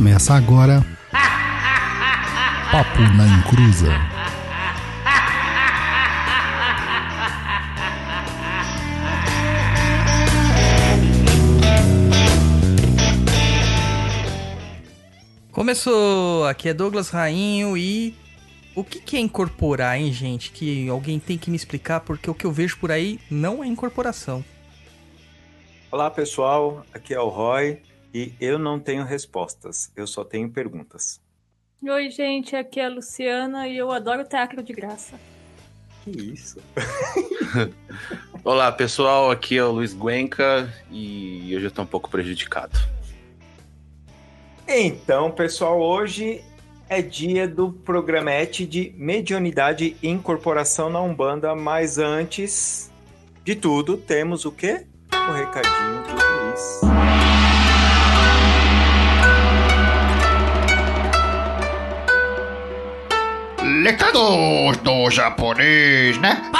Começa agora. Papo na Encruza. Começou! Aqui é Douglas Rainho e. O que, que é incorporar, hein, gente? Que alguém tem que me explicar, porque o que eu vejo por aí não é incorporação. Olá pessoal, aqui é o Roy e eu não tenho respostas, eu só tenho perguntas. Oi, gente, aqui é a Luciana e eu adoro teatro de graça. Que isso? Olá pessoal, aqui é o Luiz Guenca e eu já estou um pouco prejudicado. Então, pessoal, hoje é dia do programete de mediunidade e incorporação na Umbanda, mas antes de tudo, temos o quê? O recadinho do Luiz. Lecados do japonês, né?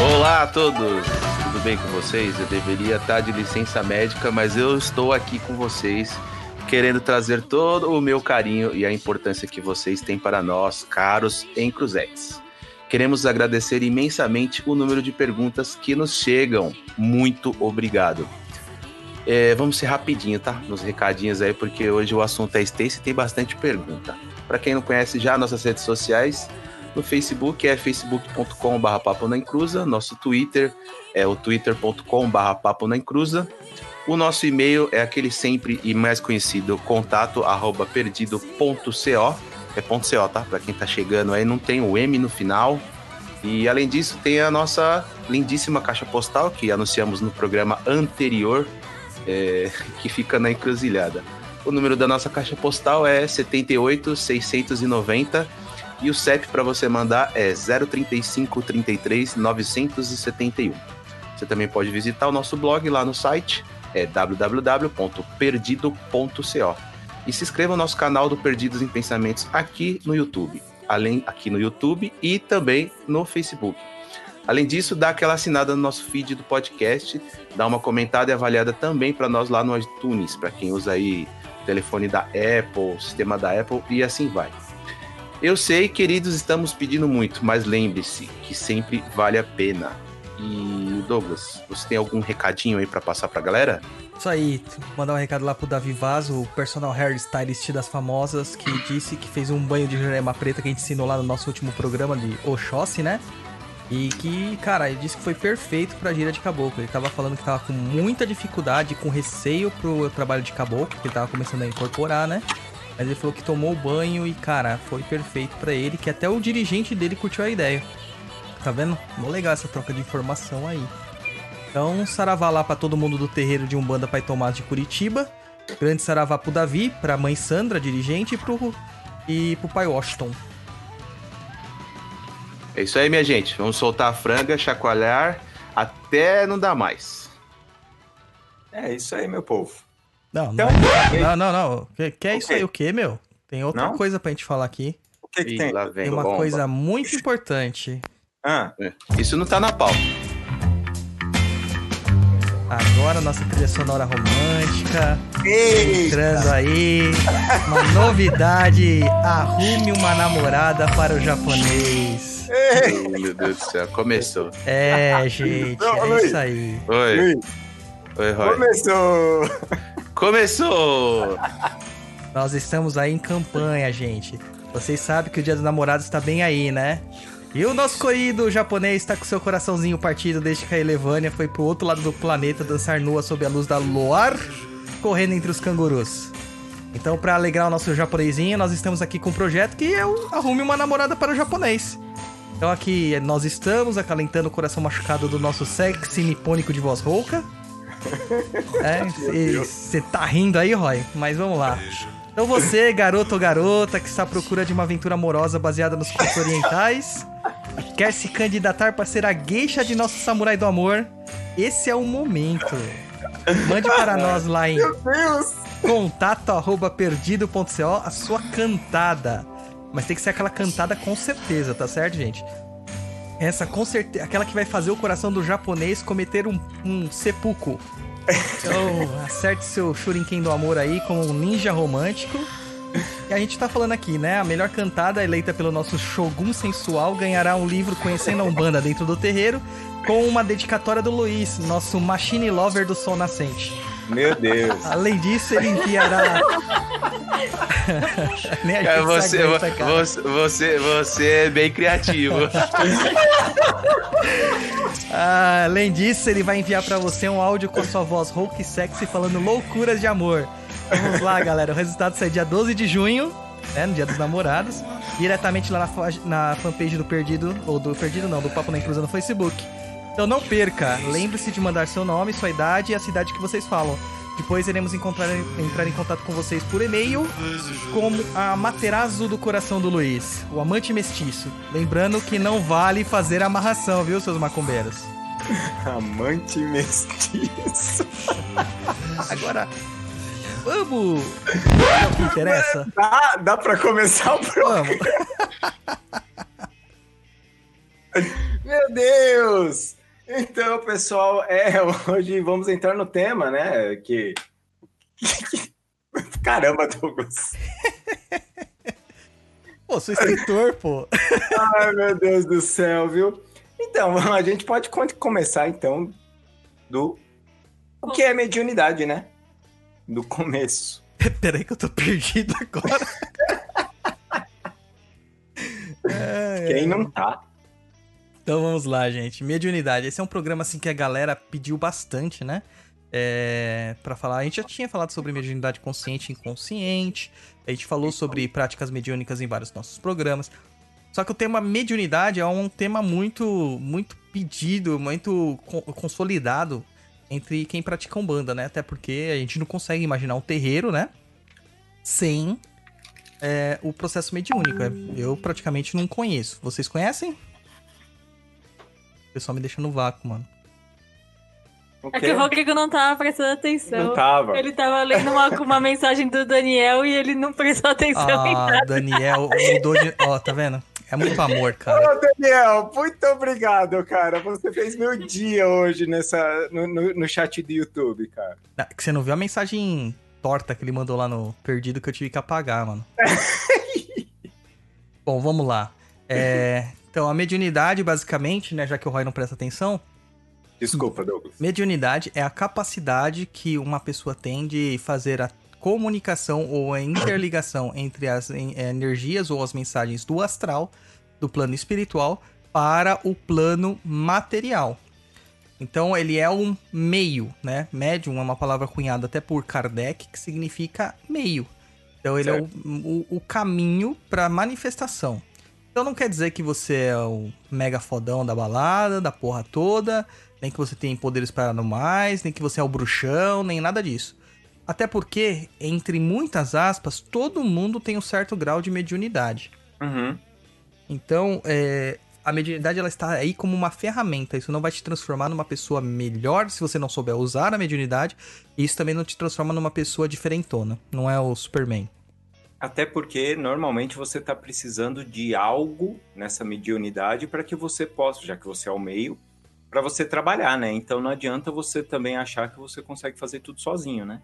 Olá a todos, tudo bem com vocês? Eu deveria estar de licença médica, mas eu estou aqui com vocês, querendo trazer todo o meu carinho e a importância que vocês têm para nós, caros encruzetes. Queremos agradecer imensamente o número de perguntas que nos chegam. Muito obrigado. É, vamos ser rapidinho, tá? Nos recadinhos aí, porque hoje o assunto é extenso e tem bastante pergunta. Para quem não conhece já nossas redes sociais, no Facebook é facebook.com.br papo na encruza, nosso Twitter é o twitter.com.br papo na encruza, o nosso e-mail é aquele sempre e mais conhecido, contato arroba perdido.co, é ponto .co, tá? Para quem tá chegando aí, não tem o M no final. E além disso, tem a nossa lindíssima caixa postal que anunciamos no programa anterior, é, que fica na encruzilhada. O número da nossa caixa postal é 78690 e o CEP para você mandar é 035 33 971. Você também pode visitar o nosso blog lá no site, é www.perdido.co. E se inscreva no nosso canal do Perdidos em Pensamentos aqui no YouTube. Além aqui no YouTube e também no Facebook. Além disso, dá aquela assinada no nosso feed do podcast, dá uma comentada e avaliada também para nós lá no iTunes, para quem usa aí telefone da Apple, sistema da Apple e assim vai. Eu sei, queridos, estamos pedindo muito, mas lembre-se que sempre vale a pena. E Douglas, você tem algum recadinho aí para passar pra galera? Isso aí, mandar um recado lá pro Davi Vaz, o personal hairstylist das famosas, que disse que fez um banho de jurema preta que a gente ensinou lá no nosso último programa de Oxóssi, né? E que, cara, ele disse que foi perfeito pra gira de caboclo. Ele tava falando que tava com muita dificuldade, com receio pro trabalho de caboclo, que ele tava começando a incorporar, né? Mas ele falou que tomou banho e, cara, foi perfeito pra ele, que até o dirigente dele curtiu a ideia. Tá vendo? Mó legal essa troca de informação aí. Então, saravá lá pra todo mundo do terreiro de Umbanda Pai Tomás de Curitiba. Grande saravá pro Davi, pra mãe Sandra, dirigente, e pro, e pro pai Washington. É isso aí, minha gente. Vamos soltar a franga, chacoalhar até não dar mais. É isso aí, meu povo. Não, Então, não, não, não, não. Que, que é O isso aí, o que, meu? Tem outra Não? coisa pra gente falar aqui. o que, que Ih, tem? Tem uma bomba. coisa muito importante. Ah, É, Isso não tá na pauta. Agora nossa trilha sonora romântica. Eita! Entrando aí. Uma novidade. Arrume uma namorada para o japonês. Oh, meu Deus do céu, começou. É, gente, Não, é Luiz. isso aí. Oi, Luiz, oi, Roy. começou! Começou! Nós estamos aí em campanha, gente. Vocês sabem que o Dia dos Namorados está bem aí, né? E o nosso querido japonês está com seu coraçãozinho partido desde que a Elevânia foi pro outro lado do planeta dançar nua sob a luz da luar, correndo entre os cangurus. Então, para alegrar o nosso japonesinho, nós estamos aqui com um projeto que é o Arrume uma Namorada para o Japonês. Então aqui nós estamos acalentando o coração machucado do nosso sexy nipônico de voz rouca. É, você tá rindo aí, Roy? Mas vamos lá. Então você, garoto ou garota, que está à procura de uma aventura amorosa baseada nos contos orientais, quer se candidatar para ser a geisha de nosso samurai do amor, esse é o momento. Mande para nós lá em Meu Deus! contato arroba perdido.co a sua cantada. Mas tem que ser aquela cantada com certeza, tá certo, gente? Essa com certeza, aquela que vai fazer o coração do japonês cometer um, um seppuku. Então, acerte seu shuriken do amor aí como um ninja romântico. E a gente tá falando aqui, né? A melhor cantada eleita pelo nosso Shogun sensual ganhará um livro Conhecendo a Umbanda dentro do terreiro com uma dedicatória do Luiz, nosso machine lover do sol nascente. Meu Deus. Além disso, ele enviará. Nem a Cara, gente você, aguenta, cara. você, você, você é bem criativo. Ah, além disso, ele vai enviar pra você um áudio com a sua voz rouca e sexy falando loucuras de amor. Vamos lá, galera. O resultado sai dia 12 de junho, né, no Dia dos Namorados, diretamente lá na, na fanpage do Perdido, ou do Perdido não, do Papo na Inclusão no Facebook. Então não perca, lembre-se de mandar seu nome, sua idade e a cidade que vocês falam. Depois iremos encontrar, entrar em contato com vocês por e-mail, como a Materazo do Coração do Luiz, o amante mestiço. Lembrando que não vale fazer amarração, viu, seus macumbeiros? Amante mestiço. Agora, vamos! O que interessa? Dá, dá pra começar o programa? Vamos! Meu Deus! Então, pessoal, é, hoje vamos entrar no tema, né? Que. Caramba, Douglas. Pô, sou escritor, pô. Ai, meu Deus do céu, viu? Então, a gente pode começar, então, do. O que é mediunidade, né? Do começo. Peraí que eu tô perdido agora. É, Quem não tá? Então vamos lá, gente. Mediunidade. Esse é um programa assim que a galera pediu bastante, né? É, para falar. A gente já tinha falado sobre mediunidade consciente e inconsciente. A gente falou sobre práticas mediúnicas em vários nossos programas. Só que o tema mediunidade é um tema muito, muito pedido, muito co- consolidado entre quem pratica Umbanda, né? Até porque a gente não consegue imaginar um terreiro, né? Sem é, o processo mediúnico. Eu praticamente não conheço. Vocês conhecem? Pessoal me deixa no vácuo, mano. É que o Rodrigo não tava prestando atenção. Não tava. Ele tava lendo uma, uma mensagem do Daniel e ele não prestou atenção em Ah, nada. Daniel mudou de. Ó, tá vendo? É muito amor, cara. Ô, Daniel, muito obrigado, cara. Você fez meu dia hoje nessa, no, no, no chat do YouTube, cara. Não, que você não viu a mensagem torta que ele mandou lá no Perdido que eu tive que apagar, mano. Bom, vamos lá. É, então, a mediunidade, basicamente, né, já que o Roy não presta atenção, Desculpa, Douglas. mediunidade é a capacidade que uma pessoa tem de fazer a comunicação ou a interligação entre as eh, energias ou as mensagens do astral, do plano espiritual, para o plano material. Então ele é um meio, né? Médium é uma palavra cunhada até por Kardec, que significa meio. Então ele é o, o- o caminho para manifestação. Então não quer dizer que você é o mega fodão da balada, da porra toda, nem que você tem poderes paranormais, nem que você é o bruxão, nem nada disso. Até porque, entre muitas aspas, todo mundo tem um certo grau de mediunidade. Uhum. Então, é, a mediunidade ela está aí como uma ferramenta. Isso não vai te transformar numa pessoa melhor se você não souber usar a mediunidade. E isso também não te transforma numa pessoa diferentona. Não é o Superman. Até porque normalmente você está precisando de algo nessa mediunidade para que você possa, já que você é o meio, para você trabalhar, né? Então não adianta você também achar que você consegue fazer tudo sozinho, né?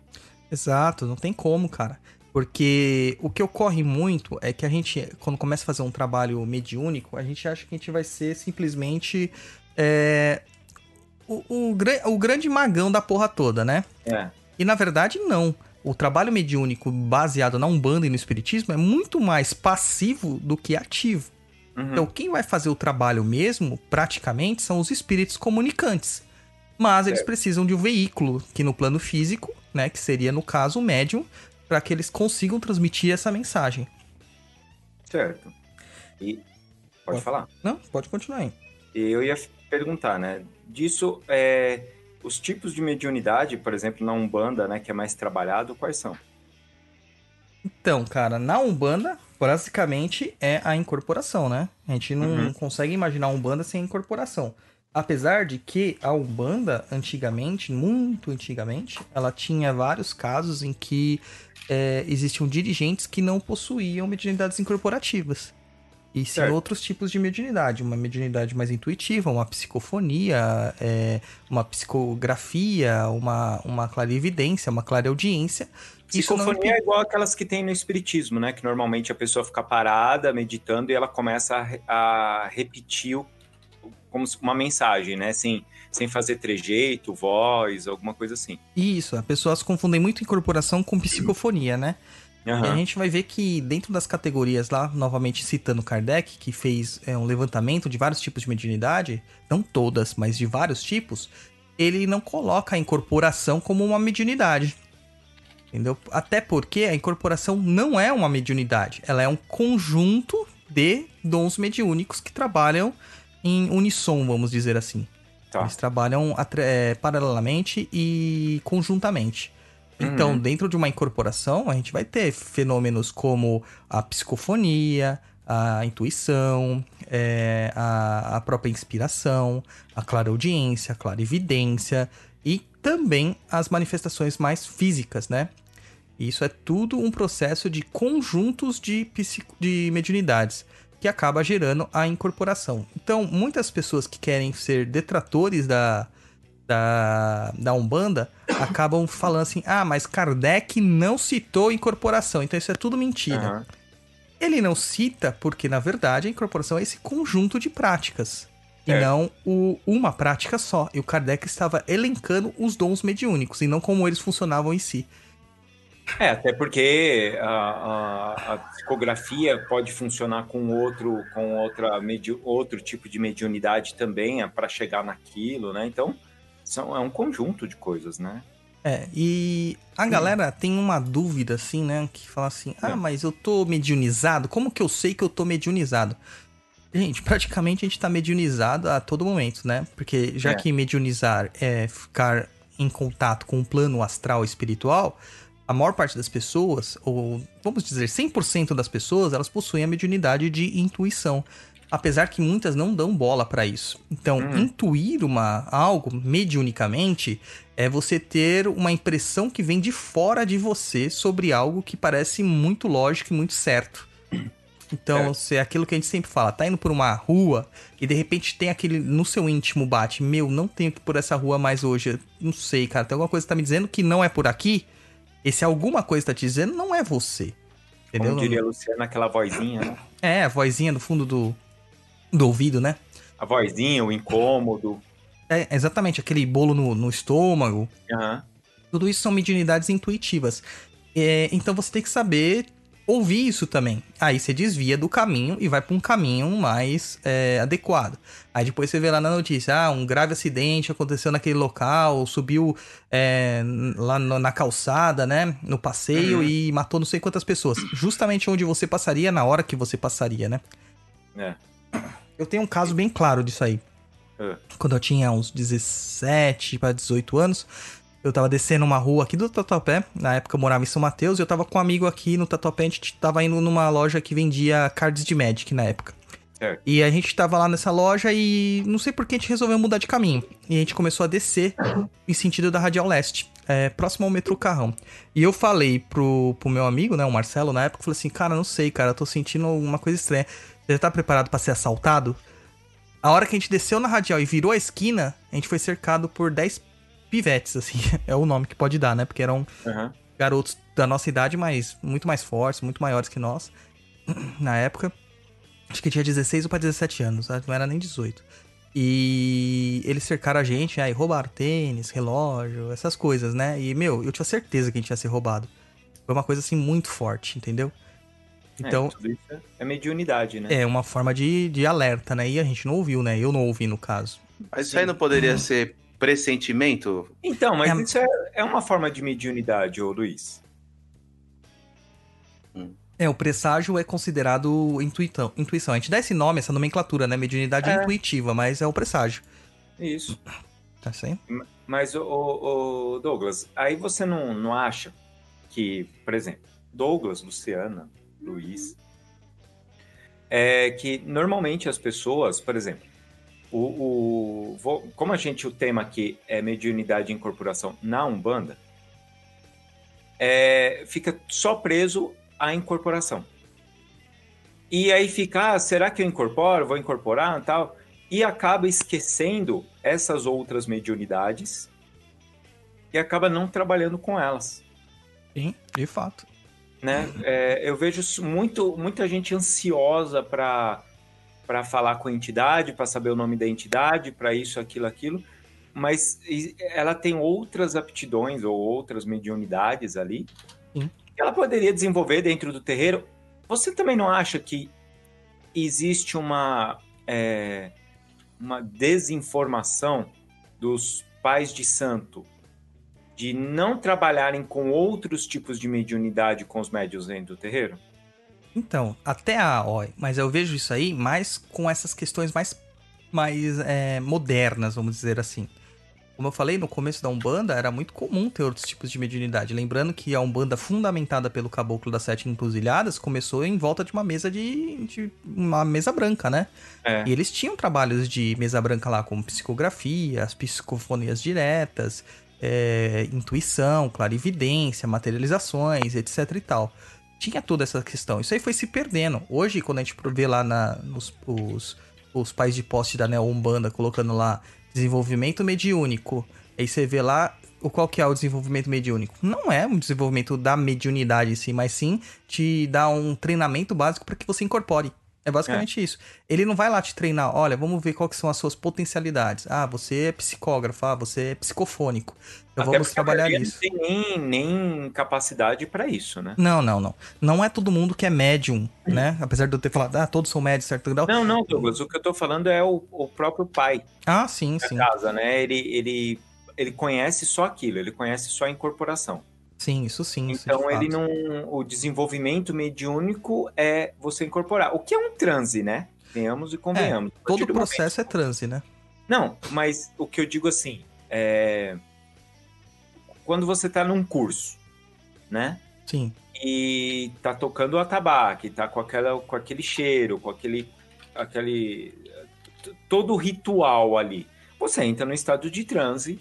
Exato, não tem como, cara. Porque o que ocorre muito é que a gente, quando começa a fazer um trabalho mediúnico, a gente acha que a gente vai ser simplesmente é, o, o, o grande magão da porra toda, né? É. E na verdade, não. O trabalho mediúnico baseado na Umbanda e no Espiritismo é muito mais passivo do que ativo. Uhum. Então, quem vai fazer o trabalho mesmo, praticamente, são os espíritos comunicantes. Mas eles precisam de um veículo, que no plano físico, né, que seria no caso o médium, para que eles consigam transmitir essa mensagem. Certo. E pode Pode. falar. Não, pode continuar aí. E eu ia perguntar, né? Disso, é, os tipos de mediunidade, por exemplo, na Umbanda, né, que é mais trabalhado, quais são? Então, cara, na Umbanda, basicamente é a incorporação, né? A gente não Uhum. consegue imaginar a Umbanda sem incorporação. Apesar de que a Umbanda, antigamente, muito antigamente, ela tinha vários casos em que é, existiam dirigentes que não possuíam mediunidades incorporativas. E sim Certo. outros tipos de mediunidade. Uma mediunidade mais intuitiva, uma psicofonia, é, uma psicografia, uma, uma clarividência, uma clareaudiência. Isso não Psicofonia é igual aquelas que tem no espiritismo, né? Que normalmente a pessoa fica parada, meditando, e ela começa a, a repetir o- como uma mensagem, né? Sem, sem fazer trejeito, voz, alguma coisa assim. Isso, as pessoas confundem muito incorporação com psicofonia, né? E a gente vai ver que dentro das categorias lá, novamente citando Kardec, que fez é, um levantamento de vários tipos de mediunidade, não todas, mas de vários tipos, ele não coloca a incorporação como uma mediunidade. Entendeu? Até porque a incorporação não é uma mediunidade, ela é um conjunto de dons mediúnicos que trabalham em unissom, vamos dizer assim. Tá. Eles trabalham é, paralelamente e conjuntamente. Então, Uhum. dentro de uma incorporação, a gente vai ter fenômenos como a psicofonia, a intuição, é, a, a própria inspiração, a clareaudiência, a clarividência e também as manifestações mais físicas, né? Isso é tudo um processo de conjuntos de, psico- de mediunidades que acaba gerando a incorporação. Então, muitas pessoas que querem ser detratores da, da, da Umbanda acabam falando assim: ah, mas Kardec não citou incorporação, então isso é tudo mentira. Aham. Ele não cita porque, na verdade, a incorporação é esse conjunto de práticas. E É. não o- uma prática só. E o Kardec estava elencando os dons mediúnicos e não como eles funcionavam em si. É, até porque a, a- a psicografia pode funcionar com outro, com outra outro tipo de mediunidade também para chegar naquilo, né? Então, são, é um conjunto de coisas, né? É, e a galera tem uma dúvida, assim, né? Que fala assim: ah, É. mas eu tô mediunizado? Como que eu sei que eu tô mediunizado? Gente, praticamente a gente tá mediunizado a todo momento, né? Porque já É. que mediunizar é ficar em contato com o plano astral espiritual, a maior parte das pessoas, ou vamos dizer 100% das pessoas, elas possuem a mediunidade de intuição. Apesar que muitas não dão bola pra isso. Então, Uhum. intuir uma, algo mediunicamente é você ter uma impressão que vem de fora de você sobre algo que parece muito lógico e muito certo. Então, É. se é aquilo que a gente sempre fala, tá indo por uma rua e de repente tem aquele no seu íntimo bate, meu, não tenho que ir por essa rua mais hoje. Não sei, cara, tem alguma coisa que tá me dizendo que não é por aqui. Esse alguma coisa tá te dizendo não é você. Entendeu? Como diria a Luciana, aquela vozinha, né? É, a vozinha do fundo do, do ouvido, né? A vozinha, o incômodo. É, exatamente, aquele bolo no, no estômago. Aham. Tudo isso são mediunidades intuitivas. É, então você tem que saber ouvir isso também. Aí você desvia do caminho e vai para um caminho mais é, adequado. Aí depois você vê lá na notícia, ah, um grave acidente aconteceu naquele local, subiu é, lá no- na calçada, né, no passeio Uhum. e matou não sei quantas pessoas. Justamente onde você passaria na hora que você passaria, né? É. Eu tenho um caso bem claro disso aí. É. Quando eu tinha uns 17 para 18 anos, eu tava descendo uma rua aqui do Tatuapé. Na época eu morava em São Mateus e eu tava com um amigo aqui no Tatuapé. A gente tava indo numa loja que vendia cards de Magic na época. Certo. E a gente tava lá nessa loja e não sei por que a gente resolveu mudar de caminho. E a gente começou a descer em sentido da Radial Leste, é, próximo ao metrô Carrão. E eu falei pro, pro meu amigo, né, o Marcelo, na época, falei assim, cara, não sei, cara, eu tô sentindo uma coisa estranha. Você já tá preparado pra ser assaltado? A hora que a gente desceu na Radial e virou a esquina, a gente foi cercado por 10 pivetes, assim. É o nome que pode dar, né? Porque eram Aham. garotos da nossa idade, mas muito mais fortes, muito maiores que nós. Na época. Acho que tinha 16 ou para 17 anos, não era nem 18. E eles cercaram a gente, aí roubaram tênis, relógio, essas coisas, né? E, meu, eu tinha certeza que a gente ia ser roubado. Foi uma coisa assim muito forte, entendeu? Então, É, isso é- é mediunidade, né? é uma forma de, de alerta, né? E a gente não ouviu, né? Eu não ouvi no caso. Mas isso aí não poderia ser pressentimento? Então, mas É. isso é, é uma forma de mediunidade, ô Luiz. É, o presságio é considerado intuitão, intuição. A gente dá esse nome, essa nomenclatura, né? Mediunidade É. intuitiva, mas é o presságio. Isso. Tá certo? Mas, ô, Douglas, aí você não, não acha que, por exemplo, Douglas, Luciana, Luiz, é que normalmente as pessoas, por exemplo, o, o- como a gente, o tema aqui é mediunidade e incorporação na Umbanda, é, fica só preso à incorporação. E aí fica, ah, será que eu incorporo? Vou incorporar tal? E acaba esquecendo essas outras mediunidades e acaba não trabalhando com elas. Sim, de fato. Né? É, eu vejo muito, muita gente ansiosa para para falar com a entidade, para saber o nome da entidade, para isso, aquilo, aquilo, mas ela tem outras aptidões ou outras mediunidades ali Sim. que ela poderia desenvolver dentro do terreiro. Você também não acha que existe uma, é, uma desinformação dos pais de santo de não trabalharem com outros tipos de mediunidade com os médios dentro do terreiro? Então, até a ó, mas eu vejo isso aí mais com essas questões mais, mais é, modernas, vamos dizer assim. Como eu falei, no começo da Umbanda era muito comum ter outros tipos de mediunidade. Lembrando que a Umbanda, fundamentada pelo Caboclo das Sete Encruzilhadas, começou em volta de uma mesa de. de uma mesa branca, né? É. E eles tinham trabalhos de mesa branca lá, como psicografia, as psicofonias diretas, é, intuição, clarividência, materializações, etc e tal. Tinha toda essa questão. Isso aí foi se perdendo. Hoje, quando a gente vê lá na, nos os, os pais de poste da Neo Umbanda colocando lá desenvolvimento mediúnico. Aí você vê lá o qual que é o desenvolvimento mediúnico. Não é um desenvolvimento da mediunidade em si, mas sim te dar um treinamento básico para que você incorpore. É basicamente isso. Ele não vai lá te treinar, olha, vamos ver quais são as suas potencialidades. Ah, você é psicógrafo, ah, você é psicofônico. Então Até vamos trabalhar nisso. Não tem nem, nem capacidade para isso, né? Não, não, não. Não é todo mundo que é médium, né? Apesar de eu ter falado, ah, todos são médios, certo? Não. Não, não, Douglas, o que eu tô falando é o, o próprio pai Ah, sim, da sim. casa, né? Ele, ele, ele conhece só aquilo, ele conhece só a incorporação. Sim, isso sim. isso de Então ele fato. não. O desenvolvimento mediúnico é você incorporar. O que é um transe, né? Venhamos e convenhamos. A partir Todo do processo é transe, né? momento- Não, mas o que eu digo assim, é. Quando você tá num curso, né? Sim. e tá tocando o atabaque, tá com, aquela, com aquele cheiro, com aquele, aquele todo o ritual ali. Você entra no estado de transe,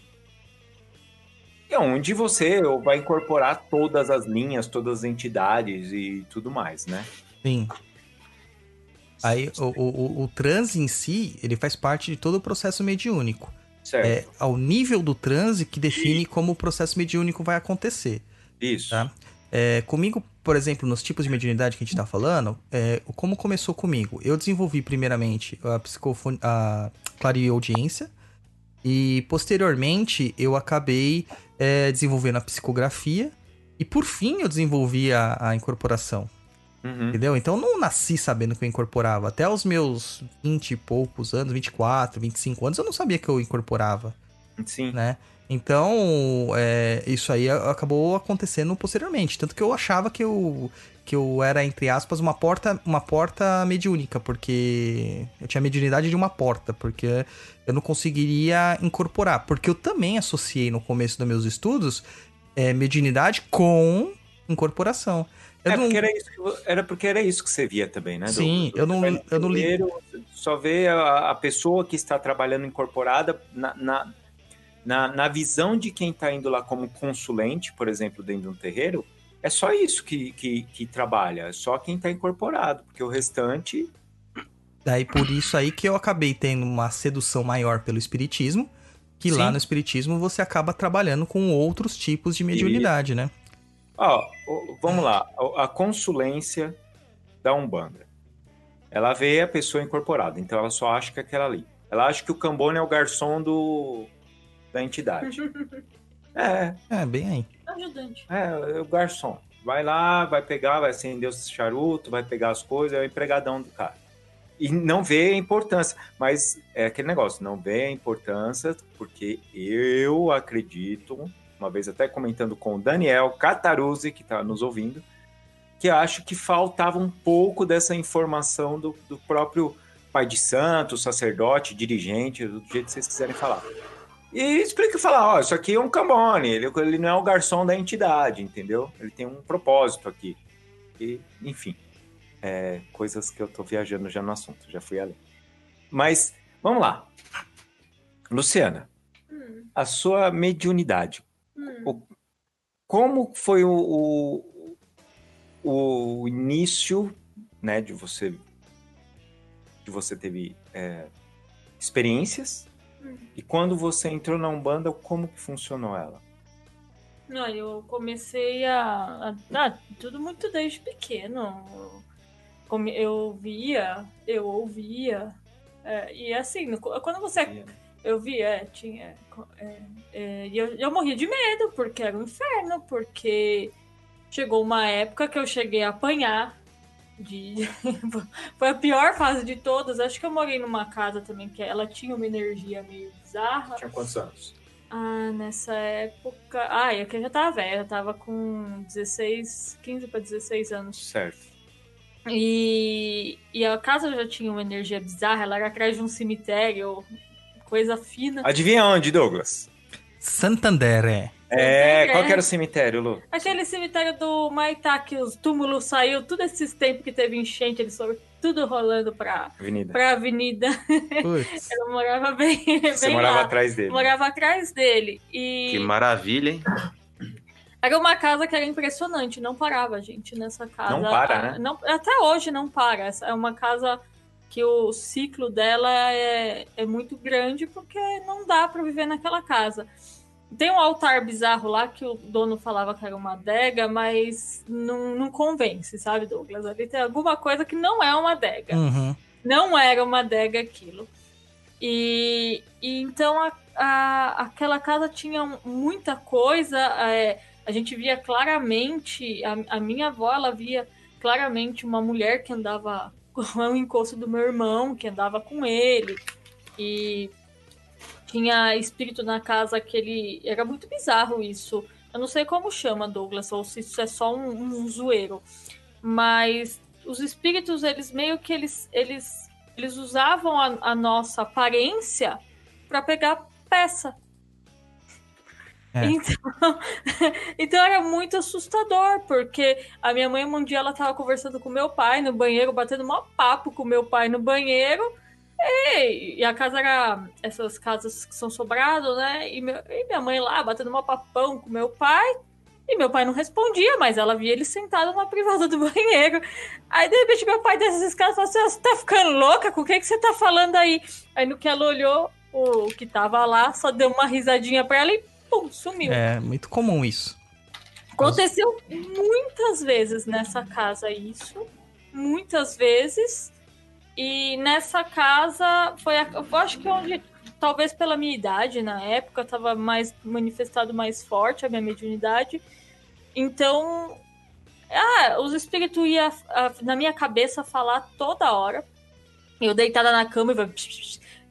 é onde você vai incorporar todas as linhas, todas as entidades e tudo mais, né? Sim. Aí o, o, o, transe em si, ele faz parte de todo o processo mediúnico. Certo. É ao nível do transe que define como o processo mediúnico vai acontecer. Isso. Tá. É, comigo, por exemplo, nos tipos de mediunidade que a gente tá falando, é, como começou comigo? Eu desenvolvi primeiramente a psicofone, a clareaudiência e posteriormente eu acabei é, desenvolvendo a psicografia e por fim eu desenvolvi a, a incorporação. Uhum. Entendeu? Então eu não nasci sabendo que eu incorporava. Até os meus 20 e poucos anos, 24, 25 anos, eu não sabia que eu incorporava, Sim. né? Então, é, isso aí acabou acontecendo posteriormente. Tanto que eu achava que eu, que eu era, entre aspas, uma porta, uma porta mediúnica, porque eu tinha a mediunidade de uma porta, porque eu não conseguiria incorporar. Porque eu também associei no começo dos meus estudos é, mediunidade com incorporação. Eu É não- porque era, isso que, era porque era isso que você via também, né? Sim, Douglas? eu não- eu não li- Só vê a, a pessoa que está trabalhando incorporada na, na, na, na visão de quem está indo lá como consulente, por exemplo, dentro de um terreiro. É só isso que, que, que trabalha, é só quem está incorporado, porque o restante. Daí por isso aí que eu acabei tendo uma sedução maior pelo espiritismo, que lá Sim. no espiritismo você acaba trabalhando com outros tipos de mediunidade, né? Ó, o- vamos lá, a- consulência da Umbanda. Ela vê a pessoa incorporada, então ela só acha que é aquela ali. Ela acha que o Cambone é o garçom do, da entidade. É, É, bem aí. Ajudante. É, é o garçom. Vai lá, vai pegar, vai acender os charuto, vai pegar as coisas, é o empregadão do cara. E não vê a importância. Mas é aquele negócio, não vê a importância, porque eu acredito, uma vez até comentando com o Daniel Cataruzzi, que está nos ouvindo, que acho que faltava um pouco dessa informação do, do próprio pai de santo, sacerdote, dirigente, do jeito que vocês quiserem falar. E explica e fala, ó, isso aqui é um cambone, ele, ele não é o garçom da entidade, entendeu? Ele tem um propósito aqui. E, enfim, é, coisas que eu tô viajando já no assunto, já fui além. Mas, vamos lá. Luciana, Hum, a sua mediunidade, hum. como foi o, o, o início né, de você de você teve é, experiências e quando você entrou na Umbanda, como que funcionou ela? Não, eu comecei a, a ah, tudo muito desde pequeno. Eu via, eu ouvia. é, e assim, quando você. Eu via, é, tinha. é, é, e eu, eu morria de medo, porque era um inferno, porque chegou uma época que eu cheguei a apanhar. De... Foi a pior fase de todas. Acho que eu morei numa casa também que ela tinha uma energia meio bizarra. Tinha quantos anos? Ah, nessa época. Ah, é que eu já tava velha, eu tava com 16, 15 para 16 anos. Certo. E, e a casa já tinha uma energia bizarra, ela era atrás de um cemitério, coisa fina. Adivinha onde, Douglas? Santander, é. É, É. qual que era o cemitério, Lu? Aquele cemitério do Maitá, que os túmulos saiu, tudo esses tempos que teve enchente, eles foram tudo rolando pra, Avenida. pra avenida. Eu morava bem, Você bem morava lá. atrás dele. Morava atrás dele. E Que maravilha, hein? Era uma casa que era impressionante, não parava, gente, nessa casa. Não para, Ah, né? não- até hoje não para. É uma casa que o ciclo dela é, é muito grande porque não dá para viver naquela casa. Tem um altar bizarro lá que o dono falava que era uma adega, mas não, não convence, sabe, Douglas? Ali tem alguma coisa que não é uma adega Uhum. não era uma adega aquilo. E, e então a, a- aquela casa tinha muita coisa. é, a gente via claramente, a, a minha avó ela via claramente uma mulher que andava com o encosto do meu irmão, que andava com ele. E tinha espírito na casa que ele. Era muito bizarro isso. Eu não sei como chama, Douglas, ou se isso é só um, um zoeiro. Mas os espíritos, eles meio que eles, eles, eles usavam a, a nossa aparência para pegar peça. É. Então, então era muito assustador, porque a minha mãe um dia ela tava conversando com meu pai no banheiro, batendo mó papo com meu pai no banheiro. E, e a casa era essas casas que são sobrado, né? E, meu- e minha mãe lá batendo mó papão com meu pai. E meu pai não respondia, mas ela via ele sentado na privada do banheiro. Aí, de repente, meu pai desce as escadas fala assim: "Ah, Você tá ficando louca? Com o que, que você tá falando aí? Aí, no que ela olhou, o que tava lá só deu uma risadinha pra ela e pum, sumiu. É muito comum isso. Aconteceu muitas vezes nessa casa isso, muitas vezes. E nessa casa foi, a- eu acho que onde, talvez pela minha idade na época, estava mais manifestado mais forte a minha mediunidade. Então, ah, os espíritos iam ah, na minha cabeça falar toda hora. Eu deitada na cama e vai.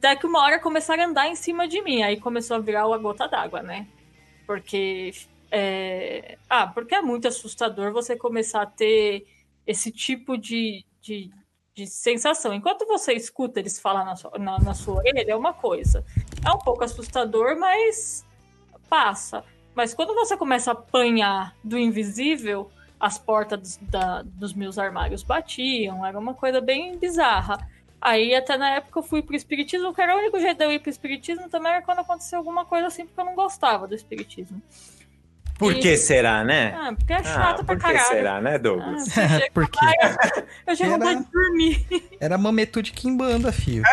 Até que uma hora começaram a andar em cima de mim. Aí começou a virar a gota d'água, né? Porque é, Ah, porque é muito assustador você começar a ter esse tipo de, de, de sensação. Enquanto você escuta eles falar na sua, na, na sua orelha, é uma coisa. É um pouco assustador, mas passa. Mas quando você começa a apanhar do invisível, as portas dos, da- dos meus armários batiam, era uma coisa bem bizarra. Aí até na época eu fui pro espiritismo, que era o único jeito de eu ir pro espiritismo também era quando aconteceu alguma coisa assim, porque eu não gostava do espiritismo. Por E- que será, né? Ah, porque é chato Ah, pra por que caralho. será, né, Ah, Douglas? você chega- Porque eu tinha Era- vontade de dormir. era mametude Kimbanda, fio.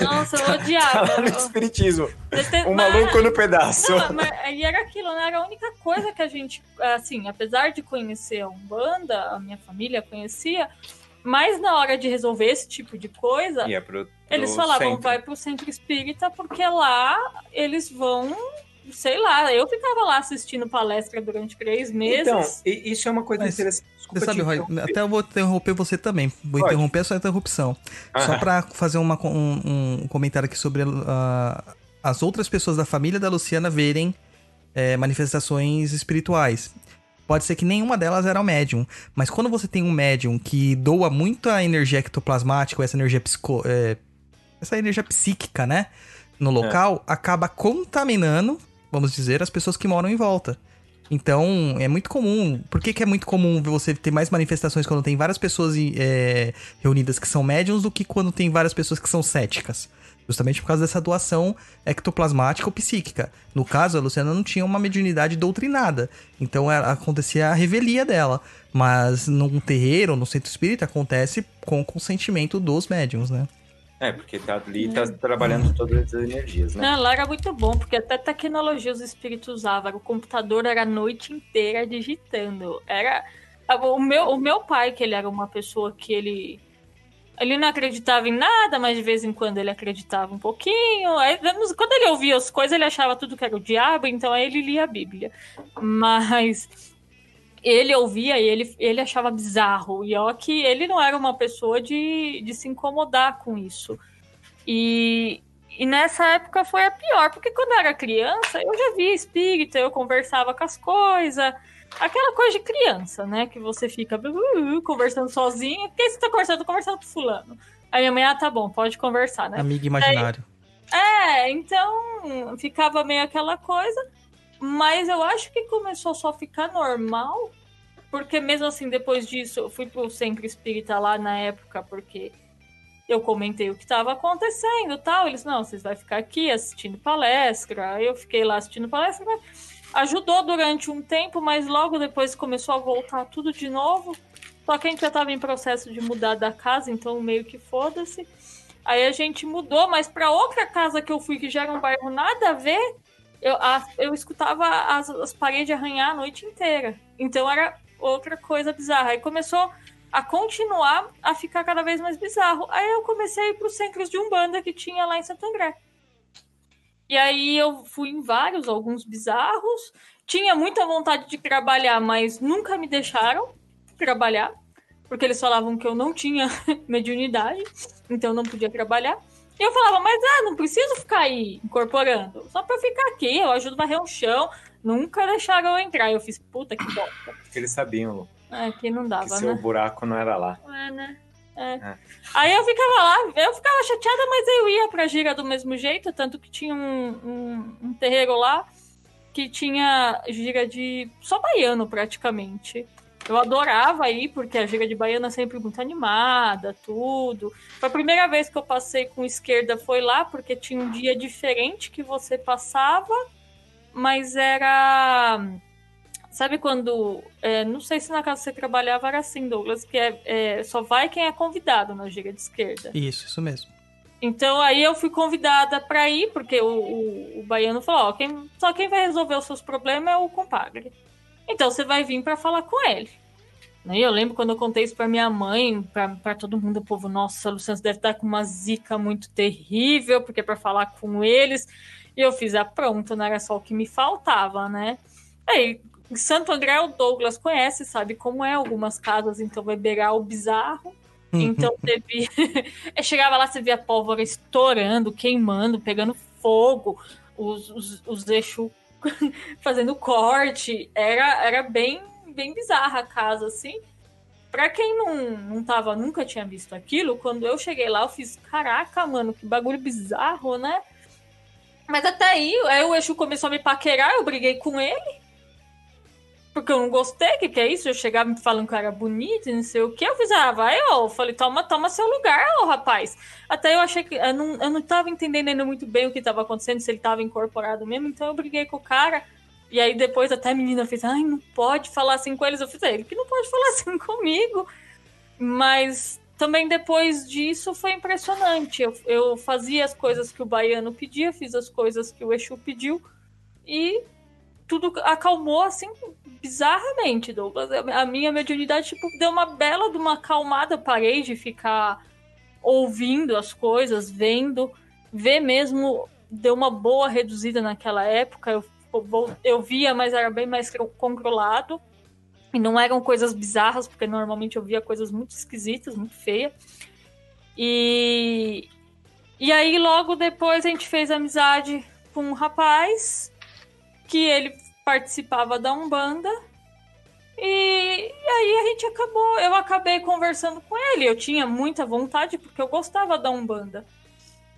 Nossa, eu Tá odiava. lá no espiritismo. Dete- O mas- maluco no pedaço. Não, mas aí era aquilo, né? Era a única coisa que a gente, assim, apesar de conhecer a Umbanda, a minha família conhecia, mas na hora de resolver esse tipo de coisa, Ia pro, pro eles falavam, centro. vai pro centro espírita, porque lá eles vão, sei lá, eu ficava lá assistindo palestra durante três meses. Então, isso é uma coisa Mas interessante. Desculpa Você sabe, Roy, até eu vou interromper você também. Vou Pode. interromper a sua interrupção. Só Aham. pra fazer uma, um, um comentário aqui sobre ah, as outras pessoas da família da Luciana verem eh, manifestações espirituais. Pode ser que nenhuma delas era o médium, mas quando você tem um médium que doa muita energia ectoplasmática, ou essa energia psico, eh, essa energia psíquica, né, no local, acaba contaminando, vamos dizer, as pessoas que moram em volta. Então, é muito comum. Por que, que é muito comum você ter mais manifestações quando tem várias pessoas é, reunidas que são médiums do que quando tem várias pessoas que são céticas? Justamente por causa dessa doação ectoplasmática ou psíquica. No caso, a Luciana não tinha uma mediunidade doutrinada. Então ela, acontecia a revelia dela. Mas num terreiro, no centro espírita, acontece com o consentimento dos médiums, né? É, porque tá ali, tá trabalhando todas as energias, né? Não, lá era muito bom, porque até tecnologia os espíritos usavam. O computador era a noite inteira digitando. Era. O meu, o meu pai, que ele era uma pessoa que ele. Ele não acreditava em nada, mas de vez em quando ele acreditava um pouquinho. Aí, quando ele ouvia as coisas, ele achava tudo que era o diabo, então aí ele lia a Bíblia. Mas ele ouvia e ele, ele achava bizarro. E ó, que ele não era uma pessoa de, de se incomodar com isso. E, e nessa época foi a pior, porque quando eu era criança, eu já via espírito, eu conversava com as coisas. Aquela coisa de criança, né? Que você fica uh, conversando sozinho. Por que você tá conversando? Tô conversando com fulano. Aí minha mãe, ah, tá bom, pode conversar, né? Amigo imaginário. Aí, é, então ficava meio aquela coisa. Mas eu acho que começou só a ficar normal, porque mesmo assim, depois disso, eu fui pro centro espírita lá na época, porque eu comentei o que estava acontecendo tal. Eles, não, vocês vão ficar aqui assistindo palestra. Eu fiquei lá assistindo palestra. Ajudou durante um tempo, mas logo depois começou a voltar tudo de novo. Só que a gente já estava em processo de mudar da casa, então meio que foda-se. Aí a gente mudou, mas para outra casa que eu fui, que já era um bairro nada a ver, eu, a, eu escutava as, as paredes arranhar a noite inteira. Então era outra coisa bizarra. Aí começou a continuar a ficar cada vez mais bizarro. Aí eu comecei a ir para os centros de Umbanda que tinha lá em Santo André. E aí eu fui em vários, alguns bizarros. Tinha muita vontade de trabalhar, mas nunca me deixaram trabalhar. Porque eles falavam que eu não tinha mediunidade, então não podia trabalhar. E eu falava, mas ah, não preciso ficar aí incorporando. Só pra ficar aqui, eu ajudo a varrer um chão. Nunca deixaram eu entrar. Eu fiz, puta que bosta. Porque eles sabiam, Lu. É, que não dava, que né? seu buraco não era lá. É, né? É. É. Aí eu ficava lá, eu ficava chateada, mas eu ia pra gira do mesmo jeito, tanto que tinha um, um, um terreiro lá que tinha gira de só baiano praticamente. Eu adorava ir, porque a gira de baiana é sempre muito animada, tudo. Foi a primeira vez que eu passei com esquerda foi lá, porque tinha um dia diferente que você passava, mas era. Sabe quando. É, não sei se na casa que você trabalhava era assim, Douglas, que é, é, só vai quem é convidado na gira de esquerda. Isso, isso mesmo. Então aí eu fui convidada para ir, porque o, o, o baiano falou: ó, quem, só quem vai resolver os seus problemas é o compadre. Então você vai vir para falar com ele. E eu lembro quando eu contei isso para minha mãe, para todo mundo, o povo, nossa, Luciano deve estar com uma zica muito terrível, porque é para falar com eles. E eu fiz a ah, pronto, não era só o que me faltava, né? Aí, Santo André, o Douglas conhece, sabe como é algumas casas, então vai beirar o bizarro. Uhum. Então teve. Chegava lá, você via a pólvora estourando, queimando, pegando fogo, os, os, os eixos fazendo corte. Era, era bem, bem bizarra a casa, assim. Pra quem não, não tava, nunca tinha visto aquilo, quando eu cheguei lá, eu fiz, caraca, mano, que bagulho bizarro, né? Mas até aí, aí o Exu começou a me paquerar, eu briguei com ele. Porque eu não gostei, que, que é isso? Eu chegava me falando que eu era bonito não sei o que. Eu fiz, ah, vai, ó. Eu falei, toma, toma seu lugar, ó, rapaz. Até eu achei que. Eu não, eu não tava entendendo ainda muito bem o que tava acontecendo, se ele tava incorporado mesmo. Então eu briguei com o cara. E aí depois até a menina fez, ai, não pode falar assim com eles. Eu fiz, é, ele que não pode falar assim comigo. Mas também depois disso foi impressionante. Eu, eu fazia as coisas que o baiano pedia, fiz as coisas que o Exu pediu. E tudo acalmou assim bizarramente, Douglas. A minha mediunidade tipo deu uma bela de uma acalmada, parei de ficar ouvindo as coisas, vendo, ver mesmo deu uma boa reduzida naquela época. Eu, eu via, mas era bem mais controlado. E não eram coisas bizarras, porque normalmente eu via coisas muito esquisitas, muito feias. E, e aí, logo depois, a gente fez amizade com um rapaz que ele participava da Umbanda. E, e, aí a gente acabou, eu acabei conversando com ele. Eu tinha muita vontade porque eu gostava da Umbanda.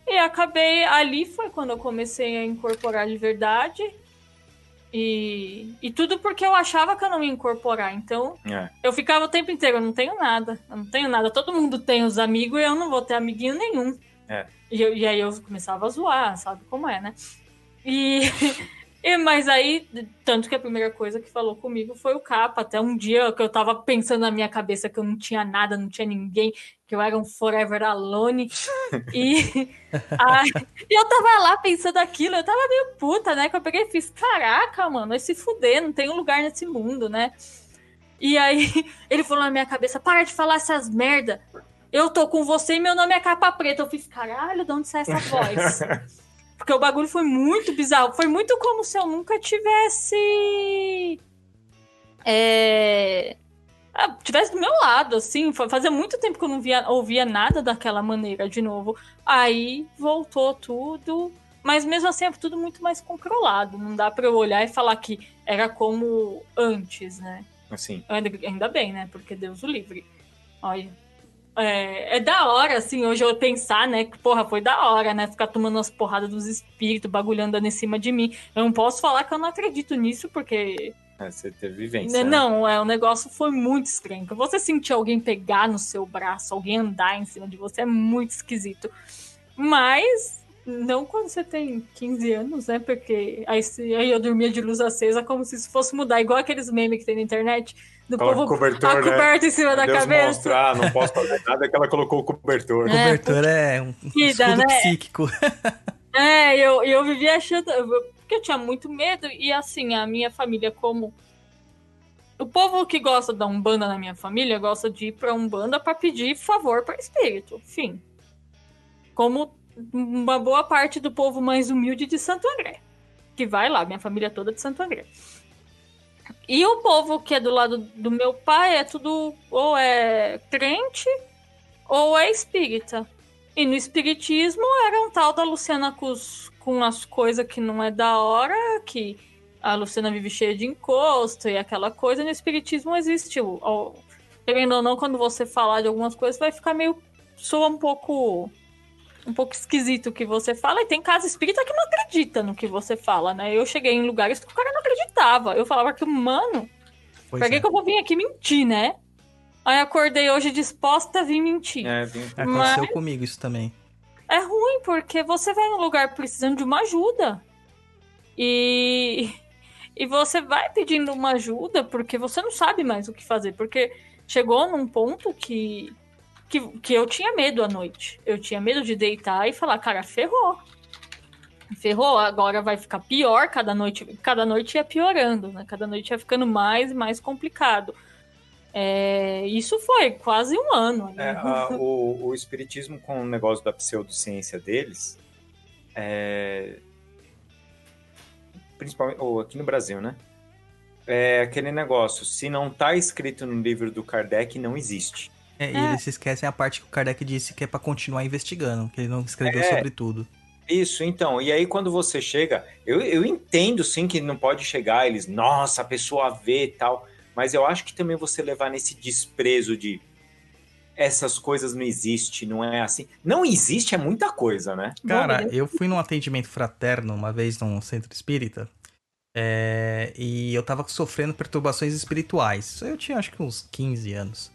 E acabei ali foi quando eu comecei a incorporar de verdade. E, e tudo porque eu achava que eu não ia incorporar. Então, É. eu ficava o tempo inteiro, eu não tenho nada, eu não tenho nada. Todo mundo tem os amigos e eu não vou ter amiguinho nenhum. É. E, eu- e aí eu começava a zoar, sabe como é, né? E, e- mas aí, tanto que a primeira coisa que falou comigo foi o capa. Até um dia que eu tava pensando na minha cabeça que eu não tinha nada, não tinha ninguém, que eu era um forever alone. e, aí, e eu tava lá pensando aquilo, eu tava meio puta, né? Que eu peguei e fiz, caraca, mano, vai se fuder, não tem um lugar nesse mundo, né? E aí ele falou na minha cabeça, para de falar essas merda. Eu tô com você e meu nome é capa preta. Eu fiz, caralho, de onde sai essa voz? Porque o bagulho foi muito bizarro. Foi muito como se eu nunca tivesse. É. ah, tivesse do meu lado, assim. Fazia muito tempo que eu não via, ouvia nada daquela maneira de novo. Aí voltou tudo. Mas mesmo assim é tudo muito mais controlado. Não dá pra eu olhar e falar que era como antes, né? Assim. Ainda, ainda bem, né? Porque Deus o livre. Olha. É, é da hora, assim, hoje eu pensar, né? Que, porra, foi da hora, né? Ficar tomando umas porradas dos espíritos, bagulhando andando em cima de mim. Eu não posso falar que eu não acredito nisso, porque. É, você teve vivência. né? Não, é, o negócio foi muito estranho. Você sentir alguém pegar no seu braço, alguém andar em cima de você, é muito esquisito. Mas. Não quando você tem 15 anos, né? Porque aí, aí eu dormia de luz acesa como se isso fosse mudar, igual aqueles memes que tem na internet do Coloca povo cobertor, a né? coberta em cima da Deus cabeça. mostrar, não posso fazer nada, que ela colocou o cobertor. É, Cobertor é um Vida, escudo né? psíquico. É, eu, eu vivia achando. Porque eu tinha muito medo, e assim, a minha família, como. O povo que gosta da Umbanda na minha família gosta de ir pra Umbanda pra pedir favor para espírito. Fim. Como uma boa parte do povo mais humilde de Santo André. Que vai lá, minha família toda de Santo André. E o povo que é do lado do meu pai é tudo ou é crente ou é espírita. E no espiritismo era um tal da Luciana com, os- com as coisas que não é da hora, que a Luciana vive cheia de encosto e aquela coisa. No espiritismo existe o. o- querendo ou não, quando você falar de algumas coisas, vai ficar meio. soa um pouco. um pouco esquisito o que você fala. E tem casa espírita que não acredita no que você fala, né? Eu cheguei em lugares que o cara não acreditava. Eu falava que, mano, Pois pra que, é. que eu vou vir aqui mentir, né? Aí acordei hoje disposta a vir mentir. É, vem- Aconteceu comigo isso também. É ruim, porque você vai num lugar precisando de uma ajuda. E, e você vai pedindo uma ajuda porque você não sabe mais o que fazer. Porque chegou num ponto que, que, que eu tinha medo à noite. Eu tinha medo de deitar e falar, cara, ferrou. Ferrou, agora vai ficar pior cada noite. Cada noite ia piorando, né? Cada noite ia ficando mais e mais complicado. É, isso foi quase um ano. É, né? a- o, o espiritismo com o negócio da pseudociência deles, é, principalmente ou aqui no Brasil, né? É aquele negócio, se não tá escrito no livro do Kardec, não existe. É, e É. eles se esquecem a parte que o Kardec disse que é pra continuar investigando, que ele não escreveu É. sobre tudo. Isso, então, e aí quando você chega, eu, eu entendo sim que não pode chegar, eles, nossa, a pessoa vê e tal, mas eu acho que também você levar nesse desprezo de essas coisas não existem, não é assim. Não existe é muita coisa, né? Cara, beleza. eu fui num atendimento fraterno uma vez num centro espírita. é, e eu tava sofrendo perturbações espirituais. Eu tinha acho que uns 15 anos.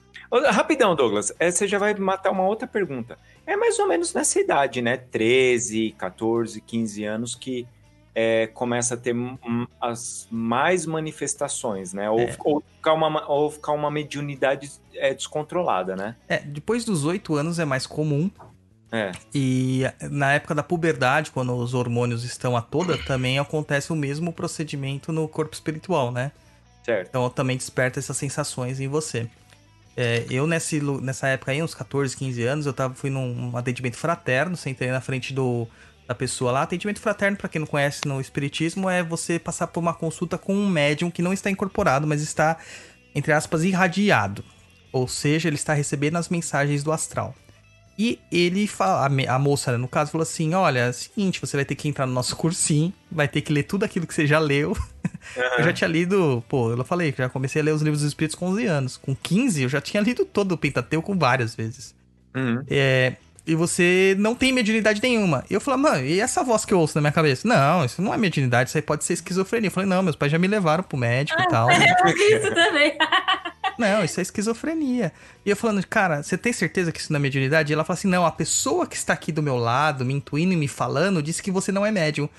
Rapidão, Douglas, é, você já vai matar uma outra pergunta. É mais ou menos nessa idade, né? 13, 14, 15 anos que é, começa a ter as mais manifestações, né? Ou, É. ou ficar, uma, ou ficar uma mediunidade é, descontrolada, né? É, depois dos 8 anos é mais comum. É. E na época da puberdade, quando os hormônios estão a toda, também acontece o mesmo procedimento no corpo espiritual, né? Certo. Então também desperta essas sensações em você. É, eu nesse, nessa época aí, uns 14, 15 anos, eu tava, fui num um atendimento fraterno, sentei na frente do, da pessoa lá. Atendimento fraterno, pra quem não conhece no espiritismo, é você passar por uma consulta com um médium que não está incorporado, mas está, entre aspas, irradiado. Ou seja, ele está recebendo as mensagens do astral. E ele fala, a, moça, né, no caso, falou assim: olha, é o seguinte, você vai ter que entrar no nosso cursinho, vai ter que ler tudo aquilo que você já leu. Eu já tinha lido, pô, eu falei que já comecei a ler os livros dos Espíritos com 11 anos. Com 15, eu já tinha lido todo o Pentateuco várias vezes. Uhum. É, E você não tem mediunidade nenhuma. E eu falei, mano, e essa voz que eu ouço na minha cabeça? Não, isso não é mediunidade, isso aí pode ser esquizofrenia. Eu falei, não, meus pais já me levaram pro médico e tal. Eu vi isso também. Não, isso é esquizofrenia. E eu falando, cara, você tem certeza que isso não é mediunidade? E ela fala assim: não, a pessoa que está aqui do meu lado, me intuindo e me falando, disse que você não é médium.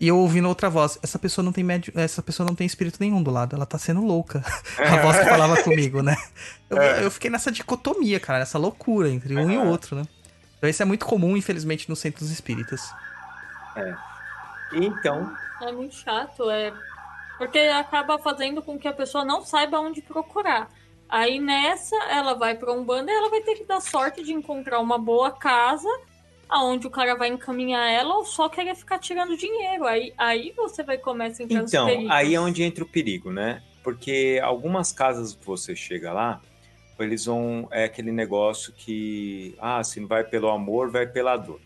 E eu ouvindo outra voz, essa pessoa não tem médium, essa pessoa não tem espírito nenhum do lado, ela tá sendo louca. A voz que falava comigo, né? Eu, eu fiquei nessa dicotomia, cara, nessa loucura entre um e o outro, né? Então isso é muito comum, infelizmente, nos centros espíritas. Então, É muito chato, é. Porque acaba fazendo com que a pessoa não saiba onde procurar. Aí nessa, ela vai pra Umbanda e ela vai ter que dar sorte de encontrar uma boa casa, aonde o cara vai encaminhar ela ou só querer ficar tirando dinheiro. Aí, aí você vai começar a entrar então aí é onde entra o perigo, né? Porque algumas casas que você chega lá, eles vão. É aquele negócio que. Ah, se não vai pelo amor, vai pela dor.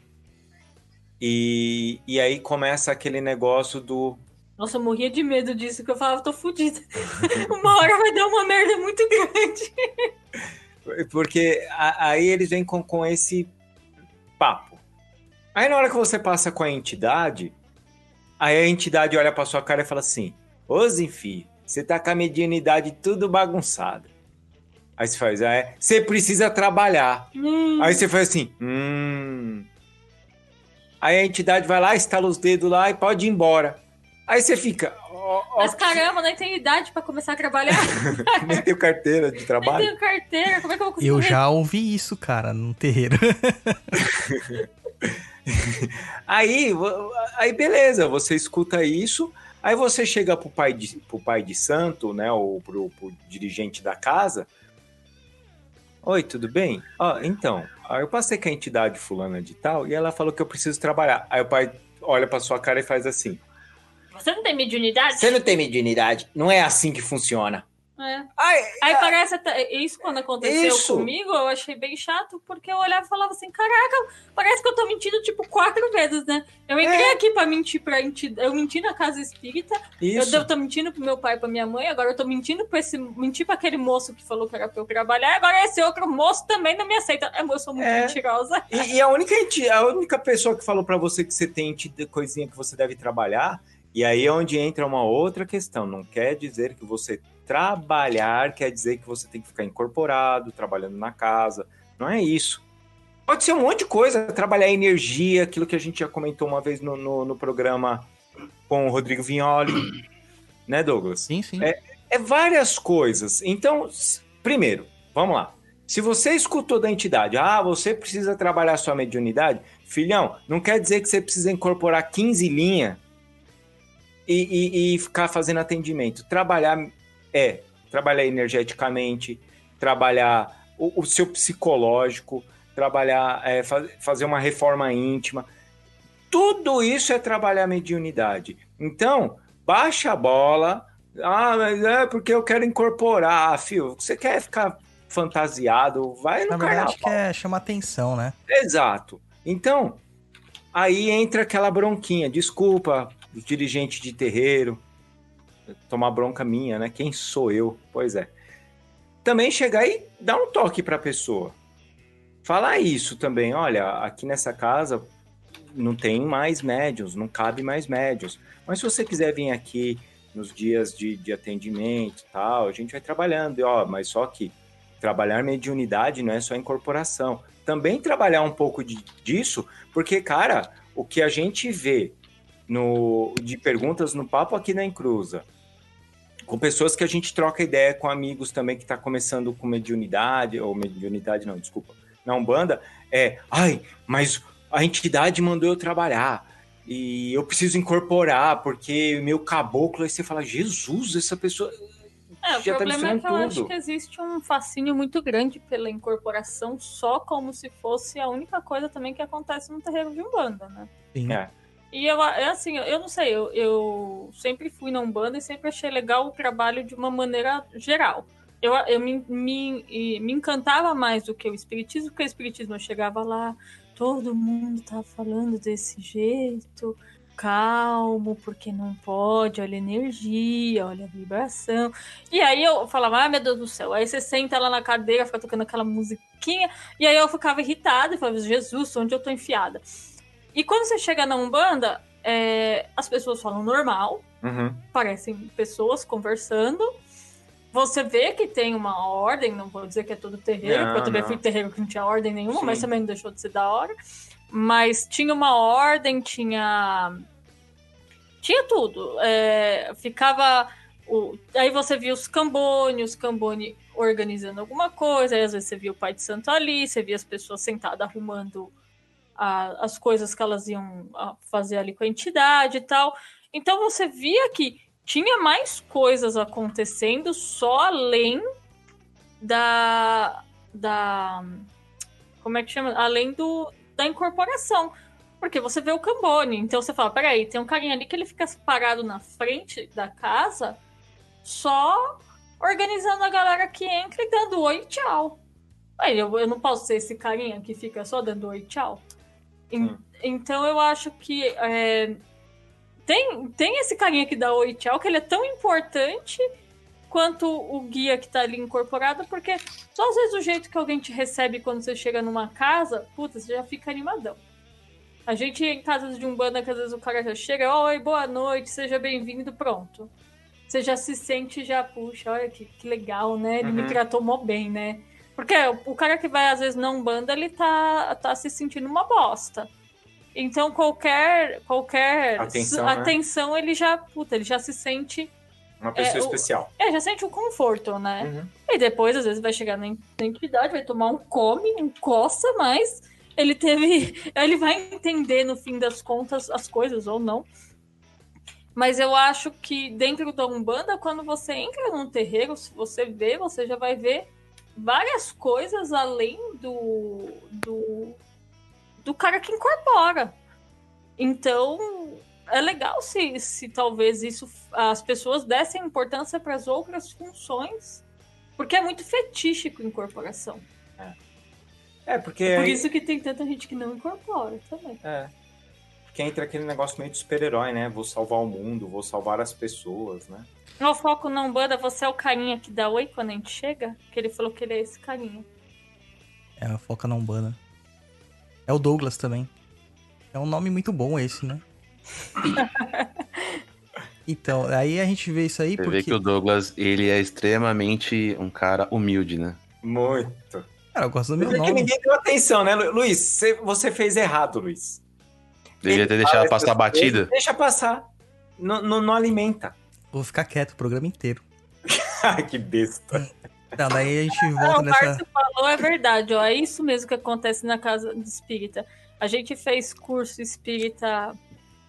E, e aí começa aquele negócio do. Nossa, eu morria de medo disso, que eu falava, tô fodida. uma hora vai dar uma merda muito grande. Porque a- aí eles vêm com, com esse papo. Aí na hora que você passa com a entidade, aí a entidade olha pra sua cara e fala assim: Ô Zinfi, você tá com a mediunidade tudo bagunçada. Aí você faz, ah, é, você precisa trabalhar. Hum, Aí você faz assim, hum. Aí a entidade vai lá, estala os dedos lá e pode ir embora. Aí você fica, ó, ó, Mas caramba, nem tenho idade pra começar a trabalhar. nem tenho carteira de nem trabalho. tenho carteira, como é que eu vou conseguir? Eu já ouvi isso, cara, no terreiro. Aí, aí beleza, você escuta isso, aí você chega pro pai de, pro pai de santo, né, ou pro, pro dirigente da casa. Oi, tudo bem? Ó, então, aí eu passei com a entidade fulana de tal e ela falou que eu preciso trabalhar. Aí o pai olha pra sua cara e faz assim: Você não tem mediunidade? Você não tem mediunidade, não é assim que funciona. É. Ai, Aí parece até. Isso quando aconteceu Isso. comigo, eu achei bem chato, porque eu olhava e falava assim: caraca, parece que eu tô mentindo tipo quatro vezes, né? Eu entrei É. aqui pra mentir pra entidade. Eu menti na casa espírita, isso. eu, eu tô mentindo pro meu pai e pra minha mãe, agora eu tô mentindo pra esse. Mentir pra aquele moço que falou que era pra eu trabalhar, agora esse outro moço também não me aceita. É, eu sou muito É. mentirosa. E, e a única a única pessoa que falou pra você que você tem coisinha que você deve trabalhar, e aí é onde entra uma outra questão. Não quer dizer que você trabalhar quer dizer que você tem que ficar incorporado, trabalhando na casa. Não é isso. Pode ser um monte de coisa, trabalhar energia, aquilo que a gente já comentou uma vez no, no, no programa com o Rodrigo Vignoli, né, Douglas? Sim, sim. É. É várias coisas. Então, primeiro, vamos lá. Se você escutou da entidade, ah, você precisa trabalhar sua mediunidade, filhão, não quer dizer que você precisa incorporar 15 linhas e, e- e ficar fazendo atendimento. Trabalhar é trabalhar energeticamente, trabalhar o, o seu psicológico, trabalhar, é, fa- fazer uma reforma íntima. Tudo isso é trabalhar a mediunidade. Então, baixa a bola. Ah, mas é porque eu quero incorporar, ah, fio. Você quer ficar fantasiado? Vai no Na verdade, carnaval. quer chamar atenção, né? Exato. Então, aí entra aquela bronquinha. Desculpa, dirigente de terreiro, tomar bronca minha, né? Quem sou eu? Pois é. Também chegar e dar um toque para a pessoa. Falar isso também. Olha, aqui nessa casa não tem mais médios, não cabe mais médios. Mas se você quiser vir aqui nos dias de, de atendimento e tal, a gente vai trabalhando. E, ó, mas só que trabalhar mediunidade não é só incorporação. Também trabalhar um pouco de- disso, porque, cara, o que a gente vê no, de perguntas no papo aqui na Encruza, com pessoas que a gente troca ideia com amigos também que está começando com mediunidade, ou mediunidade não, desculpa, na Umbanda, é, ai, mas a entidade mandou eu trabalhar, e eu preciso incorporar, porque meu caboclo, aí você fala, Jesus, essa pessoa... É, o Já tá problema é misturando que eu acho tudo. que existe um fascínio muito grande pela incorporação, só como se fosse a única coisa também que acontece no terreiro de Umbanda, né? Sim. É. E eu, é assim, eu não sei, eu, eu sempre fui na Umbanda e sempre achei legal o trabalho de uma maneira geral. Eu, eu me, me, me encantava mais do que o Espiritismo, porque o Espiritismo eu chegava lá, todo mundo tá falando desse jeito, calmo, porque não pode, olha a energia, olha a vibração. E aí eu falava, ai meu Deus do céu. Aí você senta lá na cadeira, fica tocando aquela musiquinha. E aí eu ficava irritada e falava, Jesus, onde eu tô enfiada? E quando você chega na Umbanda, é, as pessoas falam normal, Uhum. parecem pessoas conversando. Você vê que tem uma ordem, não vou dizer que é todo terreiro, Não, porque eu também não. fui terreiro que não tinha ordem nenhuma, Sim. mas também não deixou de ser da hora. Mas tinha uma ordem, tinha. Tinha tudo. É, ficava. O... Aí você via os Cambone, os Cambone organizando alguma coisa, aí às vezes você via o pai de santo ali, você via as pessoas sentadas arrumando a- as coisas que elas iam ah, fazer ali com a entidade e tal. Então você via que tinha mais coisas acontecendo só além da. da como é que chama? Além do, da incorporação. Porque você vê o Cambone, então você fala, peraí, tem um carinha ali que ele fica parado na frente da casa só organizando a galera que entra e dando oi e tchau. Eu, eu não posso ser esse carinha que fica só dando oi e tchau. Então eu acho que é, tem, tem esse carinha que dá oi tchau, que ele é tão importante quanto o guia que tá ali incorporado, porque só às vezes o jeito que alguém te recebe quando você chega numa casa, puta, você já fica animadão. A gente em casas de umbanda, que às vezes o cara já chega, oi, boa noite, seja bem-vindo, pronto. Você já se sente, já, puxa, olha que, que legal, né? Ele me Uhum. tratou mó bem, né? Porque o cara que vai às vezes na umbanda, ele tá, tá se sentindo uma bosta. Então qualquer qualquer Atenção, né? atenção ele já, puta, ele já se sente Uma pessoa É, o- especial. é, já sente um conforto, né? Uhum. E depois, às vezes, vai chegar na entidade, vai tomar um come, um coça, mas ele teve. Ele vai entender, no fim das contas, as coisas ou não. Mas eu acho que dentro da Umbanda, quando você entra num terreiro, se você vê, você já vai ver várias coisas além do. do, do cara que incorpora. Então, é legal se, se talvez isso as pessoas dessem importância para as outras funções, porque é muito fetiche com incorporação. É, porque, Por isso que tem tanta gente que não incorpora também. é, porque entra aquele negócio meio de super-herói, né? Vou salvar o mundo, vou salvar as pessoas, né? No foco não banda, você é o carinha que dá oi quando a gente chega? Que ele falou que ele é esse carinha. É a foca na Umbanda. É o Douglas também. É um nome muito bom esse, né? então, aí a gente vê isso aí Você porque... vê que o Douglas, ele é extremamente um cara humilde, né? Muito. Cara, eu gosto do meu Mas é que nome. ninguém deu atenção, né, Lu- Luiz? Você, fez errado, Luiz. Deveria ter deixado passar essas batida. Deixa passar. Não, não, não alimenta. Vou ficar quieto o programa inteiro. Que besta. Não, daí a gente Ah, volta o nessa... Márcio falou, é verdade, ó. É isso mesmo que acontece na casa de espírita. A gente fez curso espírita.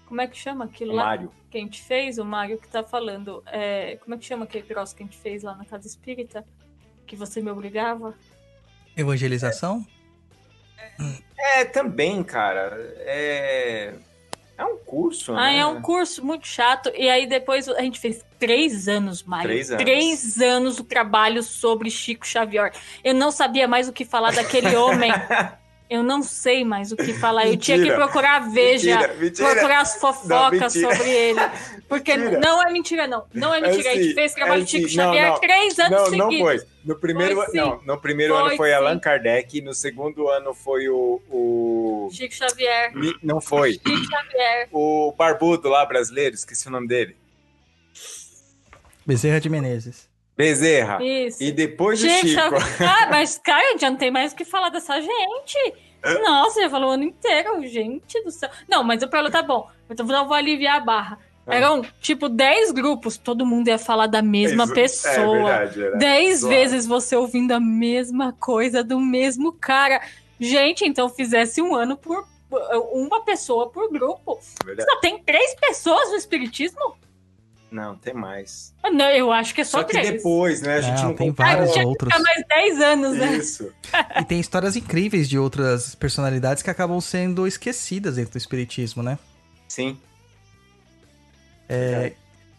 Como é que chama aquilo lá? Mário. que a gente fez, o Mário que tá falando, é, como é que chama aquele troço que a gente fez lá na Casa Espírita? Que você me obrigava? Evangelização? É, também, cara. É. É um curso, Ah, né? é um curso muito chato. E aí depois a gente fez três anos, Mário. Três anos. Três anos o trabalho sobre Chico Xavier. Eu não sabia mais o que falar daquele homem. Eu não sei mais o que falar. Eu tinha que Mentira. procurar a Veja. Mentira, mentira. Procurar as fofocas mentira. sobre ele. Porque Mentira. não é mentira, não. Não é mentira. a sim, gente fez trabalho é de Chico. Não, Xavier não. três anos Não, não seguidos. foi. No primeiro, Foi sim. não, no primeiro Foi ano foi sim. Allan Kardec, no segundo ano foi o, o Chico Xavier. Mi- não foi Chico Xavier. o barbudo lá brasileiro, esqueci o nome dele. Bezerra de Menezes. Bezerra. Isso. E depois do Chico. Ah, mas, cara, já não tem mais o que falar dessa gente. Nossa, já falou o ano inteiro, gente do céu. Não, mas o problema tá bom. Então eu vou aliviar a barra. Ah. Eram, tipo, 10 grupos, todo mundo ia falar da mesma Isso, pessoa. É era. 10 Zoado. vezes você ouvindo a mesma coisa do mesmo cara. Gente, então fizesse um ano por. Uma pessoa por grupo. Verdade. Só tem três pessoas no Espiritismo? Não, tem mais. Ah, Não, eu acho que é só, Só que três. depois, né? A gente Não, não, tem tinha que outros. Ficar mais 10 anos, né? Isso. E tem histórias incríveis de outras personalidades que acabam sendo esquecidas dentro do espiritismo, né? Sim. É,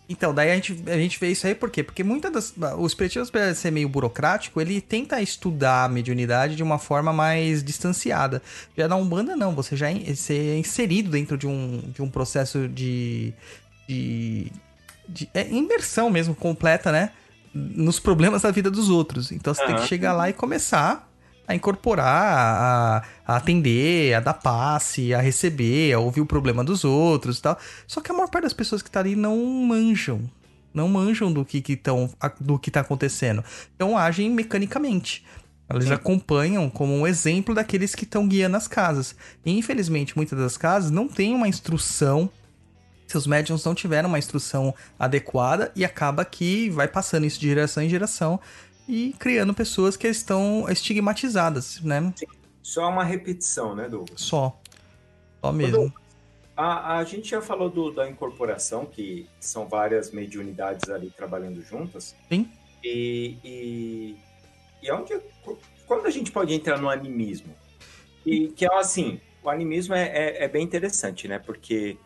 então, daí a gente, a gente vê isso aí por quê? Porque muitas das. O espiritismo, apesar de ser meio burocrático, ele tenta estudar a mediunidade de uma forma mais distanciada. Já na Umbanda, não. Você já é, você é inserido dentro de um, de um processo de. de, de é, imersão mesmo, completa, né? Nos problemas da vida dos outros. Então você tem que chegar lá e começar a incorporar, a, a atender, a dar passe, a receber, a ouvir o problema dos outros e tal. Só que a maior parte das pessoas que tá ali não manjam. Não manjam do que, que, tão, do que tá acontecendo. Então agem mecanicamente. Eles Sim. acompanham como um exemplo daqueles que estão guiando as casas. E infelizmente, muitas das casas não têm uma instrução. Seus médiums não tiveram uma instrução adequada e acaba que vai passando isso de geração em geração e criando pessoas que estão estigmatizadas, né? Só uma repetição, né, Douglas? Só. Só mesmo. A, a gente já falou do- da incorporação, que são várias mediunidades ali trabalhando juntas. Sim. E, e, e onde, quando a gente pode entrar no animismo? E que é assim, o animismo é, é, é bem interessante, né? Porque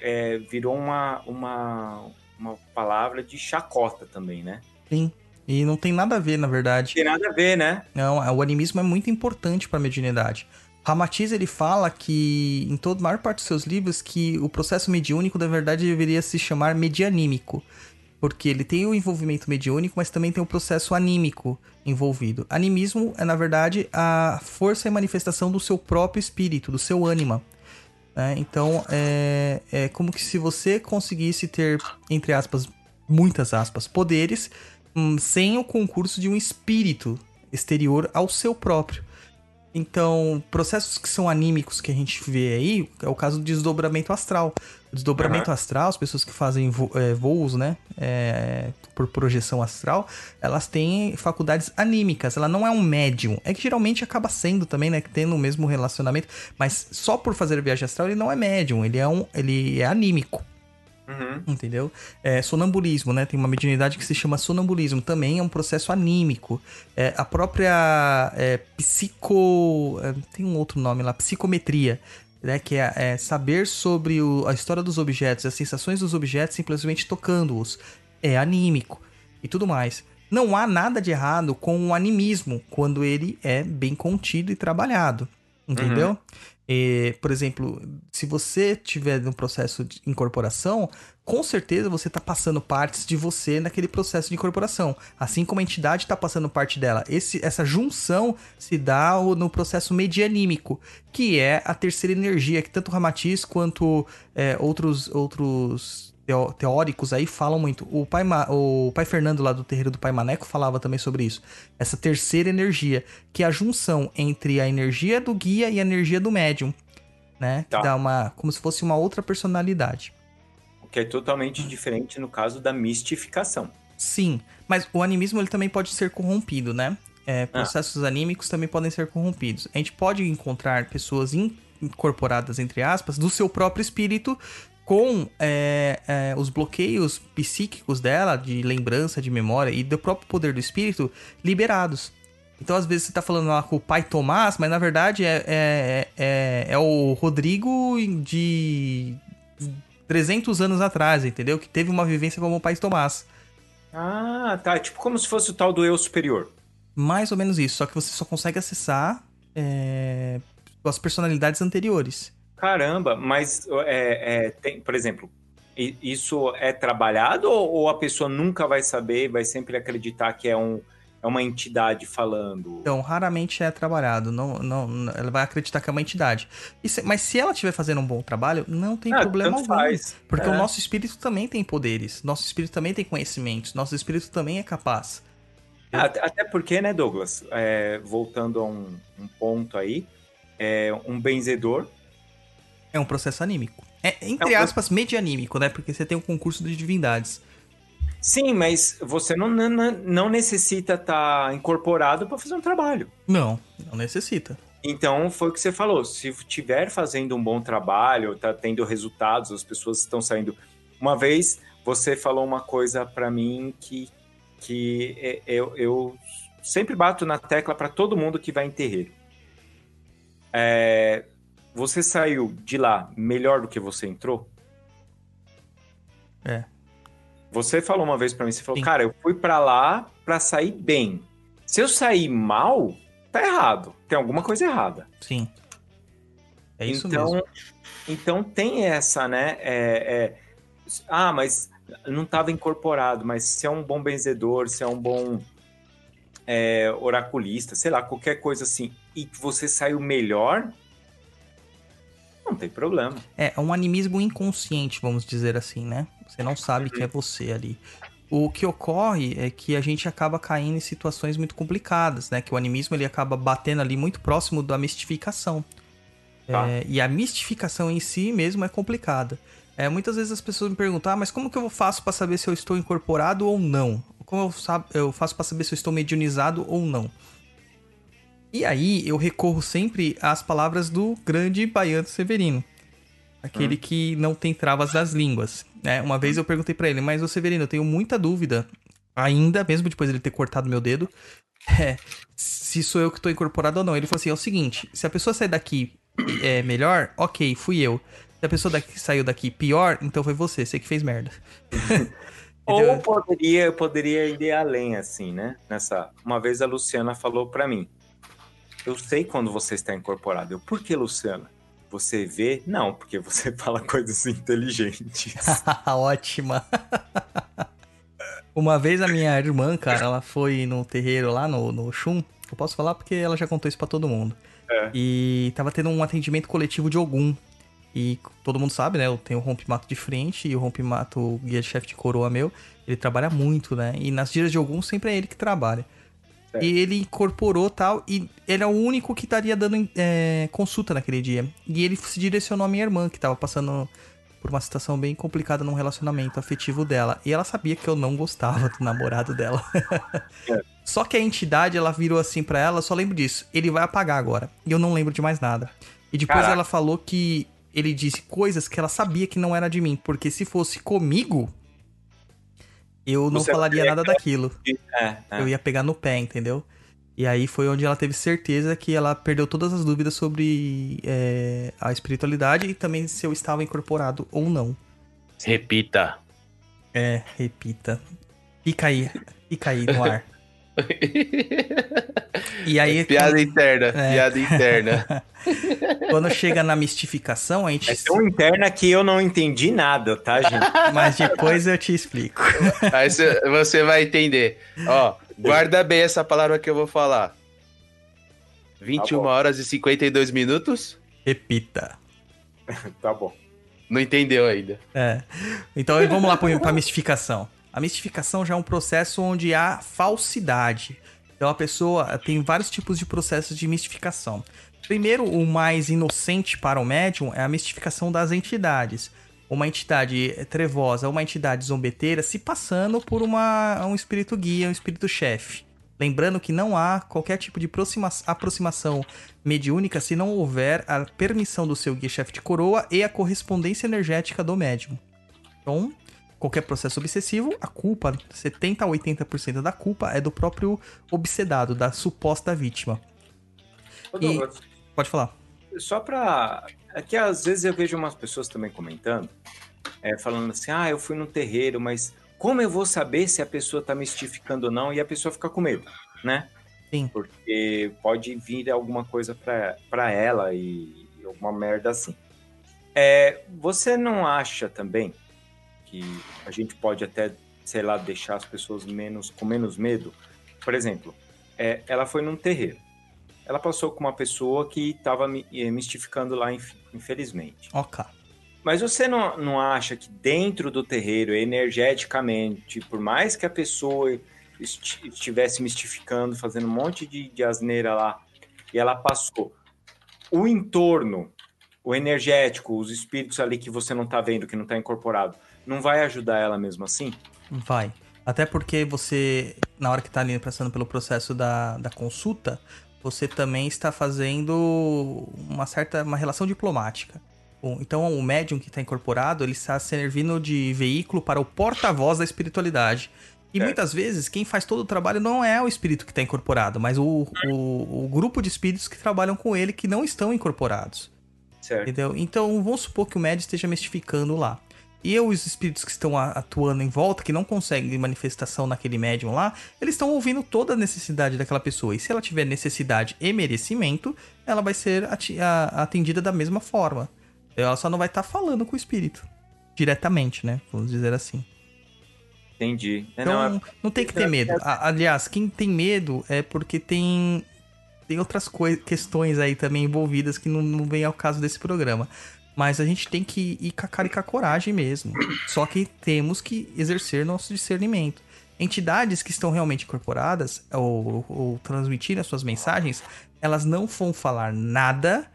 é, virou uma, uma, uma palavra de chacota também, né? Sim. E não tem nada a ver, na verdade. Tem nada a ver, né? Não, o animismo é muito importante para a mediunidade. Ramatiz ele fala que em toda maior parte dos seus livros que o processo mediúnico na verdade deveria se chamar medianímico, porque ele tem o envolvimento mediúnico, mas também tem o processo anímico envolvido. Animismo é na verdade a força e manifestação do seu próprio espírito, do seu ânima. Né? Então é, é como que se você conseguisse ter entre aspas muitas aspas poderes hum, sem o concurso de um espírito exterior ao seu próprio. Então, processos que são anímicos que a gente vê aí é o caso do desdobramento astral. O desdobramento astral, as pessoas que fazem vo- é, voos, né, é, por projeção astral, elas têm faculdades anímicas. Ela não é um médium. É que geralmente acaba sendo também, né, tendo o mesmo relacionamento. Mas só por fazer viagem astral ele não é médium. Ele é um, ele é anímico. Uhum. Entendeu? É, sonambulismo, né? Tem uma mediunidade que se chama sonambulismo. Também é um processo anímico. É, a própria é, psico... é, tem um outro nome lá. Psicometria. Né, que é, é saber sobre o- a história dos objetos, as sensações dos objetos simplesmente tocando-os. É anímico e tudo mais. Não há nada de errado com o animismo quando ele é bem contido e trabalhado. Entendeu? E, por exemplo, se você tiver no processo de incorporação, com certeza você está passando partes de você naquele processo de incorporação. Assim como a entidade está passando parte dela. Esse, essa junção se dá no processo medianímico, que é a terceira energia, que tanto Ramatiz quanto é, outros, outros teo- teóricos aí falam muito. O pai, Ma- o pai Fernando lá do terreiro do Pai Maneco falava também sobre isso. Essa terceira energia, que é a junção entre a energia do guia e a energia do médium, né? Tá. Que dá uma como se fosse uma outra personalidade. O que é totalmente diferente no caso da mistificação. Sim, mas o animismo ele também pode ser corrompido, né? É, processos anímicos também podem ser corrompidos. A gente pode encontrar pessoas in- incorporadas, entre aspas, do seu próprio espírito com é, é, os bloqueios psíquicos dela, de lembrança, de memória e do próprio poder do espírito liberados. Então, às vezes, você tá falando lá com o pai Tomás, mas na verdade é, é, é, é o Rodrigo de 300 anos atrás, entendeu? Que teve uma vivência como o pai Tomás. Ah, tá. Tipo como se fosse o tal do eu superior. Mais ou menos isso, só que você só consegue acessar é, as personalidades anteriores. Caramba, mas é, é, tem, por exemplo, isso é trabalhado ou, ou a pessoa nunca vai saber, vai sempre acreditar que é, um, é uma entidade falando? Então, raramente é trabalhado. Não, não, ela vai acreditar que é uma entidade. Se- mas se ela estiver fazendo um bom trabalho, não tem Ah, problema algum. faz. Porque É. o nosso espírito também tem poderes. Nosso espírito também tem conhecimentos. Nosso espírito também é capaz. Ah, Até até porque, né, Douglas? É, voltando a um, um ponto aí, é, um benzedor. É um processo anímico. É, entre É um- aspas, medianímico, né? Porque você tem um concurso de divindades. Sim, mas você não, não, não necessita estar incorporado para fazer um trabalho. Não, não necessita. Então, foi o que você falou. Se estiver fazendo um bom trabalho, tá tendo resultados, as pessoas estão saindo. Uma vez você falou uma coisa para mim que, que é- eu, eu sempre bato na tecla para todo mundo que vai em terreiro. É, você saiu de lá melhor do que você entrou? É. Você falou uma vez para mim, você falou, Sim. cara, eu fui para lá para sair bem. Se eu sair mal, tá errado. Tem alguma coisa errada. Sim. É isso então, mesmo. Então tem essa, né? é- é, ah, mas não estava incorporado, mas se é um bom benzedor, se é um bom é, oraculista, sei lá, qualquer coisa assim, e que você saiu melhor, não tem problema. É, é um animismo inconsciente, vamos dizer assim, né? Você não sabe que é você ali. O que ocorre é que a gente acaba caindo em situações muito complicadas, né? Que o animismo ele acaba batendo ali muito próximo da mistificação. Tá. É, e a mistificação em si mesmo é complicada. É, muitas vezes as pessoas me perguntam, ah, mas como que eu faço para saber se eu estou incorporado ou não? Como eu, eu faço para saber se eu estou mediunizado ou não? E aí eu recorro sempre às palavras do grande Baiano Severino. Aquele que não tem travas das línguas. né? uma vez eu perguntei pra ele, mas ô Severino, eu tenho muita dúvida, ainda, mesmo depois dele ter cortado meu dedo, é, se sou eu que tô incorporado ou não. Ele falou assim: é o seguinte, se a pessoa sair daqui é, melhor, ok, fui eu. Se a pessoa daqui, saiu daqui pior, então foi você, você que fez merda. Ou poderia, eu poderia ir além, assim, né? Nessa. Uma vez a Luciana falou pra mim. Eu sei quando você está incorporado. Eu, por que, Luciana? Você vê? Não, porque você fala coisas inteligentes. Ótima. Uma vez a minha irmã, cara, ela foi no terreiro lá no, no Shun. Eu posso falar porque ela já contou isso pra todo mundo. É. E tava tendo um atendimento coletivo de Ogum. E todo mundo sabe, né? Eu tenho o rompimato de frente e o rompimato, o guia-chefe de coroa meu, ele trabalha muito, né? E nas dias de Ogum sempre é ele que trabalha. Certo. E ele incorporou tal, e ele é o único que estaria dando é, consulta naquele dia. E ele se direcionou à minha irmã, que tava passando por uma situação bem complicada num relacionamento afetivo dela. E ela sabia que eu não gostava do namorado dela. É. Só que a entidade, ela virou assim pra ela, só lembro disso. Ele vai apagar agora. E eu não lembro de mais nada. E depois Caraca. ela falou que ele disse coisas que ela sabia que não era de mim. Porque se fosse comigo, eu não Você falaria nada daquilo. É, é. Eu ia pegar no pé, entendeu? E aí foi onde ela teve certeza que ela perdeu todas as dúvidas sobre é, a espiritualidade e também se eu estava incorporado ou não. Repita. É, repita. Fica aí, fica aí no ar. E aí, Piada interna, É. piada interna. quando chega na mistificação, a gente. É tão interna que eu não entendi nada, tá, gente? Mas depois eu te explico. Aí cê- você vai entender. Ó, guarda bem essa palavra que eu vou falar. 21 Tá horas e 52 minutos? Repita. Tá bom. Não entendeu ainda. É. Então vamos lá para a mistificação. A mistificação já é um processo onde há falsidade. Então a pessoa tem vários tipos de processos de mistificação. Primeiro, o mais inocente para o médium é a mistificação das entidades. Uma entidade trevosa, uma entidade zombeteira se passando por uma, um espírito guia, um espírito chefe. Lembrando que não há qualquer tipo de aproxima- aproximação mediúnica se não houver a permissão do seu guia-chefe de coroa e a correspondência energética do médium. Então, qualquer processo obsessivo, a culpa, 70 a 80% da culpa é do próprio obsedado, da suposta vítima. Ô, E- Douglas, Pode falar. Só pra. É que às vezes eu vejo umas pessoas também comentando, é, falando assim: ah, eu fui num terreiro, mas como eu vou saber se a pessoa tá mistificando ou não? E a pessoa fica com medo, né? Sim. Porque pode vir alguma coisa pra, pra ela e, e alguma merda assim. É, você não acha também que a gente pode até, sei lá, deixar as pessoas menos com menos medo? Por exemplo, é, ela foi num terreiro ela passou com uma pessoa que estava mistificando lá, inf- infelizmente. Ok. Mas você não, não acha que dentro do terreiro, energeticamente, por mais que a pessoa esti- estivesse mistificando, fazendo um monte de, de asneira lá, e ela passou, o entorno, o energético, os espíritos ali que você não tá vendo, que não tá incorporado, não vai ajudar ela mesmo assim? Vai. Até porque você, na hora que tá ali passando pelo processo da, da consulta, você também está fazendo uma certa uma relação diplomática. Bom, Então o médium que está incorporado, ele está servindo de veículo para o porta-voz da espiritualidade. E Certo. muitas vezes quem faz todo o trabalho não é o espírito que está incorporado, mas o, o, o grupo de espíritos que trabalham com ele que não estão incorporados. Certo. Entendeu? Então, vamos supor que o médium esteja mistificando lá. E os espíritos que estão atuando em volta, que não conseguem manifestação naquele médium lá, eles estão ouvindo toda a necessidade daquela pessoa. E se ela tiver necessidade e merecimento, ela vai ser atendida da mesma forma. Ela só não vai estar falando com o espírito. Diretamente, né? Vamos dizer assim. Entendi. É, Então, não, não, é- tem que ter medo. A- aliás, quem tem medo é porque tem tem outras questões aí também envolvidas que não, não vem ao caso desse programa. Mas a gente tem que ir com a cara e com a coragem mesmo. Só que temos que exercer nosso discernimento. Entidades que estão realmente incorporadas ou, ou transmitirem as suas mensagens, elas não vão falar nada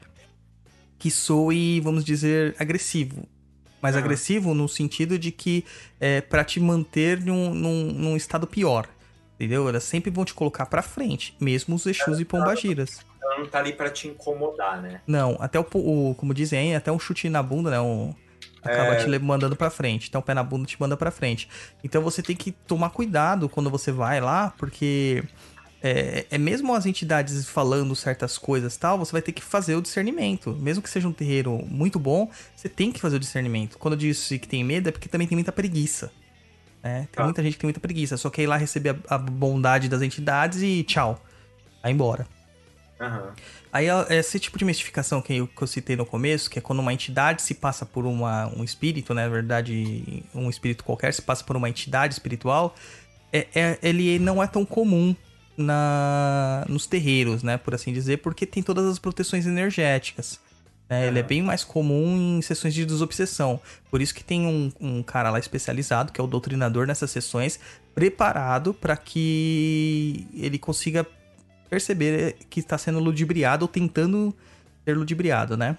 que soe, vamos dizer, agressivo. Mas Ah. agressivo no sentido de que é para te manter num, num, num estado pior. Entendeu? Elas sempre vão te colocar pra frente, mesmo os Exus e Pombagiras. Ela não tá ali pra te incomodar, né? Não, até o, o- como dizem até um chute na bunda, né? Um, acaba É. te mandando pra frente. Então, o pé na bunda te manda pra frente. Então, você tem que tomar cuidado quando você vai lá, porque é, é mesmo as entidades falando certas coisas e tal, você vai ter que fazer o discernimento. Mesmo que seja um terreiro muito bom, você tem que fazer o discernimento. Quando eu disse que tem medo, é porque também tem muita preguiça. né? Tem Tá. muita gente que tem muita preguiça. Só quer ir lá receber a, a bondade das entidades e tchau. Vai embora. Aí esse tipo de mistificação que eu, que eu citei no começo, que é quando uma entidade se passa por uma, um espírito, né? Na verdade, um espírito qualquer se passa por uma entidade espiritual, é, é- ele não é tão comum na, nos terreiros, né? Por assim dizer, porque tem todas as proteções energéticas. né? Ele é bem mais comum em sessões de desobsessão. Por isso que tem um, um cara lá especializado, que é o doutrinador nessas sessões, preparado para que ele consiga perceber que está sendo ludibriado ou tentando ser ludibriado, né?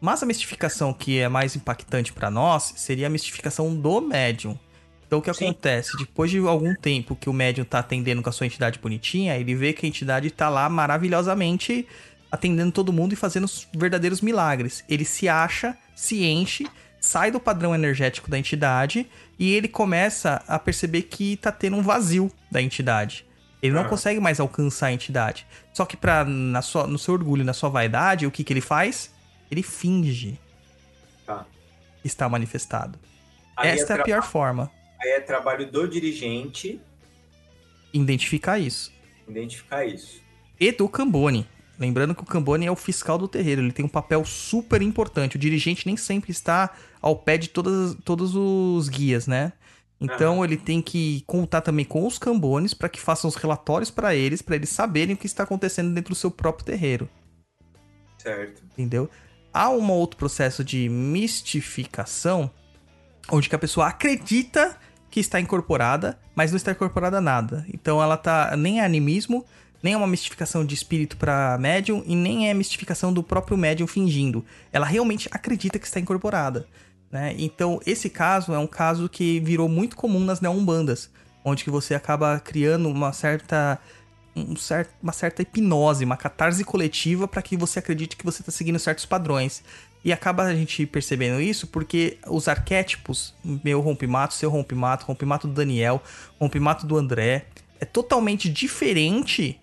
Mas a mistificação que é mais impactante para nós seria a mistificação do médium. Então o que Sim. acontece? Depois de algum tempo que o médium tá atendendo com a sua entidade bonitinha, ele vê que a entidade tá lá maravilhosamente atendendo todo mundo e fazendo os verdadeiros milagres. Ele se acha, se enche, sai do padrão energético da entidade e ele começa a perceber que tá tendo um vazio da entidade. Ele não Ah. consegue mais alcançar a entidade. Só que pra, na sua, no seu orgulho, na sua vaidade, o que, que ele faz? Ele finge Tá. que está manifestado. Aí, é Esta é a tra- pior forma. aí é trabalho do dirigente Identificar isso. identificar isso. E do Cambone. Lembrando que o Cambone é o fiscal do terreiro. Ele tem um papel super importante. O dirigente nem sempre está ao pé de todas, todos os guias, né? Então ele tem que contar também com os cambones para que façam os relatórios para eles, para eles saberem o que está acontecendo dentro do seu próprio terreiro. Certo. entendeu? Há um outro processo de mistificação, onde que a pessoa acredita que está incorporada, mas não está incorporada a nada. Então ela tá nem é animismo, nem é uma mistificação de espírito para médium e nem é mistificação do próprio médium fingindo. Ela realmente acredita que está incorporada, né? Então esse caso é um caso que virou muito comum nas neombandas, onde que você acaba criando uma certa um cer- uma certa hipnose, uma catarse coletiva para que você acredite que você está seguindo certos padrões. E acaba a gente percebendo isso porque os arquétipos, meu rompimato, seu rompimato, rompimato do Daniel, rompimato do André, é totalmente diferente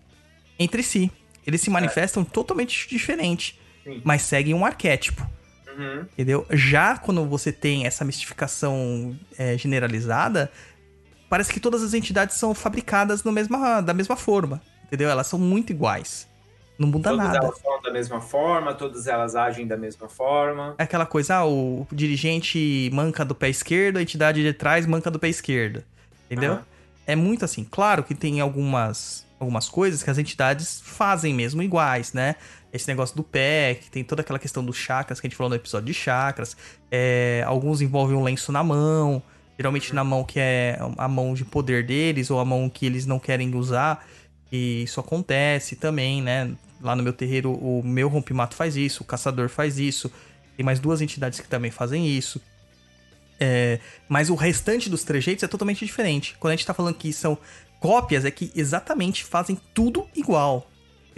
entre si. Eles se manifestam totalmente diferente, Sim. mas seguem um arquétipo. Uhum. Entendeu? Já quando você tem essa mistificação é, generalizada, parece que todas as entidades são fabricadas no mesma, da mesma forma. Entendeu? Elas são muito iguais. Não muda Todas nada. elas falam da mesma forma, todas elas agem da mesma forma. É aquela coisa, ah, o dirigente manca do pé esquerdo, a entidade de trás manca do pé esquerdo. Entendeu? Aham. É muito assim. Claro que tem algumas, algumas coisas que as entidades fazem mesmo iguais, né? Esse negócio do pé, que tem toda aquela questão dos chakras que a gente falou no episódio de chakras. É, alguns envolvem um lenço na mão, geralmente na mão que é a mão de poder deles, ou a mão que eles não querem usar. E isso acontece também, né? Lá no meu terreiro, o meu rompimato faz isso, o caçador faz isso. Tem mais duas entidades que também fazem isso. É, mas o restante dos trejeitos é totalmente diferente. Quando a gente tá falando que são cópias, é que exatamente fazem tudo igual.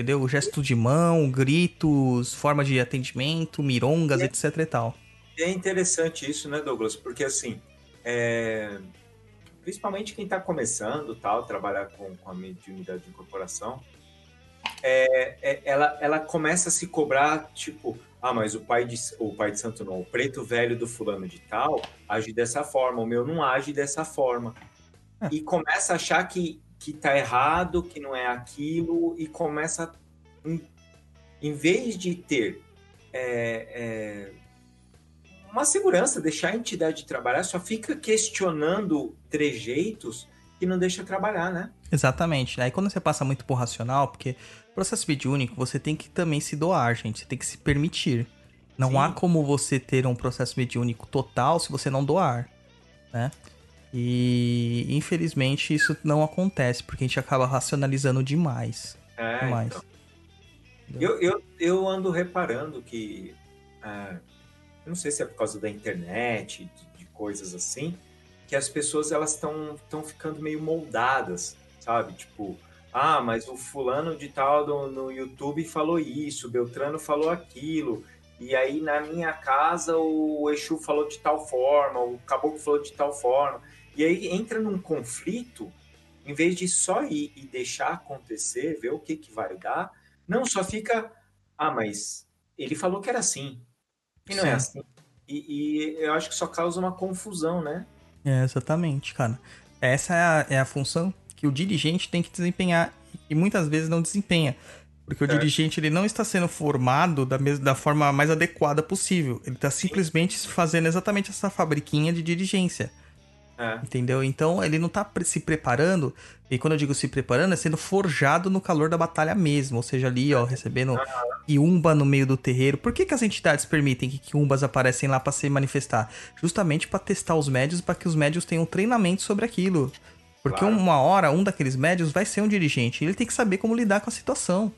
Entendeu? O gesto de mão, gritos, forma de atendimento, mirongas, É. etc e tal. É interessante isso, né, Douglas? Porque assim, é, principalmente quem está começando, tal, trabalhar com, com a mediunidade de incorporação, é, é- ela, ela começa a se cobrar, tipo, ah, mas o pai de o pai de santo não, o preto velho do fulano de tal age dessa forma, o meu não age dessa forma. É. E começa a achar que, que tá errado, que não é aquilo, e começa, em, em vez de ter é, é, uma segurança, deixar a entidade trabalhar, só fica questionando trejeitos que não deixa trabalhar, né? Exatamente. Aí quando você passa muito por racional, porque processo mediúnico, você tem que também se doar, gente. Você tem que se permitir. Não Sim. há como você ter um processo mediúnico total se você não doar, né? E infelizmente isso não acontece, porque a gente acaba racionalizando demais. É, demais. então. Eu, eu, eu ando reparando que, ah, não sei se é por causa da internet, de, de coisas assim, que as pessoas elas estão estão ficando meio moldadas, sabe? Tipo, ah, mas o fulano de tal do- no YouTube falou isso, o Beltrano falou aquilo, e aí na minha casa o Exu falou de tal forma, o Caboclo falou de tal forma, e aí entra num conflito, em vez de só ir e deixar acontecer, ver o que, que vai dar, não, só fica, ah, mas ele falou que era assim, e não é Sim. assim. E, e eu acho que só causa uma confusão, né? É, exatamente, cara. Essa é a, é a função que o dirigente tem que desempenhar e muitas vezes não desempenha. Porque o Certo. dirigente ele não está sendo formado da, da forma mais adequada possível. Ele está simplesmente fazendo exatamente essa fabriquinha de dirigência. É. Entendeu? Então ele não tá se preparando, e quando eu digo se preparando, é sendo forjado no calor da batalha mesmo. Ou seja, ali, ó, recebendo Kiumba no meio do terreiro. Por que, que as entidades permitem que Kiumbas aparecem lá pra se manifestar? Justamente pra testar os médios, pra que os médios tenham treinamento sobre aquilo. Porque Claro. uma hora, um daqueles médios vai ser um dirigente. E ele tem que saber como lidar com a situação.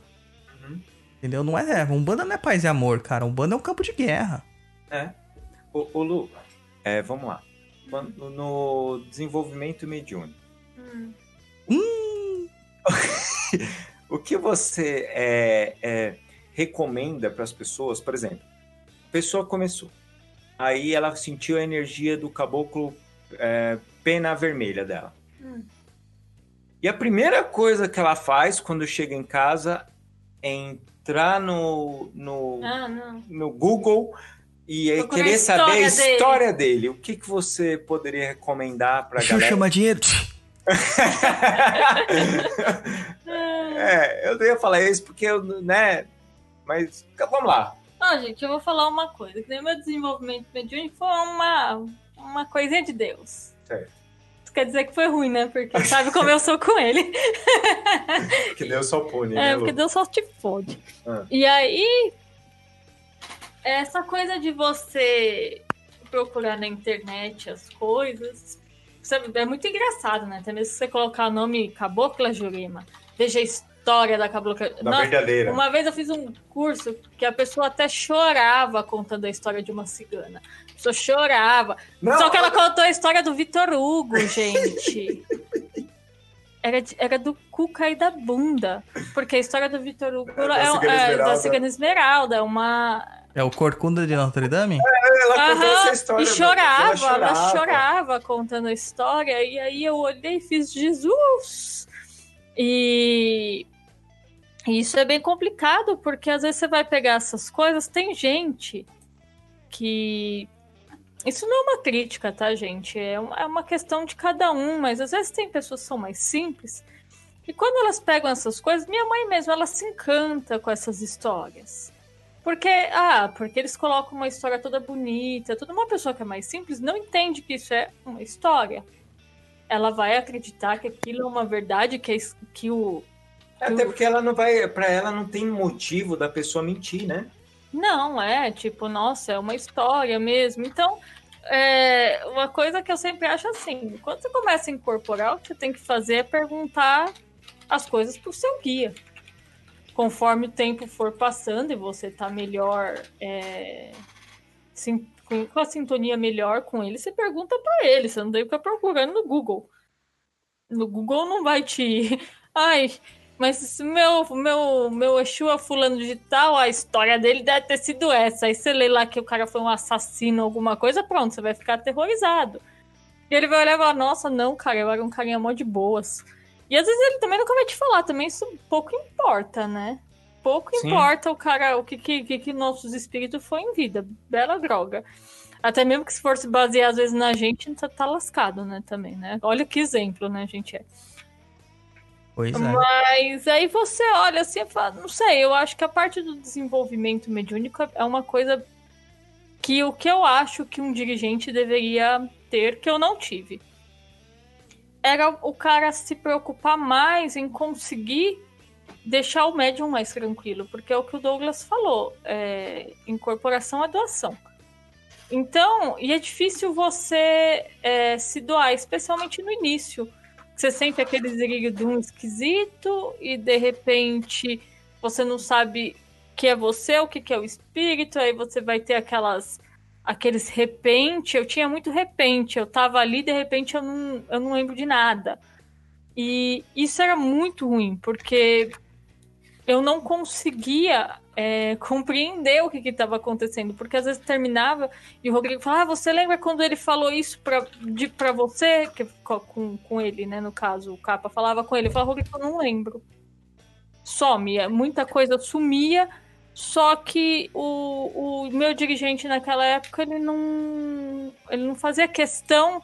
Uhum. Entendeu? Não é. Umbanda não é paz e amor, cara. Umbanda é um campo de guerra. É. Ô, ô Lu, é, vamos lá. No desenvolvimento mediúnico, Hum. o que você é, é, recomenda para as pessoas? Por exemplo, a pessoa começou, aí ela sentiu a energia do caboclo é, pena vermelha dela. Hum. E a primeira coisa que ela faz quando chega em casa é entrar no, no, Ah, no Google e Procurar a querer saber a história dele. dele. O que, que você poderia recomendar para a Deixa eu galera? chamar dinheiro. é, eu não ia falar isso porque eu, né? Mas vamos lá. Ah, gente, eu vou falar uma coisa. Que nem meu desenvolvimento mediúnico foi uma, uma coisinha de Deus. Certo. Isso quer dizer que foi ruim, né? Porque sabe como eu sou com ele. Que Deus só pune, É, né, porque? Deus só te fode. Ah. E aí, essa coisa de você procurar na internet as coisas, é muito engraçado, né? Até mesmo se você colocar o nome Cabocla Jurema, veja a história da Cabocla. Da Nossa, verdadeira. uma vez eu fiz um curso que a pessoa até chorava contando a história de uma cigana. A pessoa chorava. Não, Só que ela contou a história do Vitor Hugo, gente. Era, de- era do cu cair da bunda. Porque a história do Vitor Hugo Da é, Cigana é da. Cigana Esmeralda. É uma. É o Corcunda de Notre Dame? ela contou Aham, essa história. e meu, chorava, ela ela chorava contando a história. E aí eu olhei e fiz Jesus. E. e isso é bem complicado, porque às vezes você vai pegar essas coisas, tem gente que. Isso não é uma crítica, tá, gente? É uma, é uma questão de cada um, mas às vezes tem pessoas que são mais simples. E quando elas pegam essas coisas, minha mãe mesmo, ela se encanta com essas histórias. Porque, ah, porque eles colocam uma história toda bonita, toda uma pessoa que é mais simples não entende que isso é uma história. Ela vai acreditar que aquilo é uma verdade, que, é que o. Até porque ela não vai. Pra ela não tem motivo da pessoa mentir, né? Não, é tipo, nossa, é uma história mesmo. Então, é, uma coisa que eu sempre acho assim: quando você começa a incorporar, o que você tem que fazer é perguntar as coisas pro seu guia. Conforme o tempo for passando e você tá melhor, é, sim- com com a sintonia melhor com ele, você pergunta pra ele, você não deve ficar procurando no Google. No Google não vai te. Ai, mas meu, meu, meu Exu é fulano de tal, a história dele deve ter sido essa. Aí você lê lá que o cara foi um assassino, alguma coisa, pronto, você vai ficar aterrorizado. E ele vai olhar e falar, nossa, não, cara, eu era um carinha mó de boas. E às vezes ele também nunca vai te falar, também isso pouco importa, né? Pouco Sim. importa o cara, o que, que, que, nossos espíritos foi em vida. Bela droga. Até mesmo que se for se basear às vezes na gente, tá, tá lascado, né, também, né? Olha que exemplo, né, gente? É. Pois é. Mas aí você olha assim e fala, não sei, eu acho que a parte do desenvolvimento mediúnico é uma coisa que o que eu acho que um dirigente deveria ter, que eu não tive, era o cara se preocupar mais em conseguir deixar o médium mais tranquilo, porque é o que o Douglas falou, é, incorporação é doação. Então, e é difícil você é, se doar, especialmente no início. Você sente aquele um esquisito e de repente você não sabe o que é você, o que é o espírito, aí você vai ter aquelas aqueles repente, eu tinha muito repente, eu tava ali, de repente eu não, eu não lembro de nada. E isso era muito ruim, porque eu não conseguia é, compreender o que estava acontecendo, porque às vezes terminava e o Rodrigo falava: ah, você lembra quando ele falou isso pra você? Que, com, com ele, né? No caso, o Capa falava com ele. Eu falava, Rodrigo, eu não lembro. Some, muita coisa sumia, só que o, o meu dirigente naquela época ele não, ele não fazia questão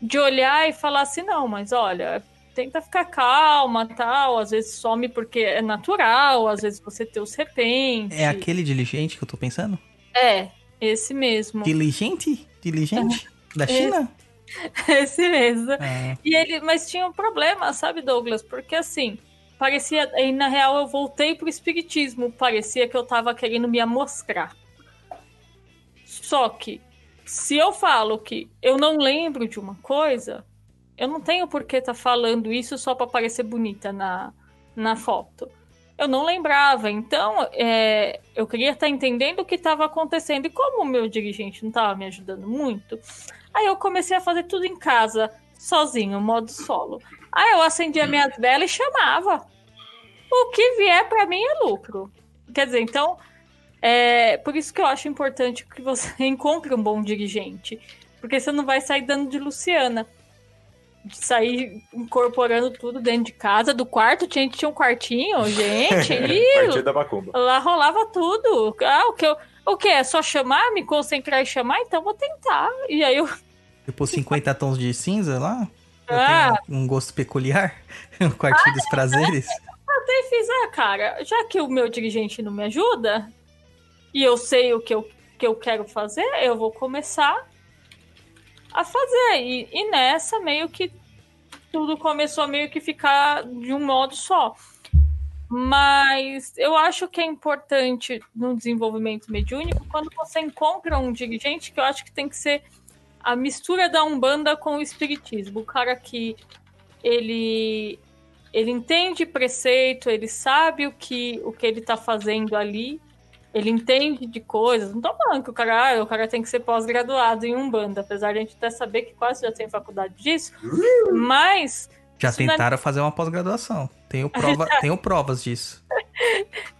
de olhar e falar assim: não, mas olha, tenta ficar calma, tal. Às vezes some porque é natural, às vezes você tem os repentes. É aquele diligente que eu tô pensando? É, esse mesmo. Diligente? Diligente? Da China? Esse, esse mesmo. É. E ele, mas tinha um problema, sabe, Douglas? Porque assim, parecia, e na real eu voltei pro espiritismo, parecia que eu tava querendo me amostrar. Só que se eu falo que eu não lembro de uma coisa, eu não tenho por que estar tá falando isso só para parecer bonita na, na foto. Eu não lembrava, então é, eu queria estar tá entendendo o que estava acontecendo. E como o meu dirigente não estava me ajudando muito, aí eu comecei a fazer tudo em casa, sozinho, modo solo. Aí eu acendia minhas velas e chamava. O que vier para mim é lucro. Quer dizer, então, é por isso que eu acho importante que você encontre um bom dirigente. Porque você não vai sair dando de Luciana de sair incorporando tudo dentro de casa, do quarto, tinha, tinha um quartinho, gente. e da macumba. Lá rolava tudo. Ah, o que eu, o que é só chamar, me concentrar e chamar, então vou tentar. E aí eu Depois 50 tons de cinza lá? Eu ah. tenho um gosto peculiar, um quartinho ah, dos prazeres. Até fiz, ah, cara, já que o meu dirigente não me ajuda e eu sei o que eu, que eu quero fazer, eu vou começar a fazer. E, e nessa, meio que tudo começou a meio que ficar de um modo só. Mas eu acho que é importante no desenvolvimento mediúnico quando você encontra um dirigente que eu acho que tem que ser a mistura da Umbanda com o Espiritismo. O cara que ele, ele entende preceito, ele sabe o que, o que ele está fazendo ali, ele entende de coisas. Não tô falando que o cara, ah, o cara tem que ser pós-graduado em Umbanda, apesar de a gente até saber que quase já tem faculdade disso. Mas. Já é tentaram é... fazer uma pós-graduação. Tenho, prova, tenho provas disso.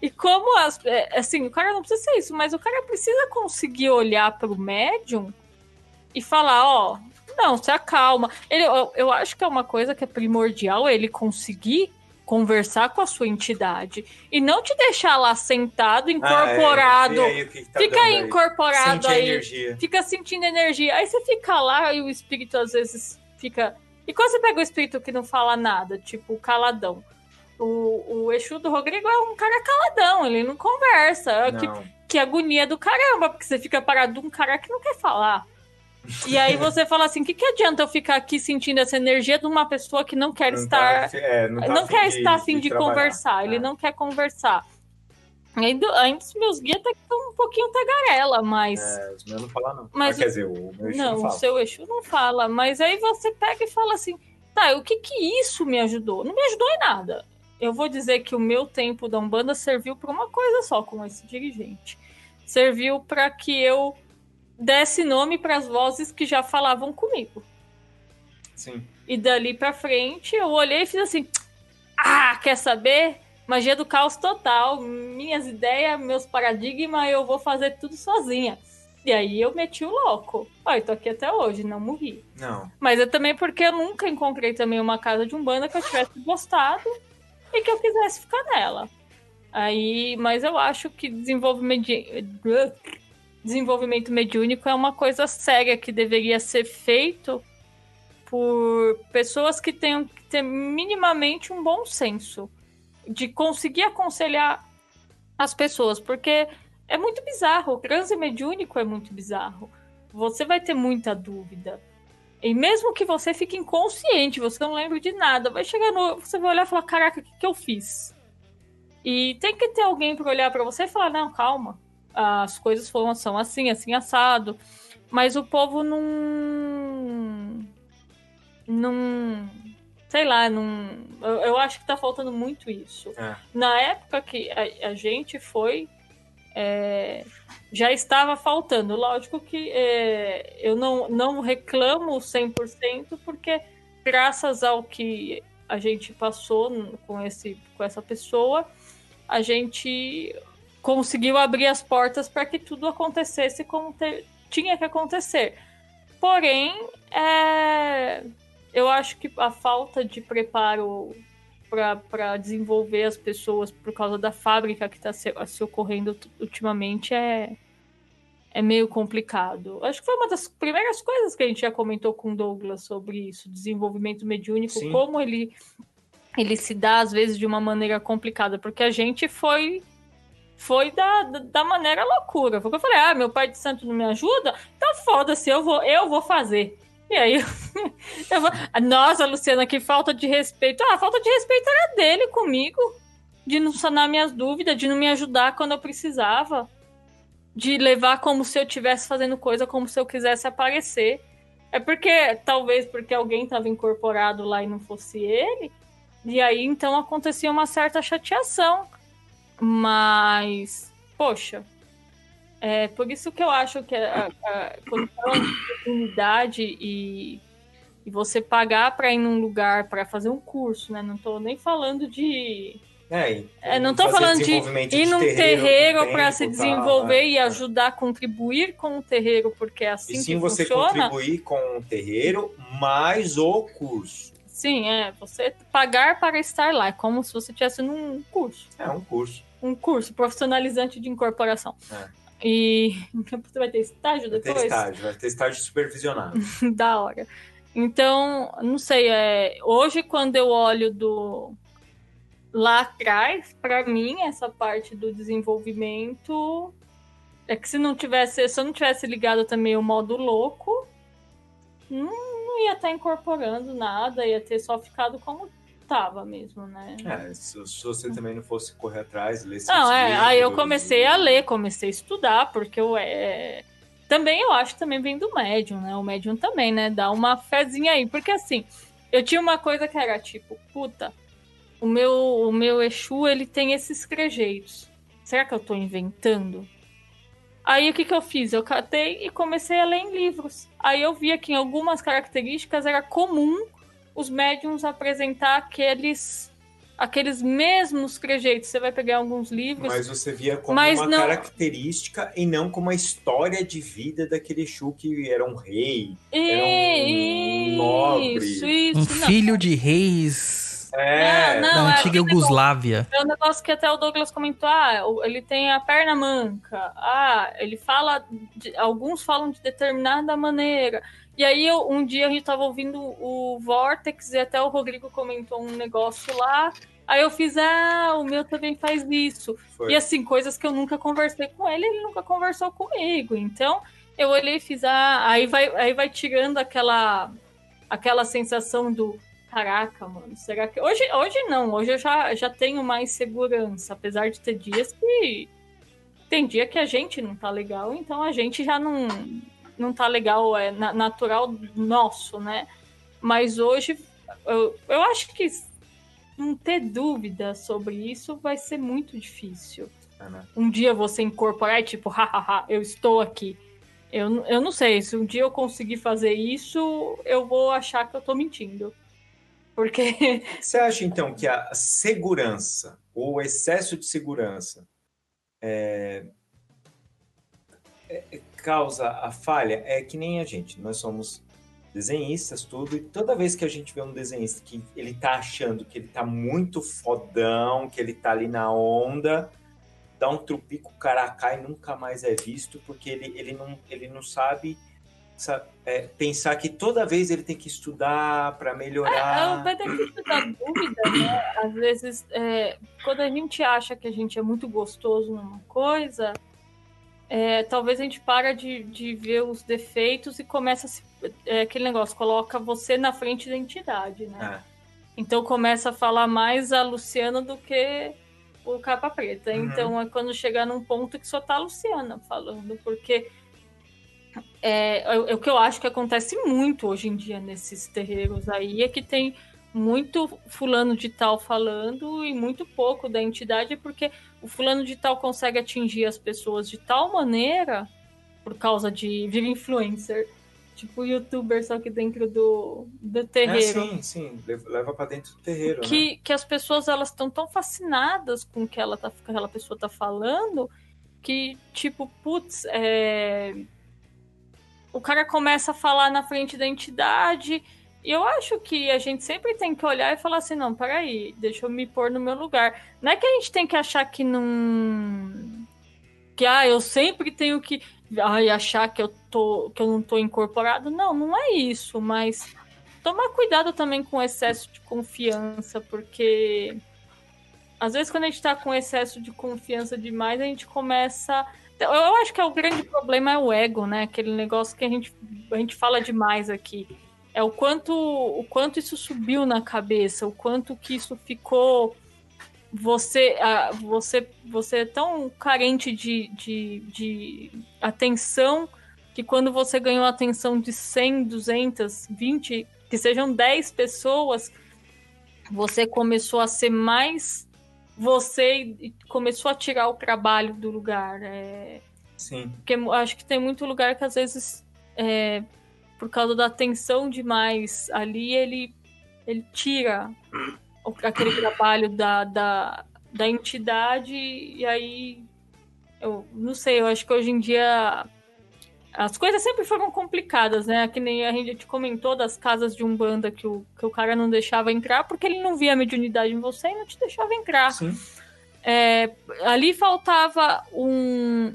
e como as. É, assim, o cara não precisa ser isso, mas o cara precisa conseguir olhar para o médium e falar: ó, não, se acalma. Ele, eu, eu acho que é uma coisa que é primordial ele conseguir conversar com a sua entidade e não te deixar lá sentado, incorporado. Ah, é. aí, que tá fica aí incorporado aí, energia. fica sentindo energia. Aí você fica lá e o espírito às vezes fica. E quando você pega o espírito que não fala nada, tipo caladão. O, o Exu do Rodrigo é um cara caladão, ele não conversa. Não. Que, que agonia do caramba, porque você fica parado de um cara que não quer falar. E aí você fala assim, o que, que adianta eu ficar aqui sentindo essa energia de uma pessoa que não quer não estar, tá, é, não, tá não quer de, estar afim de, de conversar, ele é. não quer conversar. Ainda, ainda os meus guias até estão um pouquinho tagarela, mas. É, os meus não falam, não. Mas, quer dizer, o meu não, não o seu Exu não fala. Mas aí você pega e fala assim: tá, o que que isso me ajudou? Não me ajudou em nada. Eu vou dizer que o meu tempo da Umbanda serviu para uma coisa só com esse dirigente. Serviu para que eu desse nome para as vozes que já falavam comigo. Sim. E dali para frente eu olhei e fiz assim: "Ah, quer saber? Magia do caos total, minhas ideias, meus paradigmas, eu vou fazer tudo sozinha". E aí eu meti o louco. Ó, eu tô aqui até hoje, não morri. Não. Mas é também porque eu nunca encontrei também uma casa de umbanda que eu tivesse gostado e que eu quisesse ficar nela. Aí, mas eu acho que desenvolvimento de desenvolvimento mediúnico é uma coisa séria que deveria ser feito por pessoas que tenham que ter minimamente um bom senso de conseguir aconselhar as pessoas, porque é muito bizarro. O transe mediúnico é muito bizarro. Você vai ter muita dúvida. E mesmo que você fique inconsciente, você não lembra de nada, vai chegar no. Você vai olhar e falar: caraca, o que, que eu fiz? E tem que ter alguém para olhar para você e falar: não, calma. As coisas foram, são assim, assim, assado. Mas o povo não. Não. Sei lá, não. Eu, eu acho que tá faltando muito isso. É. Na época que a, a gente foi. é, já estava faltando. Lógico que é, eu não, não reclamo 100%, porque graças ao que a gente passou com, esse, com essa pessoa, a gente conseguiu abrir as portas para que tudo acontecesse como te- tinha que acontecer. Porém, é, eu acho que a falta de preparo para desenvolver as pessoas por causa da fábrica que está se, se ocorrendo ultimamente é, é meio complicado. Acho que foi uma das primeiras coisas que a gente já comentou com o Douglas sobre isso, desenvolvimento mediúnico, Sim. como ele, ele se dá às vezes de uma maneira complicada, porque a gente foi foi da, da, maneira loucura. Foi o que eu falei, ah, meu pai de santo não me ajuda? Então foda-se, eu vou, eu vou fazer. E aí, eu vou... Nossa, Luciana, que falta de respeito. Ah, a falta de respeito era dele comigo. De não sanar minhas dúvidas, de não me ajudar quando eu precisava. De levar como se eu estivesse fazendo coisa como se eu quisesse aparecer. É porque, talvez porque alguém estava incorporado lá e não fosse ele. E aí, então, acontecia uma certa chateação. Mas, poxa, é por isso que eu acho que a, a, quando fala de oportunidade e, e você pagar para ir num lugar para fazer um curso, né? Não tô nem falando de. É, É, não tô fazer falando de ir num terreiro para se tá? desenvolver e É. ajudar a contribuir com o terreiro, porque é assim E sim que você funciona. contribuir com o terreiro mais o curso. Sim, é. Você pagar para estar lá. É como se você estivesse num curso. É um curso. Um curso profissionalizante de incorporação. É. E você vai ter estágio Vai ter depois? estágio, vai ter estágio supervisionado. da hora. Então, não sei, é, hoje quando eu olho do lá atrás, para mim essa parte do desenvolvimento é que se não tivesse, se eu não tivesse ligado também o modo louco, não, não ia estar incorporando nada, ia ter só ficado como tava mesmo, né? É, se, se você também não fosse correr atrás, ler Não, é, aí eu comecei a ler, comecei a estudar, porque eu é. Também eu acho que também vem do médium, né? O médium também, né? Dá uma fezinha aí. Porque assim, eu tinha uma coisa que era tipo, puta, o meu, o meu Exu, ele tem esses trejeitos. Será que eu tô inventando? Aí o que, que eu fiz? Eu catei e comecei a ler em livros. Aí eu via que em algumas características era comum os médiums apresentar aqueles aqueles mesmos trejeitos. Você vai pegar alguns livros. Mas você via como Mas uma não- característica e não como a história de vida daquele Exu que era um rei. E- um nobre. Isso, Um isso. não. filho de reis É, Não, da é antiga aquele Yugoslávia. É um negócio que até o Douglas comentou. Ah, ele tem a perna manca. Ah, ele fala. de- alguns falam de determinada maneira. E aí, eu- um dia a gente tava ouvindo o Vortex e até o Rodrigo comentou um negócio lá. Aí eu fiz, ah, o meu também faz isso. foi. E assim, coisas que eu nunca conversei com ele, ele nunca conversou comigo. Então, eu olhei e fiz, ah, aí vai, aí vai tirando aquela, aquela sensação do caraca, mano, será que. Hoje, hoje não, hoje eu já, já tenho mais segurança, apesar de ter dias que. Tem dia que a gente não tá legal, então a gente já não, não tá legal, é na- natural nosso, né? Mas hoje eu, eu acho que não ter dúvida sobre isso vai ser muito difícil. É, né? Um dia você incorporar e tipo, hahaha, eu estou aqui. Eu, eu não sei, se um dia eu conseguir fazer isso, eu vou achar que eu tô mentindo. Porque Você acha então que a segurança ou o excesso de segurança é, é- causa a falha? É que nem a gente, nós somos desenhistas, tudo, e toda vez que a gente vê um desenhista que ele tá achando que ele tá muito fodão, que ele tá ali na onda, dá um trupico, o cara cai e nunca mais é visto, porque ele, ele, não, ele não sabe, sa- é, pensar que toda vez ele tem que estudar para é, é melhorar. o benefício da dúvida, né? Às vezes, é, quando a gente acha que a gente é muito gostoso numa coisa, é, talvez a gente para de, de ver os defeitos e começa a se, é, aquele negócio, coloca você na frente da entidade, né? É. Então começa a falar mais a Luciana do que o Capa Preta. Uhum. Então é quando chegar num ponto que só tá a Luciana falando, porque é, é, é o que eu acho que acontece muito hoje em dia nesses terreiros aí, é que tem muito fulano de tal falando e muito pouco da entidade, porque o fulano de tal consegue atingir as pessoas de tal maneira, por causa de vir influencer, tipo youtuber, só que dentro do, do É, terreiro. sim, sim. Leva pra dentro do terreiro, né? que, que as pessoas elas estão tão fascinadas com o que ela tá, que aquela pessoa tá falando que, tipo, putz, é... o cara começa a falar na frente da entidade. Eu acho que a gente sempre tem que olhar e falar assim, não, peraí, deixa eu me pôr no meu lugar. Não é que a gente tem que achar que não. Que ah, eu sempre tenho que ai, achar que eu, tô, que eu não tô incorporado. Não, não é isso, mas tomar cuidado também com excesso de confiança, porque às vezes quando a gente tá com excesso de confiança demais, a gente começa. Eu acho que é o grande problema é o ego, né? Aquele negócio que a gente, a gente fala demais aqui. É o quanto, o quanto isso subiu na cabeça, o quanto que isso ficou. Você, você, você é tão carente de, de, de atenção que quando você ganhou a atenção de 100, 200, 20, que sejam 10 pessoas, você começou a ser mais você e começou a tirar o trabalho do lugar. É, Sim. porque acho que tem muito lugar que às vezes, é, por causa da atenção demais ali, ele, ele tira o- aquele trabalho da, da, da entidade e aí eu não sei, eu acho que hoje em dia as coisas sempre foram complicadas, né? Que nem a gente comentou das casas de Umbanda que o, que o cara não deixava entrar porque ele não via a mediunidade em você e não te deixava entrar. É, ali faltava um,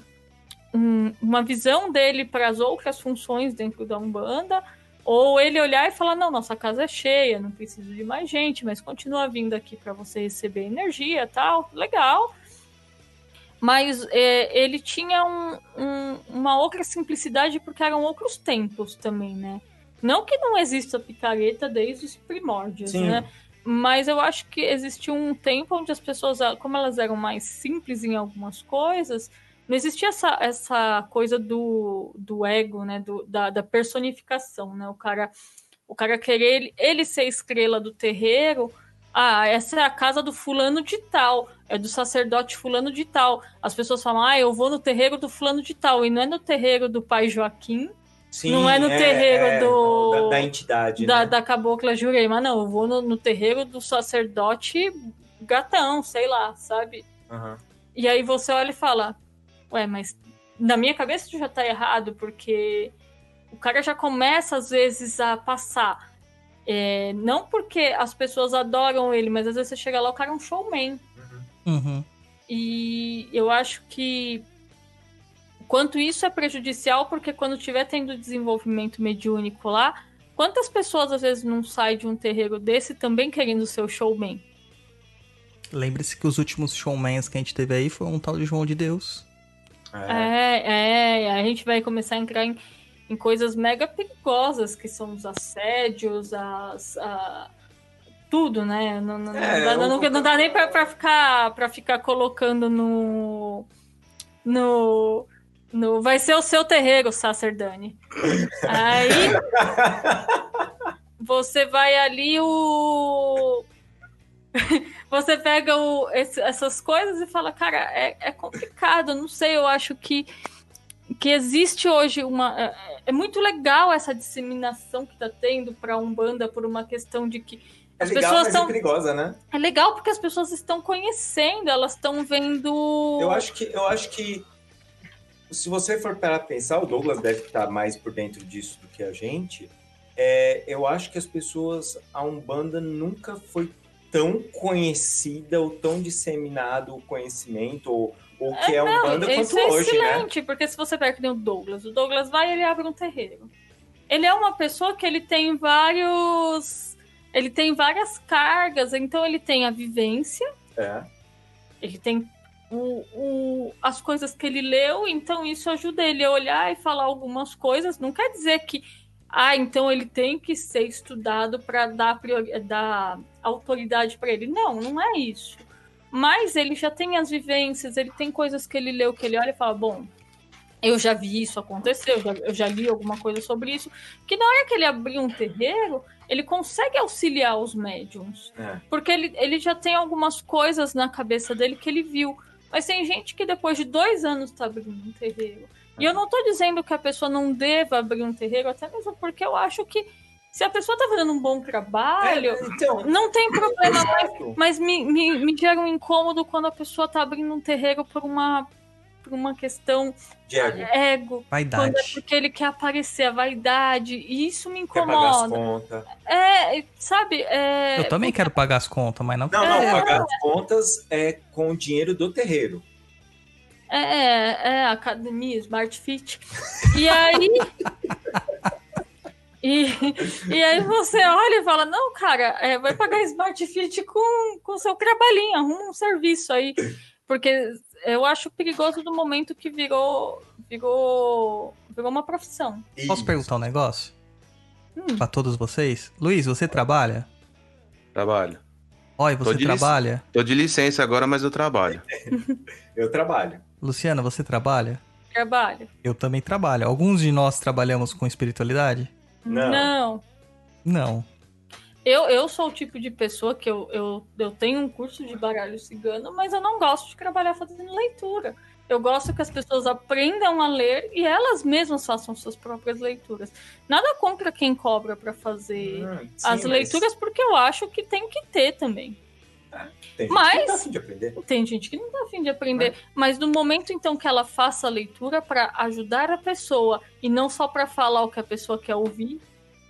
um- uma visão dele para as outras funções dentro da Umbanda, ou ele olhar e falar: não, nossa casa é cheia, não preciso de mais gente, mas continua vindo aqui para você receber energia tal, legal. Mas é, ele tinha um- um- uma outra simplicidade porque eram outros tempos também, né? Não que não exista picareta desde os primórdios, Sim. né? Mas eu acho que existiu um tempo onde as pessoas, como elas eram mais simples em algumas coisas, não existia essa, essa coisa do, do ego, né? Do, da, da personificação, né? O cara, o cara querer ele, ele ser estrela do terreiro. Ah, essa é a casa do fulano de tal, é do sacerdote fulano de tal. As pessoas falam, ah, eu vou no terreiro do fulano de tal, e não é no terreiro do pai Joaquim, Sim, Não é no terreiro do- Da, da entidade, da, né? da cabocla Jurema, não. Eu vou no, no terreiro do sacerdote gatão, sei lá, sabe? Aham. E aí você olha e fala, ué, mas na minha cabeça já tá errado, porque o cara já começa às vezes a passar. É, não porque as pessoas adoram ele, mas às vezes você chega lá, o cara é um showman. Uhum. E eu acho que quanto isso é prejudicial, porque quando tiver tendo desenvolvimento mediúnico lá, quantas pessoas às vezes não saem de um terreiro desse também querendo ser o showman? Lembre-se que os últimos showmans que a gente teve aí foi um tal de João de Deus. É. É, é, a gente vai começar a entrar em, em coisas mega perigosas, que são os assédios, as. a- tudo, né? Não, não, não É, dá, o- não- não dá nem pra, pra ficar, pra ficar colocando no. No. No, vai ser o seu terreiro, Sacerdani. Aí você vai ali o. Você pega o- esse- essas coisas e fala, cara, é, é complicado, não sei, eu acho que, que existe hoje uma. É, é muito legal essa disseminação que tá tendo pra Umbanda por uma questão de que É as legal, pessoas são. é perigosa, né? É legal porque as pessoas estão conhecendo, elas estão vendo. Eu acho que, eu acho que se você for para pensar, o Douglas deve estar mais por dentro disso do que a gente. É, eu acho que as pessoas, a Umbanda nunca foi tão conhecida ou tão disseminado o conhecimento ou, ou que é, a Não, Umbanda quanto isso é hoje, né? excelente, porque se você pega que nem o Douglas, o Douglas vai e ele abre um terreiro. Ele é uma pessoa que ele tem vários. Ele tem várias cargas, então ele tem a vivência, É. ele tem o, o, as coisas que ele leu, então isso ajuda ele a olhar e falar algumas coisas. Não quer dizer que, ah, então ele tem que ser estudado para dar, priori- dar autoridade para ele. Não, não é isso. Mas ele já tem as vivências, ele tem coisas que ele leu que ele olha e fala: bom, eu já vi isso acontecer, eu já, eu já li alguma coisa sobre isso. Que na hora que ele abrir um terreiro, ele consegue auxiliar os médiums. É. Porque ele, ele já tem algumas coisas na cabeça dele que ele viu. Mas tem gente que depois de dois anos tá abrindo um terreiro. E eu não tô dizendo que a pessoa não deva abrir um terreiro, até mesmo porque eu acho que se a pessoa tá fazendo um bom trabalho, É, então, não tem problema mais. exato. Mas me, me, me gera um incômodo quando a pessoa tá abrindo um terreiro por uma, por uma questão Diego, ego. Quando é Vaidade. porque ele quer aparecer, a vaidade. E isso me quer pagar as incomoda. contas. É, sabe? É, Eu também quero pagar as contas, mas não. Não, não, É. pagar as contas é com o dinheiro do terreiro. É, é, é, academia, Smart Fit. E aí. e, e aí você olha e fala: não, cara, é, vai pagar Smart Fit com o seu trabalhinho, arruma um serviço aí. Porque eu acho perigoso do momento que virou, virou, virou uma profissão. Posso perguntar um negócio? Hum. Pra todos vocês? Luiz, você trabalha? Trabalho. Oi, Tô você lic- trabalha? Tô de licença agora, mas eu trabalho. Eu trabalho. Luciana, você trabalha? Trabalho. Eu também trabalho. Alguns de nós trabalhamos com espiritualidade? Não. não. Não. Eu, eu sou o tipo de pessoa que eu, eu, eu tenho um curso de baralho cigano, mas eu não gosto de trabalhar fazendo leitura. Eu gosto que as pessoas aprendam a ler e elas mesmas façam suas próprias leituras. Nada contra quem cobra para fazer Hum, sim, as mas leituras, porque eu acho que tem que ter também. Tem gente mas- que não tá afim de aprender. Tem gente que não tá afim de aprender, mas no momento então que ela faça a leitura para ajudar a pessoa e não só para falar o que a pessoa quer ouvir,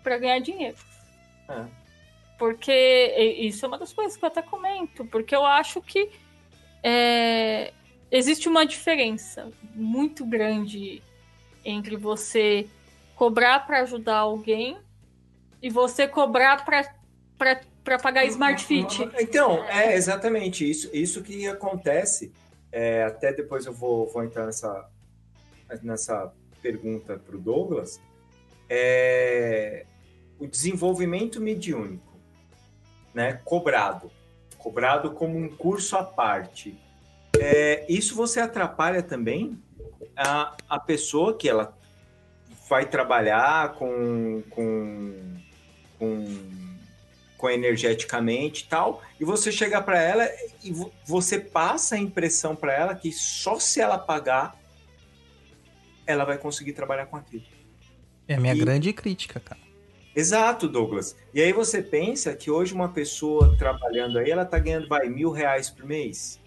para ganhar dinheiro. É. Porque isso é uma das coisas que eu até comento, porque eu acho que é, existe uma diferença muito grande entre você cobrar para ajudar alguém e você cobrar para pagar Smart Fit. Então, é exatamente isso, isso que acontece. É, até depois eu vou, vou entrar nessa, nessa pergunta para o Douglas. É, o desenvolvimento mediúnico, né, cobrado, cobrado como um curso à parte. É, isso você atrapalha também a, a pessoa que ela vai trabalhar com, com, com com energeticamente e tal, e você chega para ela e vo- você passa a impressão para ela que só se ela pagar ela vai conseguir trabalhar com aquilo. É a minha E- grande crítica, cara. Exato, Douglas. E aí você pensa que hoje uma pessoa trabalhando aí, ela tá ganhando, vai, mil reais por mês.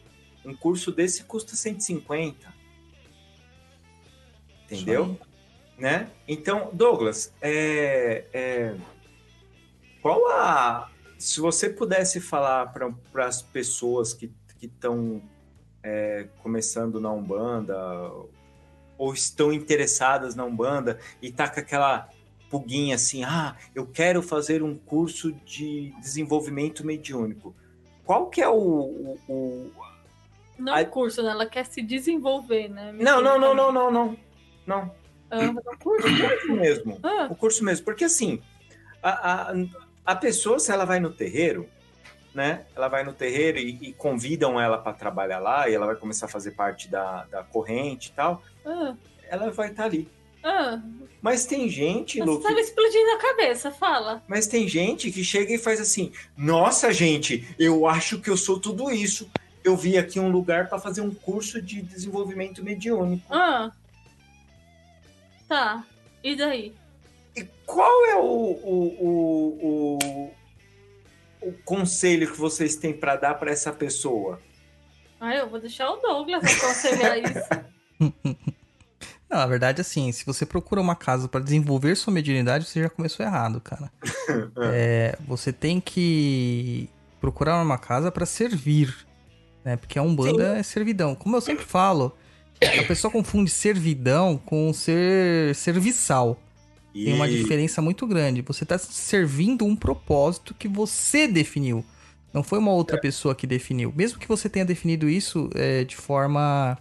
Um curso desse custa 150. Entendeu? Né? Então, Douglas, é, é, qual a... Se você pudesse falar para as pessoas que estão começando na Umbanda ou estão interessadas na Umbanda e tá com aquela puguinha assim, ah, eu quero fazer um curso de desenvolvimento mediúnico. Qual que é o... o- o- Não Aí- curso, né? Ela quer se desenvolver, né? Não, não, não, não, não, não. Não, Ah, curso? o curso mesmo. Ah, O curso mesmo. Porque assim, a, a, a pessoa, se ela vai no terreiro, né? Ela vai no terreiro e, e convidam ela para trabalhar lá e ela vai começar a fazer parte da, da corrente e tal, ah, ela vai estar ali. ah. Mas tem gente, Você Lu, tá me explodindo a cabeça, fala. mas tem gente que chega e faz assim: Nossa, gente, eu acho que eu sou tudo isso. Eu vi aqui um lugar para fazer um curso de desenvolvimento mediúnico. Ah. Tá. E daí? Qual é o, o, o, o, o conselho que vocês têm para dar para essa pessoa? Ah, eu vou deixar o Douglas aconselhar isso. Não, na verdade, assim, se você procura uma casa pra desenvolver sua mediunidade, você já começou errado, cara. É, você tem que procurar uma casa pra servir, né? Porque a Umbanda é servidão. Como eu sempre falo, a pessoa confunde servidão com ser serviçal. Tem uma E- diferença muito grande. Você tá servindo um propósito que você definiu. Não foi uma outra pessoa que definiu. Mesmo que você tenha definido isso é, de forma.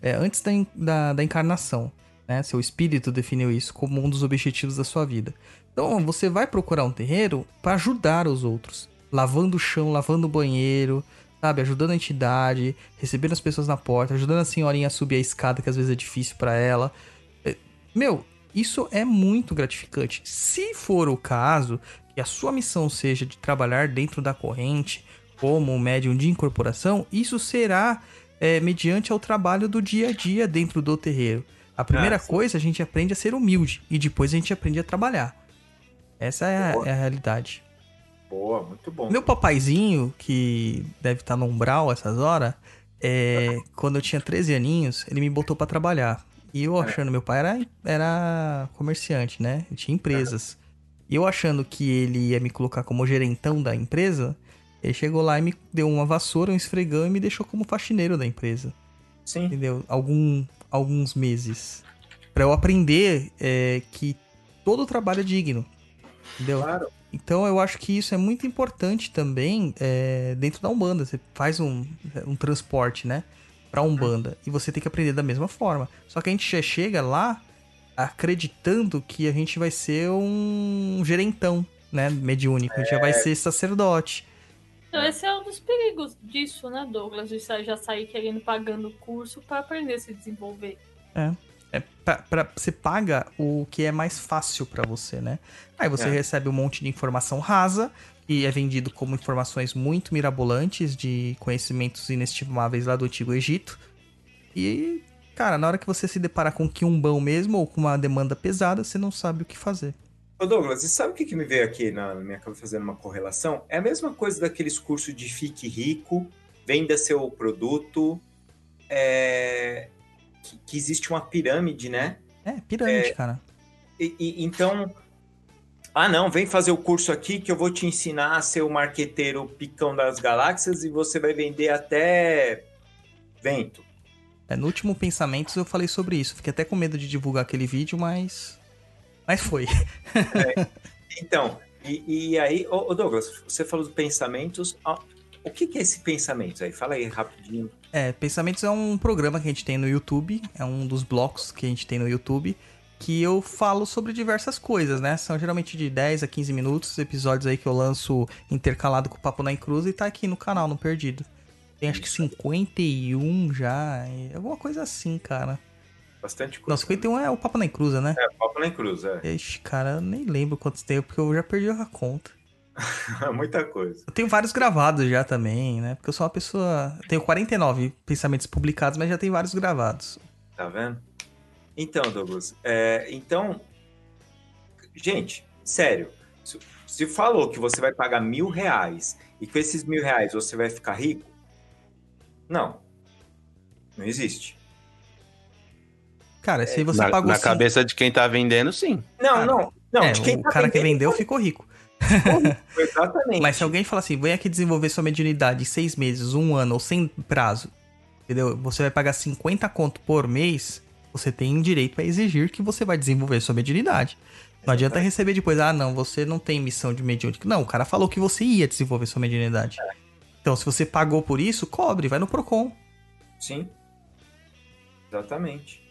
é, antes da, da, da encarnação. Né? Seu espírito definiu isso como um dos objetivos da sua vida. Então você vai procurar um terreiro para ajudar os outros. Lavando o chão, lavando o banheiro, sabe? Ajudando a entidade, recebendo as pessoas na porta, ajudando a senhorinha a subir a escada, que às vezes é difícil para ela. É, Meu, isso é muito gratificante. Se for o caso, que a sua missão seja de trabalhar dentro da corrente como um médium de incorporação, isso será é, mediante ao trabalho do dia a dia dentro do terreiro. A primeira Ah, coisa, a gente aprende a ser humilde e depois a gente aprende a trabalhar. Essa é a, é a realidade. Boa, muito bom. Meu papaizinho, que deve estar no umbral essas horas, é, quando eu tinha 13 aninhos, ele me botou pra trabalhar. E eu achando, meu pai era, era comerciante, né? Ele tinha empresas. E eu achando que ele ia me colocar como gerentão da empresa, ele chegou lá e me deu uma vassoura, um esfregão e me deixou como faxineiro da empresa. Sim. Entendeu? Algum, alguns meses. Pra eu aprender é, que todo trabalho é digno. Entendeu? Claro. Então eu acho que isso é muito importante também é, dentro da Umbanda. Você faz um, um transporte, né? Pra Umbanda. E você tem que aprender da mesma forma. Só que a gente já chega lá acreditando que a gente vai ser um gerentão, né? Mediúnico. A gente já vai ser sacerdote. Então, esse é um dos perigos disso, né, Douglas? De já sair querendo pagando o curso pra aprender a se desenvolver. É, pra, pra- você paga o que é mais fácil pra você, né? Aí você É. recebe um monte de informação rasa e é vendido como informações muito mirabolantes de conhecimentos inestimáveis lá do Antigo Egito. E, cara, na hora que você se deparar com um quiumbão mesmo ou com uma demanda pesada, você não sabe o que fazer. Ô Douglas, e sabe o que, que me veio aqui na minha cabeça fazendo uma correlação? É a mesma coisa daqueles cursos de fique rico, venda seu produto, é, que, que existe uma pirâmide, né? É, pirâmide, cara. E, e- então, ah não, vem fazer o curso aqui que eu vou te ensinar a ser o marqueteiro picão das galáxias e você vai vender até vento. É, no último Pensamentos eu falei sobre isso. Fiquei até com medo de divulgar aquele vídeo, mas. Mas foi. Então, e, e aí, ô, ô Douglas, você falou dos pensamentos. ah, o que, que é esse pensamento aí? Fala aí rapidinho. É, Pensamentos é um programa que a gente tem no YouTube, é um dos blocos que a gente tem no YouTube, que eu falo sobre diversas coisas, né? São geralmente de 10 a 15 minutos, episódios aí que eu lanço intercalado com o Papo na Cruz e tá aqui no canal, no Perdido. Tem acho que 51 já, é alguma coisa assim, cara. Bastante Não, coisa. 51 é o Papo na Cruza, né? É, Papo na Cruz, é. Ixi, cara, eu nem lembro quantos tem, porque eu já perdi a conta. Muita coisa. Eu tenho vários gravados já também, né? Porque eu sou uma pessoa. Eu tenho 49 pensamentos publicados, mas já tem vários gravados. Tá vendo? Então, Douglas, é, então, gente, sério, se, se falou que você vai pagar mil reais e com esses mil reais você vai ficar rico, não, não existe. Cara, se aí você na pagou na cinco- cabeça de quem tá vendendo, sim. Não, Cara, não, não. é, de quem o tá cara que vendendo, vendeu ficou rico. Exatamente. Mas se alguém falar assim, vem aqui desenvolver sua mediunidade em seis meses, um ano ou sem prazo, entendeu? Você vai pagar 50 conto por mês, você tem direito a exigir que você vai desenvolver sua mediunidade. Não adianta receber depois, ah, não, você não tem missão de mediúnica. Não, o cara falou que você ia desenvolver sua mediunidade. Então, se você pagou por isso, cobre, vai no Procon. Sim. Exatamente.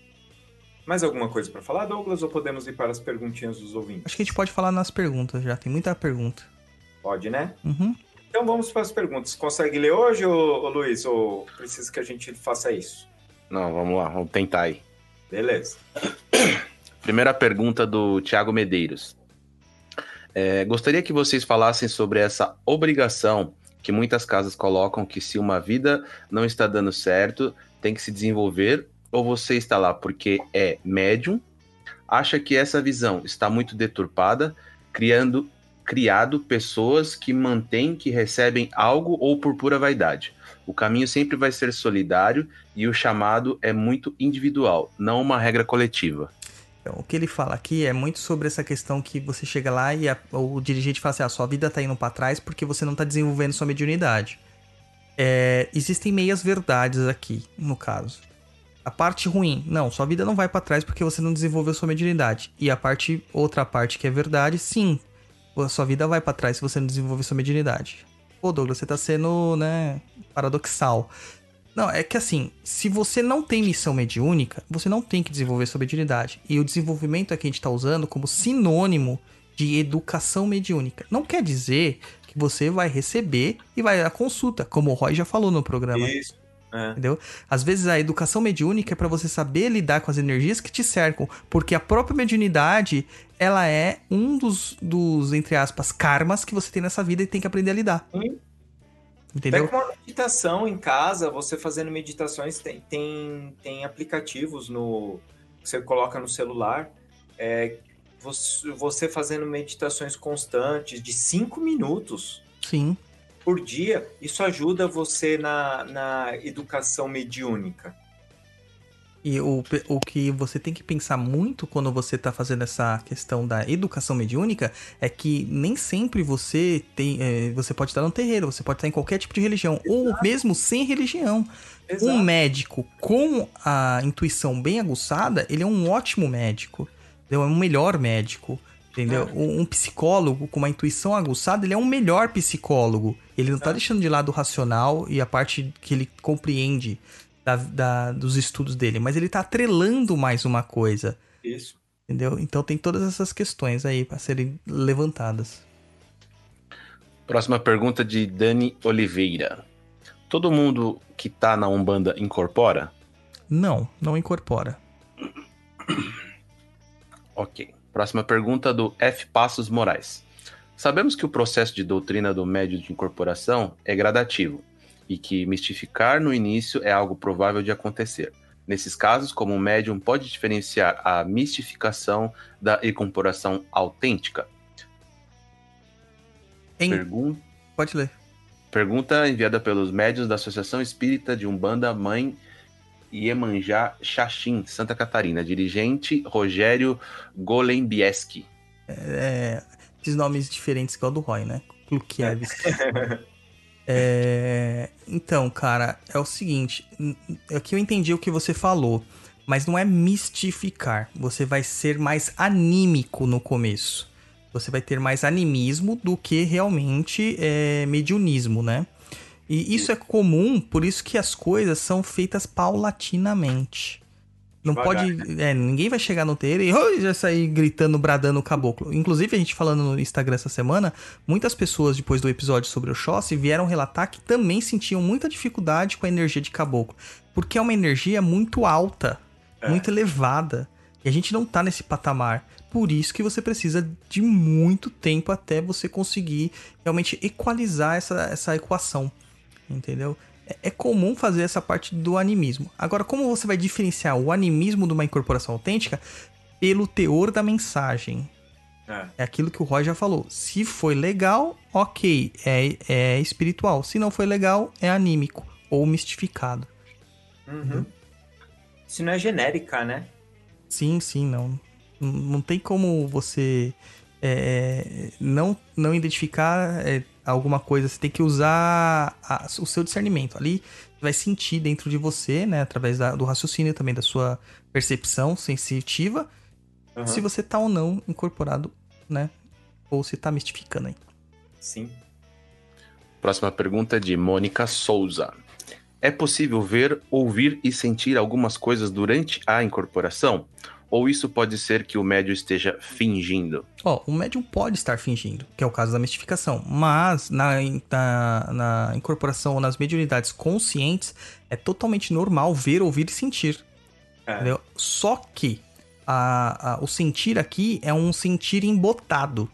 Mais alguma coisa para falar, Douglas, ou podemos ir para as perguntinhas dos ouvintes? Acho que a gente pode falar nas perguntas já, tem muita pergunta. Pode, né? Uhum. Então vamos para as perguntas. Consegue ler hoje, ô, ô Luiz, ou precisa que a gente faça isso? Não, vamos lá, vamos tentar aí. Beleza. Primeira pergunta do Thiago Medeiros. É, gostaria que vocês falassem sobre essa obrigação que muitas casas colocam que se uma vida não está dando certo, tem que se desenvolver, ou você está lá porque é médium, acha que essa visão está muito deturpada, criando criado pessoas que mantêm que recebem algo ou por pura vaidade. O caminho sempre vai ser solidário e o chamado é muito individual, não uma regra coletiva. Então, o que ele fala aqui é muito sobre essa questão que você chega lá e a- o dirigente fala assim: ah, sua vida tá indo pra trás porque você não tá desenvolvendo sua mediunidade. É, existem meias verdades aqui, no caso. A parte ruim, não, sua vida não vai pra trás porque você não desenvolveu sua mediunidade. E a parte, outra parte que é verdade, sim, a sua vida vai pra trás se você não desenvolver sua mediunidade. Pô, Douglas, você tá sendo, né, paradoxal. Não, é que assim, se você não tem missão mediúnica, você não tem que desenvolver sua mediunidade. E o desenvolvimento aqui a gente tá usando como sinônimo de educação mediúnica. Não quer dizer que você vai receber e vai à consulta, como o Roy já falou no programa. Isso. É. Entendeu? Às vezes a educação mediúnica é para você saber lidar com as energias que te cercam, porque a própria mediunidade, ela é um dos, dos entre aspas, karmas que você tem nessa vida e tem que aprender a lidar. Sim. Entendeu? Até com uma meditação em casa, você fazendo meditações, tem, tem, tem aplicativos no que você coloca no celular. É, você, você fazendo meditações constantes de cinco minutos Sim. Por dia, isso ajuda você na, na educação mediúnica. E o, o que você tem que pensar muito quando você tá fazendo essa questão da educação mediúnica é que nem sempre você tem. é, você pode estar no terreiro, você pode estar em qualquer tipo de religião, ou mesmo sem religião. Um médico com a intuição bem aguçada, ele é um ótimo médico. Entendeu? É um melhor médico. Entendeu? Um um psicólogo com uma intuição aguçada, ele é um melhor psicólogo. Ele não tá deixando de lado o racional e a parte que ele compreende da- da- dos estudos dele, mas ele tá atrelando mais uma coisa. Isso. Entendeu? Então tem todas essas questões aí pra serem levantadas. Próxima pergunta de Dani Oliveira. Todo mundo que tá na Umbanda incorpora? Não, não incorpora. Ok. Próxima pergunta do F. Passos Moraes. Sabemos que o processo de doutrina do médio de incorporação é gradativo e que mistificar no início é algo provável de acontecer. Nesses casos, como um médium pode diferenciar a mistificação da incorporação autêntica? Em- Pergun- Pode ler. Pergunta enviada pelos médios da Associação Espírita de Umbanda Mãe Iemanjá Xaxim, Santa Catarina. Dirigente Rogério Golembieski. É, esses nomes diferentes igual do Roy, né? Klukiewicz. É, então, cara, é o seguinte. n- É que eu entendi o que você falou. Mas não é mistificar. Você vai ser mais anímico no começo. Você vai ter mais animismo do que realmente é, mediunismo, né? E isso é comum, por isso que as coisas são feitas paulatinamente. Não Devagar, pode. É, ninguém vai chegar no terreiro e já sair gritando, bradando o caboclo. Inclusive, a gente falando no Instagram essa semana, muitas pessoas, depois do episódio sobre o Oxóssi, vieram relatar que também sentiam muita dificuldade com a energia de caboclo. Porque é uma energia muito alta, É. muito elevada. E a gente não tá nesse patamar. Por isso que você precisa de muito tempo até você conseguir realmente equalizar essa, essa equação. Entendeu? É- É comum fazer essa parte do animismo. Agora, como você vai diferenciar o animismo de uma incorporação autêntica? Pelo teor da mensagem. É. É aquilo que o Roy já falou. Se foi legal, ok, é, é espiritual. Se não foi legal, é anímico ou mistificado. Uhum. Isso não é genérica, né? Sim, sim, não. Não- Não tem como você é, não, não identificar é, alguma coisa. Você tem que usar a- o seu discernimento. Ali vai sentir dentro de você, né? Através da- do raciocínio também, da sua percepção sensitiva, Uhum. se você tá ou não incorporado, né? Ou se tá mistificando aí. Sim. Próxima pergunta de Mônica Souza. É possível ver, ouvir e sentir algumas coisas durante a incorporação? Ou isso pode ser que o médio esteja fingindo? Ó, o médium pode estar fingindo, que é o caso da mistificação, mas na, na, na incorporação ou nas mediunidades conscientes é totalmente normal ver, ouvir e sentir. É. Entendeu? Só que a, a- o sentir aqui é um sentir embotado,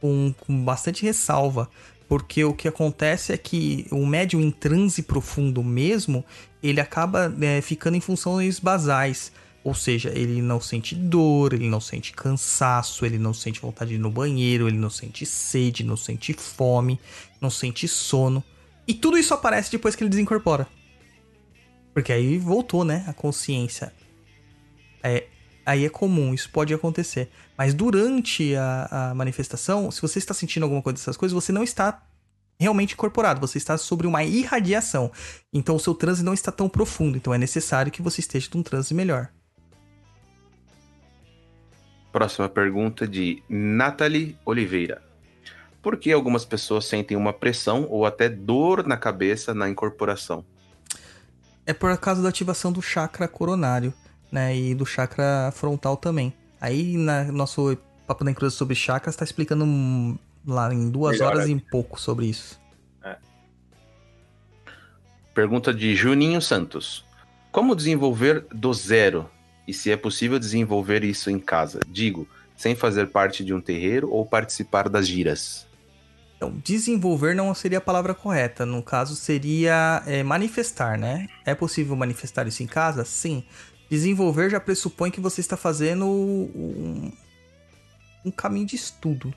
com, com bastante ressalva. Porque o que acontece é que o médium em transe profundo mesmo, ele acaba né, ficando em funções basais. Ou seja, ele não sente dor, ele não sente cansaço, ele não sente vontade de ir no banheiro, ele não sente sede, não sente fome, não sente sono. E tudo isso aparece depois que ele desincorpora. Porque aí voltou, né? A consciência. É, aí é comum, isso pode acontecer. Mas durante a, a manifestação, se você está sentindo alguma coisa dessas coisas, você não está realmente incorporado, você está sobre uma irradiação. Então o seu transe não está tão profundo. Então é necessário que você esteja num transe melhor. Próxima pergunta de Nathalie Oliveira. Por que algumas pessoas sentem uma pressão ou até dor na cabeça na incorporação? É por causa da ativação do chakra coronário, né? E do chakra frontal também. Aí, na nosso Papo da Encruz sobre chakras, tá explicando lá em duas Melhor horas aqui. e pouco sobre isso. Pergunta de Juninho Santos. Como desenvolver do zero? E se é possível desenvolver isso em casa? Digo, sem fazer parte de um terreiro ou participar das giras? Então, desenvolver não seria a palavra correta. No caso, seria é, manifestar, né? É possível manifestar isso em casa? Sim. Desenvolver já pressupõe que você está fazendo um, um caminho de estudo.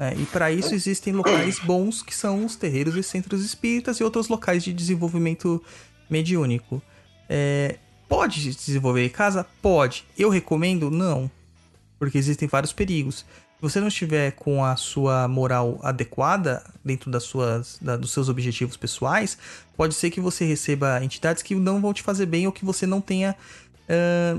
né? E para isso existem locais bons que são os terreiros e centros espíritas e outros locais de desenvolvimento mediúnico. É, pode desenvolver em casa? Pode. Eu recomendo? Não. Porque existem vários perigos. Se você não estiver com a sua moral adequada dentro das suas, da- dos seus objetivos pessoais, pode ser que você receba entidades que não vão te fazer bem ou que você não tenha, ah,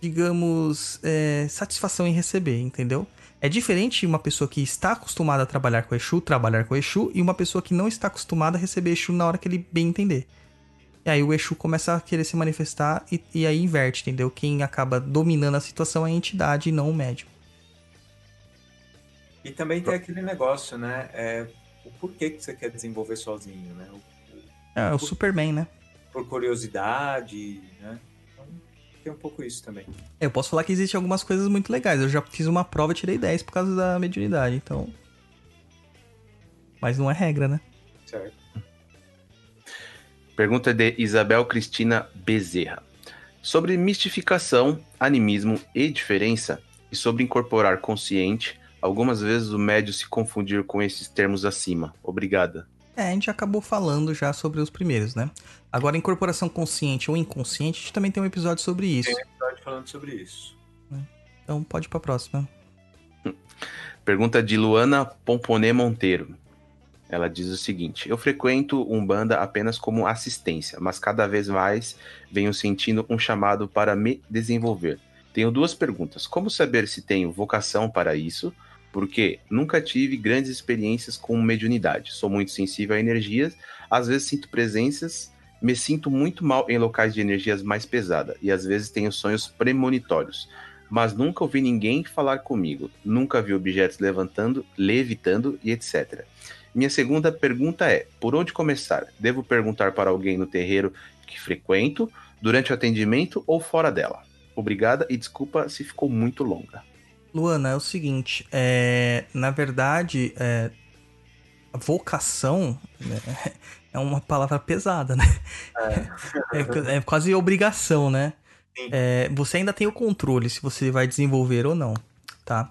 digamos, eh, satisfação em receber, entendeu? É diferente uma pessoa que está acostumada a trabalhar com Exu, trabalhar com Exu, e uma pessoa que não está acostumada a receber Exu na hora que ele bem entender. E aí o Exu começa a querer se manifestar e, e aí inverte, entendeu? Quem acaba dominando a situação é a entidade e não o médium. E também tem aquele negócio, né? É, o porquê que você quer desenvolver sozinho, né? O- É o Superman, né? por curiosidade, né? Então, tem um pouco isso também. Eu posso falar que existem algumas coisas muito legais. Eu já fiz uma prova e tirei 10 por causa da mediunidade, então. Mas não é regra, né? Certo. Pergunta de Isabel Cristina Bezerra. Sobre mistificação, animismo e diferença, e sobre incorporar consciente, algumas vezes o médio se confundir com esses termos acima. Obrigada. É, a gente acabou falando já sobre os primeiros, né? Agora, incorporação consciente ou inconsciente, a gente também tem um episódio sobre isso. Tem um episódio falando sobre isso. Então pode ir pra próxima. Pergunta de Luana Pomponé Monteiro. Ela diz o seguinte: Eu frequento Umbanda apenas como assistência, mas cada vez mais venho sentindo um chamado para me desenvolver. Tenho duas perguntas. Como saber se tenho vocação para isso? Porque nunca tive grandes experiências com mediunidade. Sou muito sensível a energias, às vezes sinto presenças, me sinto muito mal em locais de energias mais pesadas e às vezes tenho sonhos premonitórios mas nunca ouvi ninguém falar comigo. Nunca vi objetos levantando, levitando e etc. Minha segunda pergunta é: por onde começar? Devo perguntar para alguém no terreiro que frequento, durante o atendimento ou fora dela? Obrigada e desculpa se ficou muito longa. Luana, é o seguinte, é, na verdade, é, a vocação né, é uma palavra pesada, né? É, é quase obrigação, né? É, você ainda tem o controle se você vai desenvolver ou não, tá?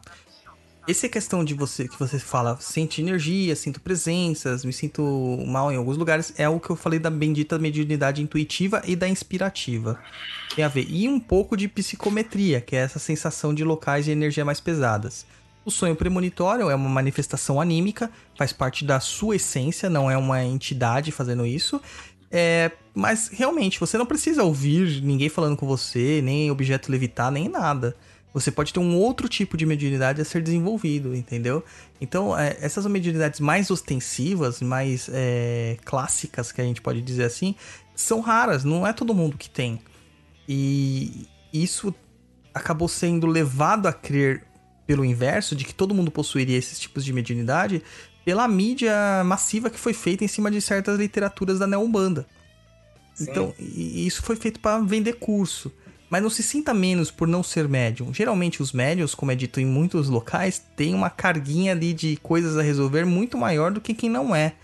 Essa é questão de você que você fala, sente energia, sinto presenças, me sinto mal em alguns lugares, é o que eu falei da bendita mediunidade intuitiva e da inspirativa. Tem a ver. E um pouco de psicometria, que é essa sensação de locais de energia mais pesadas. O sonho premonitório é uma manifestação anímica, faz parte da sua essência, não é uma entidade fazendo isso. É, mas realmente, você não precisa ouvir ninguém falando com você, nem objeto levitar, nem nada. Você pode ter um outro tipo de mediunidade a ser desenvolvido, entendeu? Então, é, essas mediunidades mais ostensivas, mais é, clássicas, que a gente pode dizer assim, são raras, não é todo mundo que tem. E isso acabou sendo levado a crer pelo inverso, de que todo mundo possuiria esses tipos de mediunidade, pela mídia massiva que foi feita em cima de certas literaturas da Neombanda. Sim. Então, isso foi feito para vender curso. Mas não se sinta menos por não ser médium. Geralmente os médiums, como é dito em muitos locais, têm uma carguinha ali de coisas a resolver muito maior do que quem não é.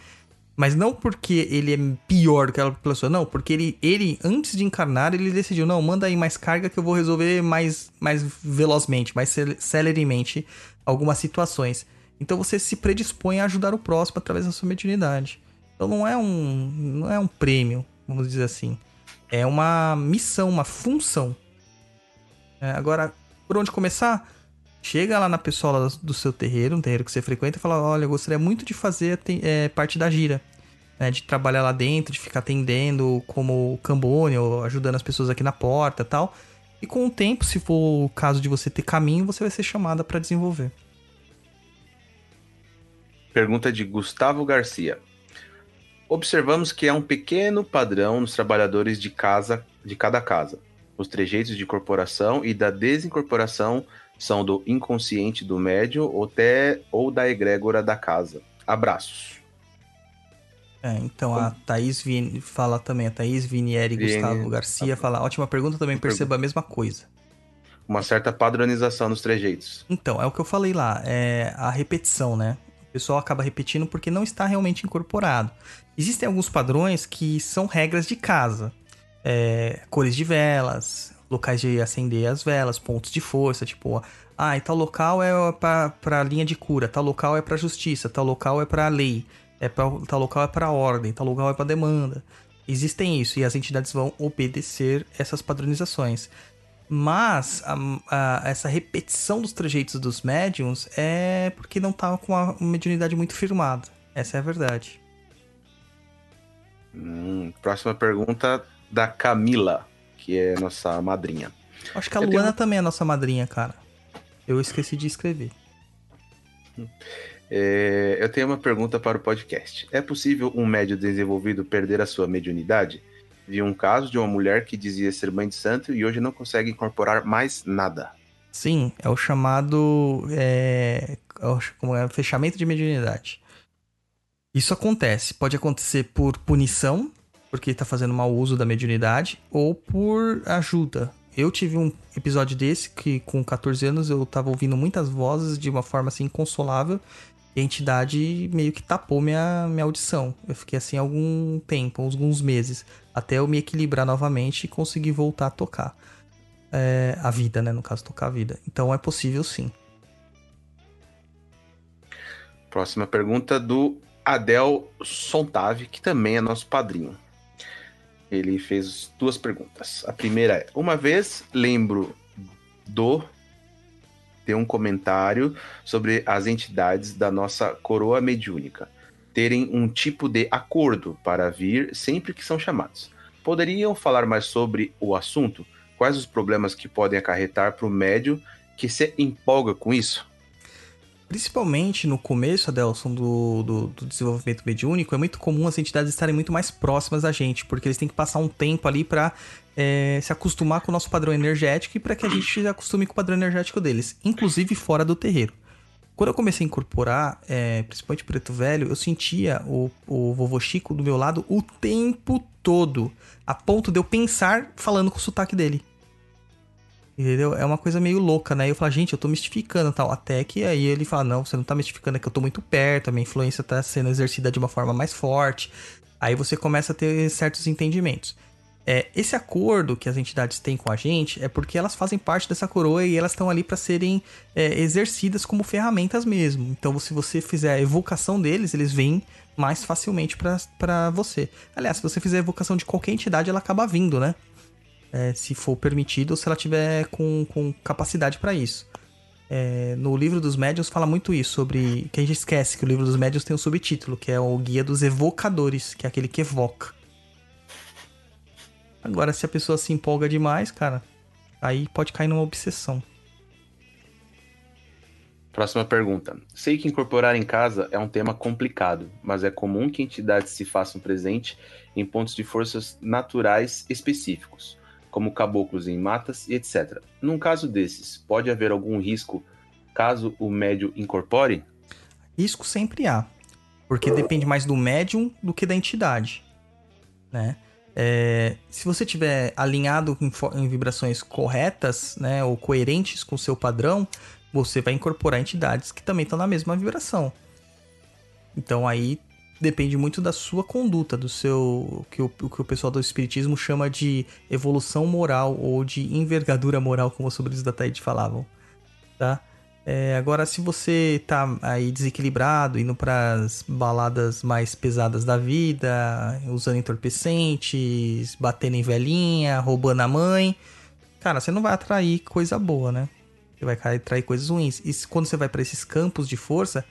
Mas não porque ele é pior que aquela pessoa, não. Porque ele, ele antes de encarnar, ele decidiu, não, manda aí mais carga que eu vou resolver mais, mais velozmente, mais cel- celeremente algumas situações. Então você se predispõe a ajudar o próximo através da sua mediunidade. Então não é um, não é um prêmio, vamos dizer assim. É uma missão, uma função. É, agora, por onde começar? Chega lá na pessoa do seu terreiro, um terreiro que você frequenta, e fala: Olha, eu gostaria muito de fazer é, parte da gira. né, de trabalhar lá dentro, de ficar atendendo como cambone, ou ajudando as pessoas aqui na porta tal. E com o tempo, se for o caso de você ter caminho, você vai ser chamada para desenvolver. pergunta de Gustavo Garcia. Observamos que há um pequeno padrão nos trabalhadores de casa, de cada casa. Os trejeitos de incorporação e da desincorporação são do inconsciente do médium ou, até, ou da egrégora da casa. Abraços. É, então a Thaís Vini, fala também, a Thaís Vinieri Vini- Gustavo Garcia fala, ótima pergunta, também perceba a mesma coisa. Uma certa padronização nos trejeitos. Então, é o que eu falei lá, é a repetição, né? O pessoal acaba repetindo porque não está realmente incorporado. Existem alguns padrões que são regras de casa. É, cores de velas, locais de acender as velas, pontos de força, tipo, ah, e tal local é para linha de cura, tal local é para justiça, tal local é para lei, é pra, tal local é para ordem, tal local é para demanda. Existem isso e as entidades vão obedecer essas padronizações. Mas a- a- essa repetição dos trejeitos dos médiums é porque não tava com a mediunidade muito firmada. Essa é a verdade. Hum, próxima pergunta da Camila, que é nossa madrinha. Acho que a Eu tenho Luana uma- também é nossa madrinha, cara. Eu esqueci de escrever. É, eu tenho uma pergunta para o podcast. É possível um médio desenvolvido perder a sua mediunidade? Vi um caso de uma mulher que dizia ser mãe de santo e hoje não consegue incorporar mais nada. Sim, é o chamado é, é o como é, fechamento de mediunidade. Isso acontece. Pode acontecer por punição, porque está fazendo mau uso da mediunidade, ou por ajuda. Eu tive um episódio desse que, com 14 anos, eu tava ouvindo muitas vozes de uma forma assim inconsolável. E a entidade meio que tapou minha, minha audição. Eu fiquei assim algum tempo, alguns meses, até eu me equilibrar novamente e conseguir voltar a tocar é, a vida, né? No caso, tocar a vida. Então é possível sim. Próxima pergunta do Adel Sontave, que também é nosso padrinho. Ele fez duas perguntas. A primeira é: Uma vez lembro do ter um comentário sobre as entidades da nossa coroa mediúnica terem um tipo de acordo para vir sempre que são chamados. Poderiam falar mais sobre o assunto? Quais os problemas que podem acarretar para o médio que se empolga com isso? Principalmente no começo, Adelson, do, do, do desenvolvimento mediúnico, é muito comum as entidades estarem muito mais próximas da gente, porque eles têm que passar um tempo ali pra é, se acostumar com o nosso padrão energético e para que a gente se acostume com o padrão energético deles, inclusive fora do terreiro. Quando eu comecei a incorporar, é, principalmente Preto Velho, eu sentia o, o vovô Chico do meu lado o tempo todo, a ponto de eu pensar falando com o sotaque dele. Entendeu? É uma coisa meio louca, né? Eu falo, gente, eu tô mistificando tal. Até que aí ele fala, não, você não tá mistificando, é que eu tô muito perto, a minha influência tá sendo exercida de uma forma mais forte. Aí você começa a ter certos entendimentos. É, esse acordo que as entidades têm com a gente é porque elas fazem parte dessa coroa e elas estão ali para serem é, exercidas como ferramentas mesmo. Então, se você fizer a evocação deles, eles vêm mais facilmente para você. Aliás, se você fizer a evocação de qualquer entidade, ela acaba vindo, né? É, se for permitido ou se ela tiver com, com capacidade para isso. É, no livro dos médiuns fala muito isso, sobre. que a gente esquece que o livro dos médiuns tem um subtítulo, que é o Guia dos Evocadores, que é aquele que evoca. Agora, se a pessoa se empolga demais, cara, aí pode cair numa obsessão. Próxima pergunta. Sei que incorporar em casa é um tema complicado, mas é comum que entidades se façam presente em pontos de forças naturais específicos, como caboclos em matas e etc. Num caso desses, pode haver algum risco caso o médio incorpore? Risco sempre há, porque depende mais do médium do que da entidade, né? É, se você tiver alinhado em, em vibrações corretas, né, ou coerentes com o seu padrão, você vai incorporar entidades que também estão na mesma vibração. Então aí depende muito da sua conduta, do seu que o, que o pessoal do espiritismo chama de evolução moral ou de envergadura moral, como os sobrinhos da Taíde falavam, tá? É, agora, se você tá aí desequilibrado, indo pras baladas mais pesadas da vida, usando entorpecentes, batendo em velhinha, roubando a mãe, cara, você não vai atrair coisa boa, né? Você vai atrair coisas ruins. E quando você vai pra esses campos de força,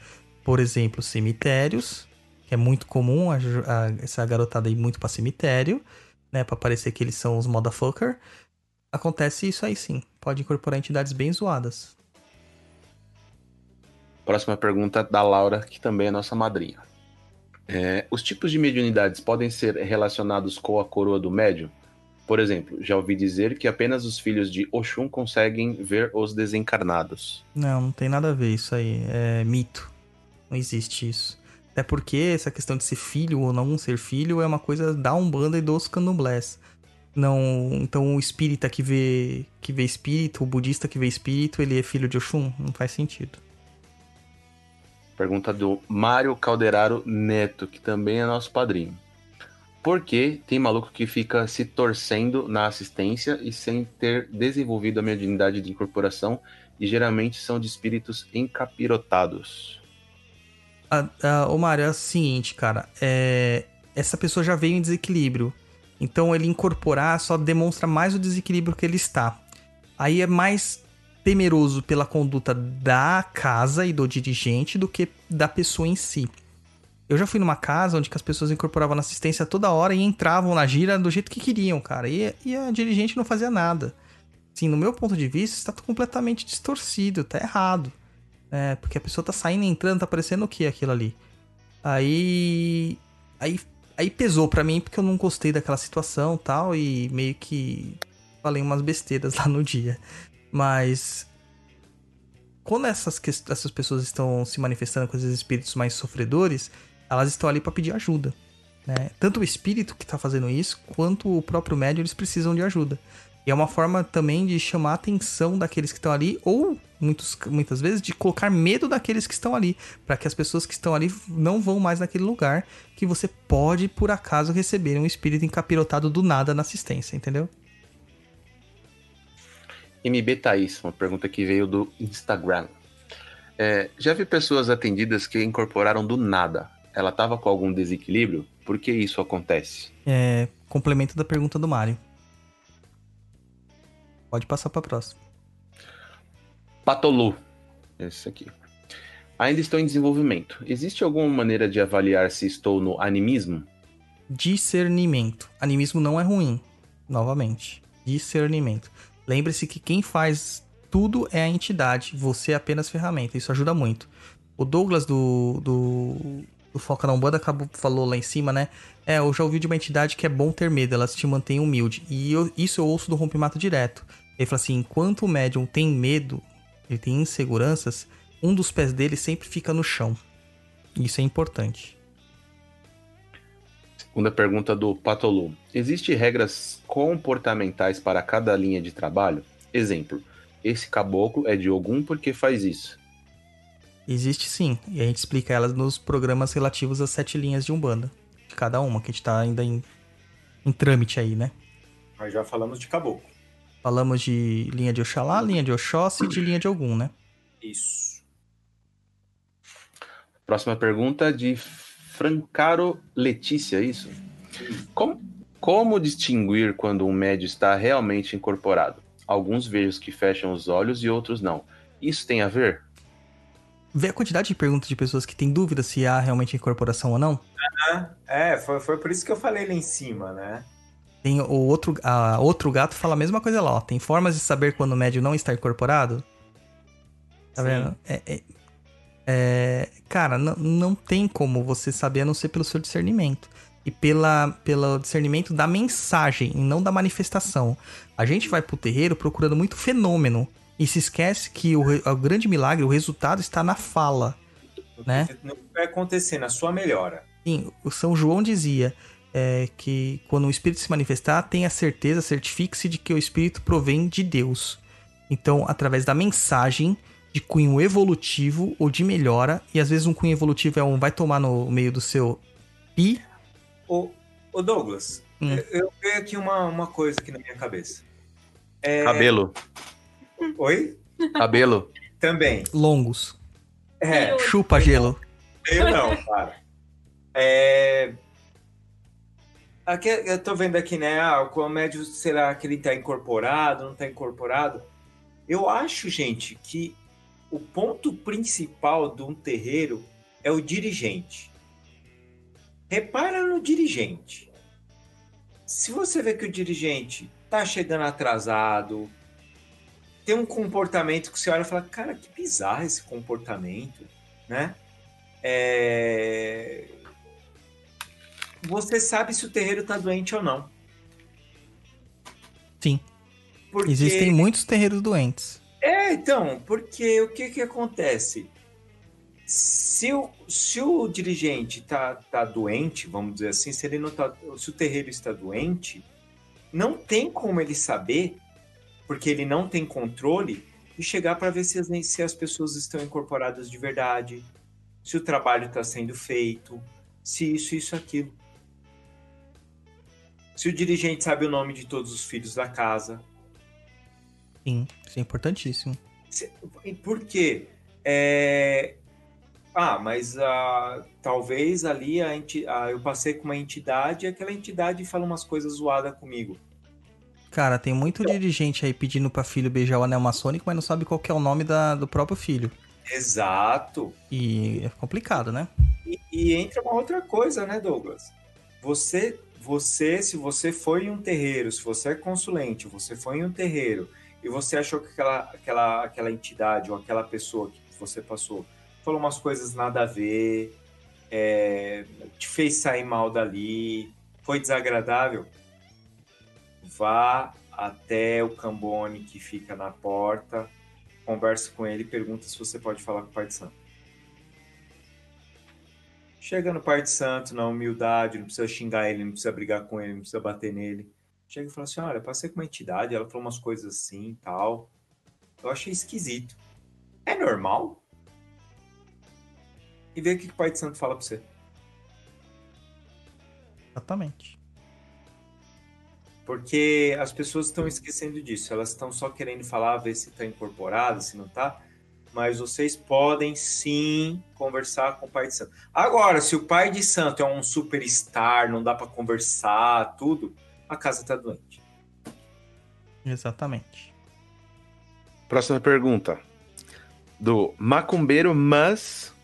por exemplo, cemitérios, que é muito comum a a- essa garotada ir muito pra cemitério, né? Pra parecer que eles são os motherfucker. Acontece isso aí sim. Pode incorporar entidades bem zoadas. Próxima pergunta da Laura, que também é nossa madrinha. É, os tipos de mediunidades podem ser relacionados com a coroa do médium? Por exemplo, já ouvi dizer que apenas os filhos de Oxum conseguem ver os desencarnados. Não, não tem nada a ver isso aí. É mito. Não existe isso. Até porque essa questão de ser filho ou não ser filho é uma coisa da Umbanda e dos candomblés. Não, então o espírita que vê que vê espírito, o budista que vê espírito, ele é filho de Oxum? Não faz sentido. Pergunta do Mário Calderaro Neto, que também é nosso padrinho. Por que tem maluco que fica se torcendo na assistência e sem ter desenvolvido a mediunidade de incorporação e geralmente são de espíritos encapirotados? Ah, ô Mário, é o seguinte, cara. É... Essa pessoa já veio em desequilíbrio. Então ele incorporar só demonstra mais o desequilíbrio que ele está. Aí é mais temeroso pela conduta da casa e do dirigente do que da pessoa em si. Eu já fui numa casa onde as pessoas incorporavam na assistência toda hora e entravam na gira do jeito que queriam, cara. E, e a dirigente não fazia nada. Sim, no meu ponto de vista, está completamente distorcido, tá errado. É, porque a pessoa tá saindo e entrando, tá parecendo o que aquilo ali? Aí. Aí, aí pesou para mim porque eu não gostei daquela situação tal, e meio que falei umas besteiras lá no dia. Mas. Quando essas, essas pessoas estão se manifestando com esses espíritos mais sofredores, elas estão ali para pedir ajuda. Né? Tanto o espírito que está fazendo isso, quanto o próprio médium, eles precisam de ajuda. E é uma forma também de chamar a atenção daqueles que estão ali, ou muitos, muitas vezes de colocar medo daqueles que estão ali, para que as pessoas que estão ali não vão mais naquele lugar que você pode, por acaso, receber um espírito encapirotado do nada na assistência, entendeu? MB Thaís, uma pergunta que veio do Instagram. É, já vi pessoas atendidas que incorporaram do nada. Ela estava com algum desequilíbrio? Por que isso acontece? É, complemento da pergunta do Mário. Pode passar para próxima. Patolu. Esse aqui. Ainda estou em desenvolvimento. Existe alguma maneira de avaliar se estou no animismo? Discernimento. Animismo não é ruim. Novamente. Discernimento. Lembre-se que quem faz tudo é a entidade. Você é apenas ferramenta. Isso ajuda muito. O Douglas do, do, do Foca na Umbanda acabou, falou lá em cima, né? É, eu já ouvi de uma entidade que é bom ter medo, elas te mantêm humilde. E eu, isso eu ouço do rompimato direto. Ele fala assim: enquanto o médium tem medo, ele tem inseguranças, um dos pés dele sempre fica no chão. Isso é importante. Segunda pergunta do Patolu. Existem regras comportamentais para cada linha de trabalho? Exemplo, esse caboclo é de Ogum porque faz isso. Existe sim, e a gente explica elas nos programas relativos às sete linhas de Umbanda. De cada uma, que a gente tá ainda em, em trâmite aí, né? Nós já falamos de caboclo. Falamos de linha de Oxalá, linha de Oxóssi e de linha de Ogum, né? Isso. Próxima pergunta de Francaro Letícia, isso? Como, como distinguir quando um médio está realmente incorporado? Alguns vejo que fecham os olhos e outros não. Isso tem a ver? Vê a quantidade de perguntas de pessoas que têm dúvida se há realmente incorporação ou não? É, foi, foi por isso que eu falei lá em cima, né? Tem o outro, a, outro gato fala a mesma coisa lá, ó. Tem formas de saber quando o médio não está incorporado? Tá Sim. vendo? É, é- é, cara, não, não tem como você saber a não ser pelo seu discernimento. E pela, pelo discernimento da mensagem e não da manifestação. A gente vai pro terreiro procurando muito fenômeno. E se esquece que o, o grande milagre, o resultado está na fala. Né? Não vai acontecer na sua melhora. Sim, o São João dizia é, que quando o Espírito se manifestar, tenha certeza, certifique-se de que o Espírito provém de Deus. Então, através da mensagem de cunho evolutivo ou de melhora, e às vezes um cunho evolutivo é um vai tomar no meio do seu pi. Ô, ô Douglas, Hum. eu, eu vejo aqui uma, uma coisa aqui na minha cabeça. É, Cabelo. Oi? Cabelo. Também. longos. É, Chupa gelo. eu não, para. É... Aqui, eu tô vendo aqui, né? Ah, o médio, será que ele tá incorporado, não tá incorporado? Eu acho, gente, que o ponto principal de um terreiro é o dirigente. Repara no dirigente. Se você vê que o dirigente tá chegando atrasado, tem um comportamento que você olha e fala, cara, que bizarro esse comportamento. né? É, Você sabe se o terreiro tá doente ou não. Sim. Porque... Existem muitos terreiros doentes. É, então, porque o que que acontece? Se o, se o dirigente tá, tá doente, vamos dizer assim, se ele não tá, se o terreiro está doente, não tem como ele saber, porque ele não tem controle, e chegar para ver se as, se as pessoas estão incorporadas de verdade, se o trabalho está sendo feito, se isso, isso, aquilo. Se o dirigente sabe o nome de todos os filhos da casa, Sim, isso é importantíssimo. Se- e Por quê? É, Ah, mas ah, talvez ali a enti... ah, eu passei com uma entidade e aquela entidade fala umas coisas zoadas comigo. Cara, tem muito dirigente aí pedindo pra filho beijar o anel maçônico, mas não sabe qual que é o nome da- do próprio filho. Exato. E é complicado, né? E, e entra uma outra coisa, né, Douglas? Você, você, se você foi em um terreiro, se você é consulente, você foi em um terreiro e você achou que aquela, aquela, aquela entidade ou aquela pessoa que você passou falou umas coisas nada a ver, é, te fez sair mal dali, foi desagradável, vá até o Cambone que fica na porta, converse com ele e pergunta se você pode falar com o Pai de Santo. Chega no Pai de Santo, na humildade, não precisa xingar ele, não precisa brigar com ele, não precisa bater nele. Chega e fala assim: olha, passei com uma entidade, ela falou umas coisas assim e tal. Eu achei esquisito. É normal? E vê o que o Pai de Santo fala pra você. Exatamente. Porque as pessoas estão esquecendo disso. Elas estão só querendo falar, ver se está incorporado, se não está. Mas vocês podem sim conversar com o pai de santo. Agora, se o pai de santo é um superstar, não dá para conversar, tudo, a casa está doente. Exatamente. Próxima pergunta. Do Macumbeiro Mas.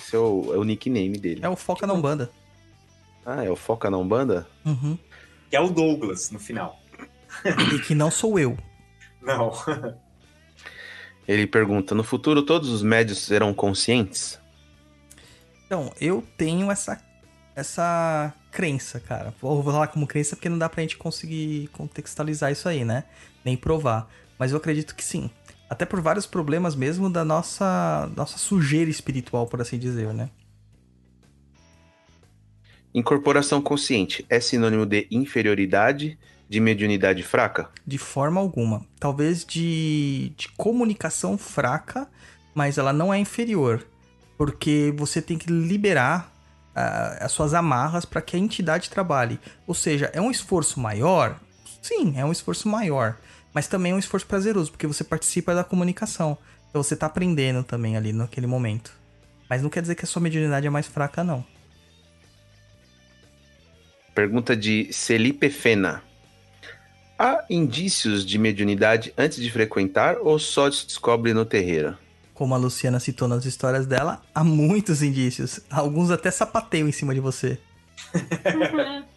Esse é o, é o nickname dele. É o Foca na Umbanda. Ah, é o Foca na Umbanda? Uhum. Que é o Douglas no final. E que não sou eu. Não. Ele pergunta: No futuro todos os médios serão conscientes? Então, eu tenho essa, essa crença, cara. Vou falar como crença porque não dá pra gente conseguir contextualizar isso aí, né? Nem provar. Mas eu acredito que sim. Até por vários problemas mesmo da nossa, nossa sujeira espiritual, por assim dizer, né? Incorporação consciente é sinônimo de inferioridade, de mediunidade fraca? De forma alguma. Talvez de, de comunicação fraca, mas ela não é inferior. Porque você tem que liberar ah, as suas amarras para que a entidade trabalhe. Ou seja, é um esforço maior? Sim, é um esforço maior. Mas também é um esforço prazeroso, porque você participa da comunicação. Então você tá aprendendo também ali naquele momento. Mas não quer dizer que a sua mediunidade é mais fraca, não. Pergunta de Celipe Fena. Há indícios de mediunidade antes de frequentar ou só se descobre no terreiro? Como a Luciana citou nas histórias dela, há muitos indícios. Alguns até sapateiam em cima de você.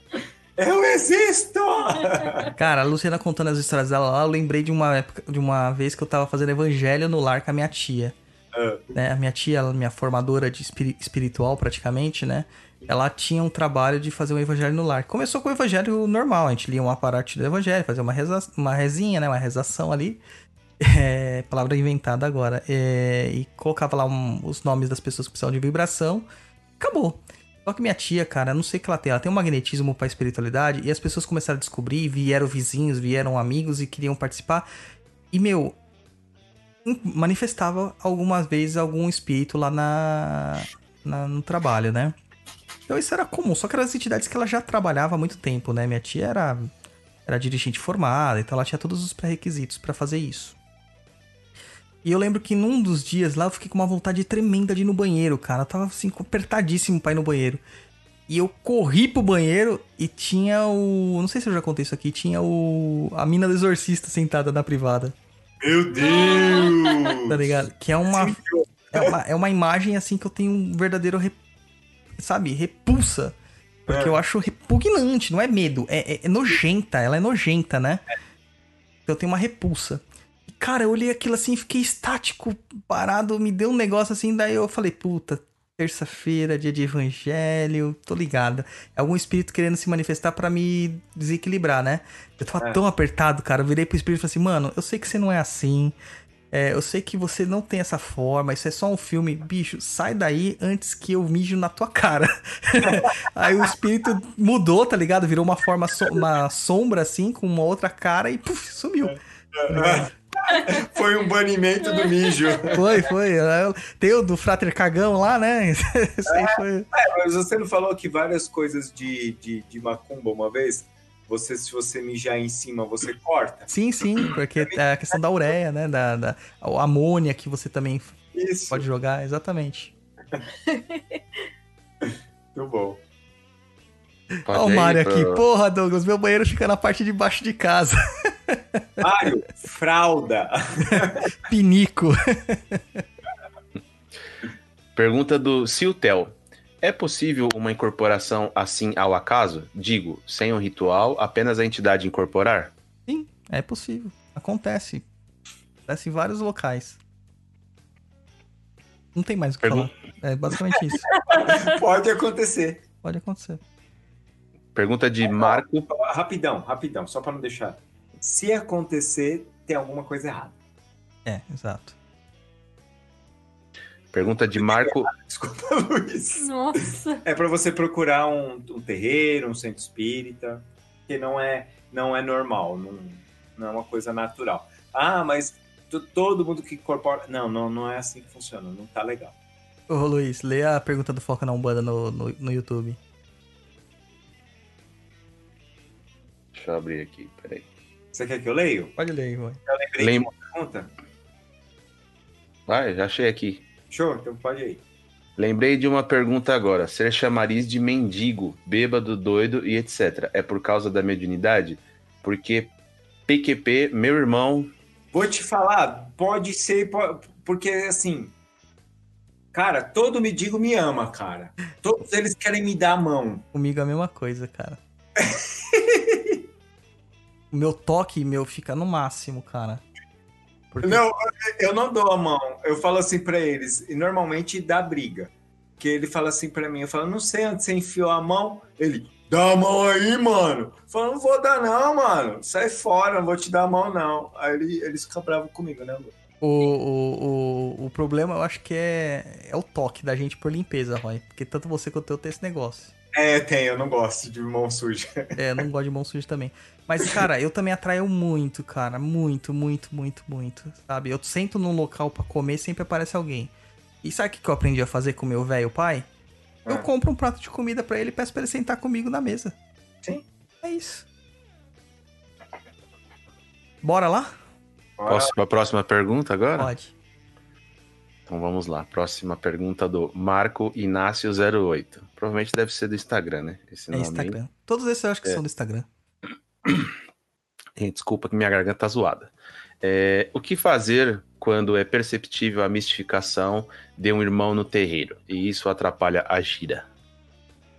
Eu existo! Cara, a Luciana contando as histórias dela lá, eu lembrei de uma época, de uma vez que eu tava fazendo evangelho no lar com a minha tia. Ah. Né? A minha tia, ela, minha formadora de espiri- espiritual praticamente, né? Ela tinha um trabalho de fazer um evangelho no lar. Começou com o evangelho normal, a gente lia uma parte do evangelho, fazia uma, reza, uma rezinha, né? Uma rezação ali. É, palavra inventada agora. É, e colocava lá um- os nomes das pessoas que precisavam de vibração. Acabou. Só que minha tia, cara, não sei o que ela tem. Ela tem um magnetismo pra espiritualidade. E as pessoas começaram a descobrir, vieram vizinhos, vieram amigos e queriam participar. E, meu, manifestava algumas vezes algum espírito lá na, na- no trabalho, né? Então isso era comum, só que eram as entidades que ela já trabalhava há muito tempo, né? Minha tia era, era dirigente formada, então ela tinha todos os pré-requisitos pra fazer isso. E eu lembro que num dos dias lá eu fiquei com uma vontade tremenda de ir no banheiro, cara. Eu tava assim, apertadíssimo pra ir no banheiro. E eu corri pro banheiro e tinha o. Não sei se eu já contei isso aqui, tinha o. A mina do exorcista sentada na privada. Meu Deus! Tá ligado? Que é uma, é uma. É uma imagem assim que eu tenho um verdadeiro. Sabe? Repulsa. Porque É. eu acho repugnante, não é medo, é, é- é nojenta, ela é nojenta, né? Então eu tenho uma repulsa. E, cara, eu olhei aquilo assim, fiquei estático, parado, me deu um negócio assim, daí eu falei, puta, terça-feira, dia de evangelho, tô ligado. É algum espírito querendo se manifestar pra me desequilibrar, né? Eu tava É. tão apertado, cara, eu virei pro espírito e falei assim, mano, eu sei que você não é assim, é, eu sei que você não tem essa forma, isso é só um filme. Bicho, sai daí antes que eu mijo na tua cara. Aí o espírito mudou, tá ligado? Virou uma forma, so- uma sombra assim, com uma outra cara e puf, sumiu. Foi um banimento do mijo. Foi, foi. Tem o do Frater Cagão lá, né? Isso aí foi. É, mas você não falou que várias coisas de, de, de macumba uma vez? Você, se você mijar em cima, você corta? Sim, sim, porque é a questão da ureia, né? Da, da a amônia que você também Isso. pode jogar, exatamente. Muito bom. Olha o ir Mário aqui. Porra, Douglas, meu banheiro fica na parte de baixo de casa. Mário, fralda. Pinico. Pergunta do Siltel. É possível uma incorporação assim ao acaso? Digo, sem um ritual, apenas a entidade incorporar? Sim, é possível. Acontece. Acontece em vários locais. Não tem mais o que Pergun- falar. É basicamente isso. Pode acontecer. Pode acontecer. Pergunta de Marco. Rapidão, rapidão, só para não deixar. Se acontecer, tem alguma coisa errada. É, exato. Pergunta de Marco. Desculpa, Luiz. Nossa. É para você procurar um, um terreiro, um centro espírita, que não é, não é normal, não, não é uma coisa natural. Ah, mas to- todo mundo que incorpora. Não, não, não é assim que funciona, não tá legal. Ô, Luiz, lê a pergunta do Foca na Umbanda no, no, no YouTube. Deixa eu abrir aqui, peraí. Você quer que eu leio? Pode ler Roy. Eu lembrei Lem- de uma pergunta. Vai, já achei aqui. Show, então pode ir. Lembrei de uma pergunta agora. Ser chamariz de mendigo, bêbado, doido e etc. É por causa da mediunidade? Porque PQP, meu irmão. Vou te falar, pode ser, po- porque assim, cara, todo mendigo me ama, cara. Todos eles querem me dar a mão. Comigo é a mesma coisa, cara. o meu toque, meu, fica no máximo, cara. Porque Não, eu não dou a mão. Eu falo assim pra eles, e normalmente dá briga. Que ele fala assim pra mim, eu falo, não sei onde você enfiou a mão. Ele, dá a mão aí, mano. Eu falo, não vou dar não, mano. Sai fora, não vou te dar a mão não. Aí ele, eles ficam bravos comigo, né, Lu? o, o, o, o problema eu acho que é, é o toque da gente por limpeza, Roy. Porque tanto você quanto eu tem esse negócio. É, tem, eu não gosto de mão suja. É, eu não gosto de mão suja também. Mas, cara, eu também atraio muito, cara. Muito, muito, muito, muito. Sabe? Eu sento num local pra comer sempre aparece alguém. E sabe o que eu aprendi a fazer com o meu velho pai? Eu Ah. compro um prato de comida pra ele e peço pra ele sentar comigo na mesa. Sim. É isso. Bora lá? Posso para a próxima pergunta agora? Pode. Então vamos lá. Próxima pergunta do Marco Inácio08. Provavelmente deve ser do Instagram, né? Esse É aí. Instagram. Todos esses eu acho que É. são do Instagram. Desculpa que minha garganta tá zoada. É, o que fazer quando é perceptível a mistificação de um irmão no terreiro e isso atrapalha a gira?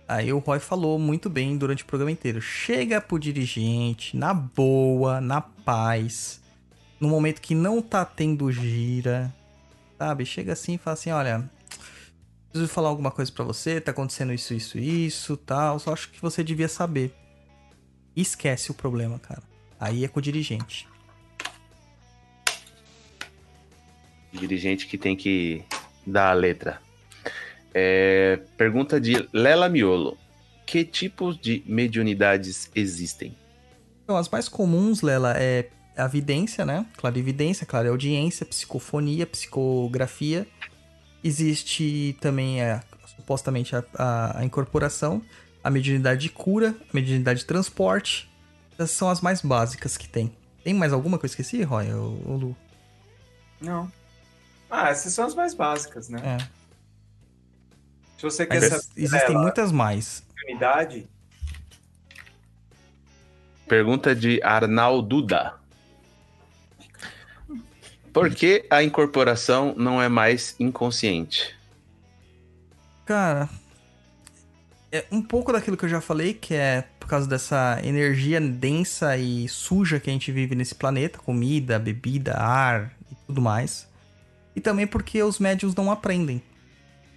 Aí o Roy falou muito bem durante o programa inteiro. Chega pro dirigente, na boa, na paz. No momento que não tá tendo gira. Sabe? Chega assim e fala assim: olha. Preciso falar alguma coisa pra você, tá acontecendo isso, isso, isso, tal. Só acho que você devia saber. Esquece o problema, cara. Aí é com o dirigente. Dirigente que tem que dar a letra. É, pergunta de Lela Miolo. Que tipos de mediunidades existem? Então, as mais comuns, Lela, é a vidência, né? Clarividência, clareaudiência, psicofonia, psicografia. Existe também, é, supostamente, a, a- a incorporação, a mediunidade de cura, a mediunidade de transporte. Essas são as mais básicas que tem. Tem mais alguma que eu esqueci, Roy? Ou, ou Lu? Não. Ah, essas são as mais básicas, né? É. Se você quer Mas saber existem dela, muitas mais. unidade, Pergunta de Arnalduda. Por que a incorporação não é mais inconsciente? Cara, é um pouco daquilo que eu já falei, que é por causa dessa energia densa e suja que a gente vive nesse planeta, comida, bebida, ar e tudo mais. E também porque os médiums não aprendem,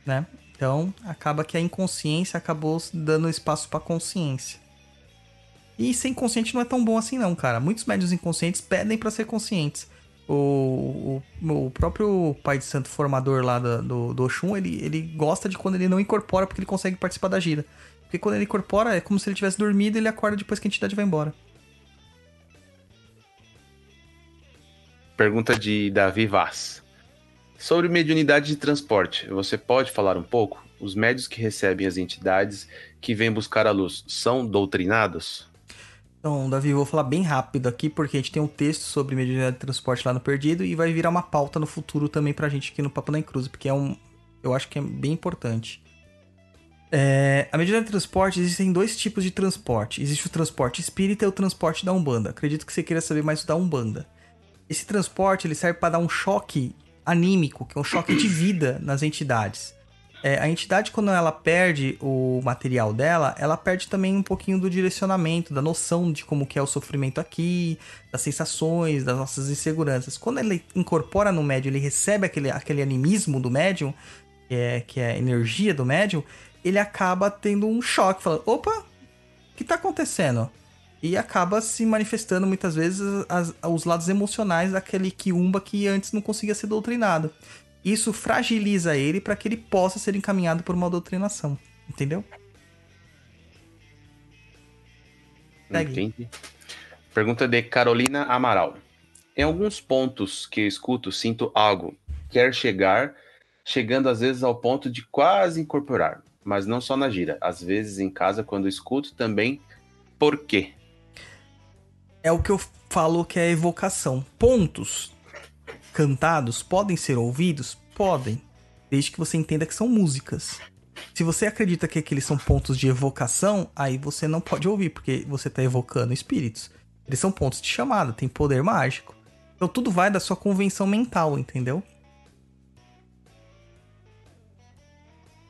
né? Então, acaba que a inconsciência acabou dando espaço para consciência. E ser inconsciente não é tão bom assim não, cara. Muitos médios inconscientes pedem para ser conscientes. O, o, o, próprio pai de santo formador lá do, do, do Oxum, ele, ele gosta de quando ele não incorpora porque ele consegue participar da gira. Porque quando ele incorpora, é como se ele tivesse dormido e ele acorda depois que a entidade vai embora. Pergunta de Davi Vaz. Sobre mediunidade de transporte, você pode falar um pouco? Os médios que recebem as entidades que vêm buscar a luz são doutrinados? Então, Davi, vou falar bem rápido aqui, porque a gente tem um texto sobre mediunidade de transporte lá no Perdido e vai virar uma pauta no futuro também pra gente aqui no Papo na Cruz, porque é um. Eu acho que é bem importante. É, a mediunidade de transporte, existem dois tipos de transporte. Existe o transporte espírita e o transporte da Umbanda. Acredito que você queira saber mais da Umbanda. Esse transporte ele serve para dar um choque anímico, que é um choque de vida nas entidades. É, a entidade, quando ela perde o material dela, ela perde também um pouquinho do direcionamento, da noção de como que é o sofrimento aqui, das sensações, das nossas inseguranças. Quando ele incorpora no médium, ele recebe aquele, aquele animismo do médium, que é, que é a energia do médium, ele acaba tendo um choque, falando, opa, o que está acontecendo? E acaba se manifestando muitas vezes as, os lados emocionais daquele Kiumba que antes não conseguia ser doutrinado. Isso fragiliza ele para que ele possa ser encaminhado por uma doutrinação. Entendeu? Entendi. Pergunta de Carolina Amaral. Em alguns pontos que eu escuto, sinto algo. Quer chegar, chegando às vezes ao ponto de quase incorporar. Mas não só na gira. Às vezes em casa, quando escuto, também. Por quê? É o que eu falo que é evocação. Pontos cantados podem ser ouvidos? Podem. Desde que você entenda que são músicas. Se você acredita que aqueles são pontos de evocação, aí você não pode ouvir, porque você está evocando espíritos. Eles são pontos de chamada, tem poder mágico. Então tudo vai da sua convenção mental, entendeu?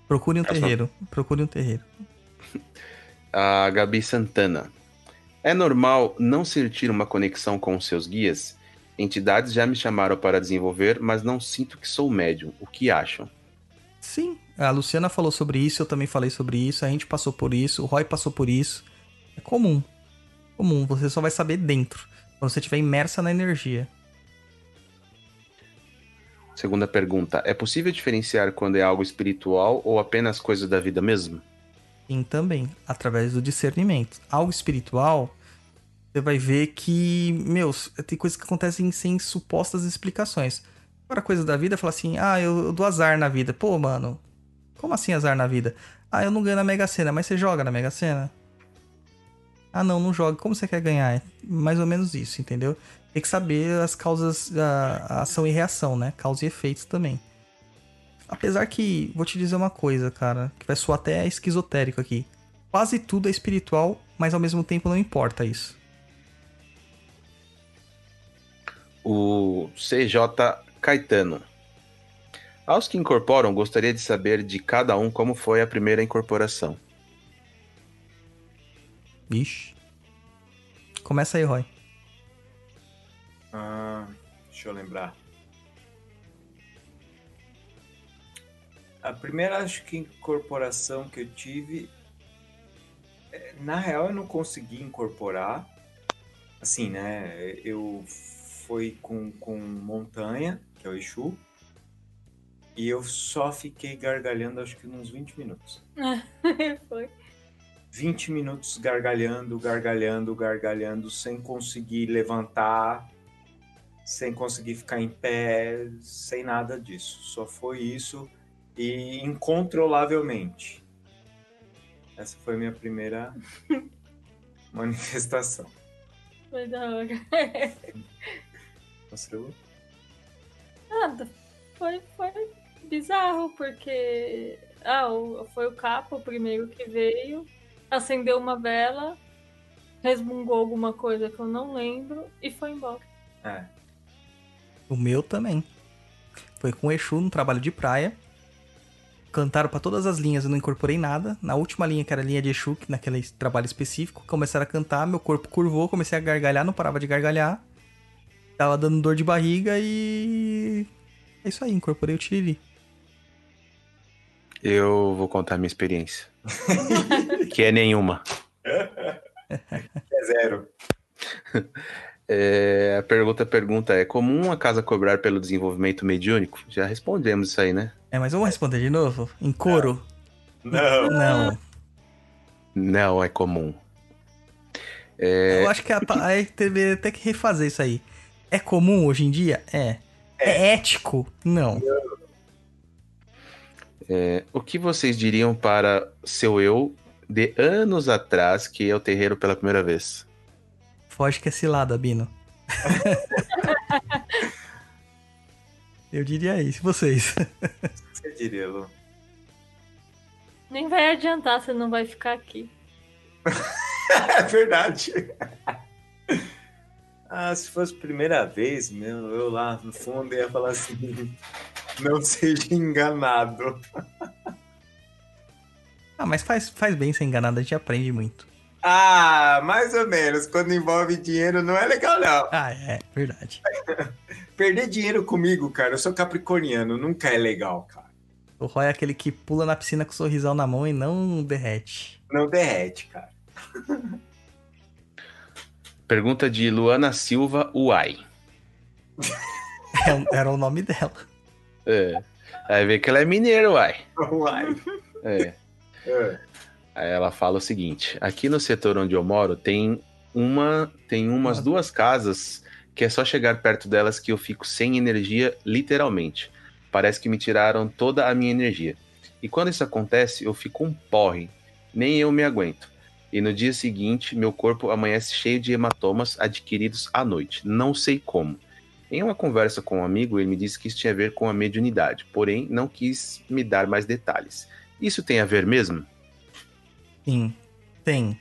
Procure um terreiro. Procure um terreiro. A Gabi Santana. É normal não sentir uma conexão com seus guias? Entidades já me chamaram para desenvolver, mas não sinto que sou médium. O que acham? Sim, a Luciana falou sobre isso, eu também falei sobre isso, a gente passou por isso, o Roy passou por isso. É comum. Comum, você só vai saber dentro, quando você estiver imersa na energia. Segunda pergunta: é possível diferenciar quando é algo espiritual ou apenas coisa da vida mesmo? Sim, também, através do discernimento. Algo espiritual você vai ver que, meu, tem coisas que acontecem sem supostas explicações. Agora, coisa da vida, fala assim, ah, eu, eu dou azar na vida. Pô, mano, como assim azar na vida? Ah, eu não ganho na Mega Sena, mas você joga na Mega Sena? Ah, não, não joga. Como você quer ganhar? É mais ou menos isso, entendeu? Tem que saber as causas, a, a ação e reação, né? Causa e efeitos também. Apesar que, vou te dizer uma coisa, cara, que vai soar até esquizotérico aqui. Quase tudo é espiritual, mas ao mesmo tempo não importa isso. O CJ Caetano. Aos que incorporam, gostaria de saber de cada um como foi a primeira incorporação. Ixi. Começa aí, Roy. Ah, deixa eu lembrar. A primeira, acho que incorporação que eu tive. é, Na real, eu não consegui incorporar. Assim, né? Eu foi com, com Montanha, que é o Exu. E eu só fiquei gargalhando, acho que uns 20 minutos. Foi. 20 minutos gargalhando, gargalhando, gargalhando, sem conseguir levantar, sem conseguir ficar em pé, sem nada disso. Só foi isso e incontrolavelmente. Essa foi a minha primeira manifestação. Foi da hora. Nada. Foi, foi bizarro, porque. Ah, o- foi o Capa o primeiro que veio, acendeu uma vela, resmungou alguma coisa que eu não lembro e foi embora. É. O meu também. Foi com o Exu no trabalho de praia. cantaram pra todas as linhas, eu não incorporei nada. Na última linha, que era a linha de Exu, que naquele trabalho específico, começaram a cantar, meu corpo curvou, comecei a gargalhar, não parava de gargalhar. Tava dando dor de barriga e. É isso aí, incorporei o Tiriri. Eu vou contar minha experiência. que é nenhuma. É zero. É, a pergunta pergunta é: comum a casa cobrar pelo desenvolvimento mediúnico? Já respondemos isso aí, né? É, mas vamos responder de novo? Em coro? Não. Não. Não é comum. Eu acho que a, aí teve até que refazer isso aí. É comum hoje em dia? É. É, ético? Não. É, o que vocês diriam para seu eu de anos atrás que é o terreiro pela primeira vez? Foge que é cilada, Bino. Eu diria isso, vocês. Você diria, Lu? Nem vai adiantar, você não vai ficar aqui. É verdade. Ah, se fosse primeira vez, meu, eu lá no fundo ia falar assim: não seja enganado. Ah, mas faz, faz bem ser enganado, a gente aprende muito. Ah, mais ou menos. Quando envolve dinheiro não é legal, não. Ah, é, verdade. Perder dinheiro comigo, cara, eu sou capricorniano, nunca é legal, cara. O Roy é aquele que pula na piscina com o sorrisão na mão e não derrete. Não derrete, cara. Pergunta de Luana Silva Uai. É Era o nome dela. É. Aí vê que ela é mineira, uai. Uai. É. É. Aí ela fala o seguinte: aqui no setor onde eu moro tem uma, tem umas duas casas que é só chegar perto delas que eu fico sem energia, literalmente. Parece que me tiraram toda a minha energia. E quando isso acontece, eu fico um porre, nem eu me aguento. E no dia seguinte, meu corpo amanhece cheio de hematomas adquiridos à noite. Não sei como. Em uma conversa com um amigo, ele me disse que isso tinha a ver com a mediunidade, porém não quis me dar mais detalhes. Isso tem a ver mesmo? Sim, tem.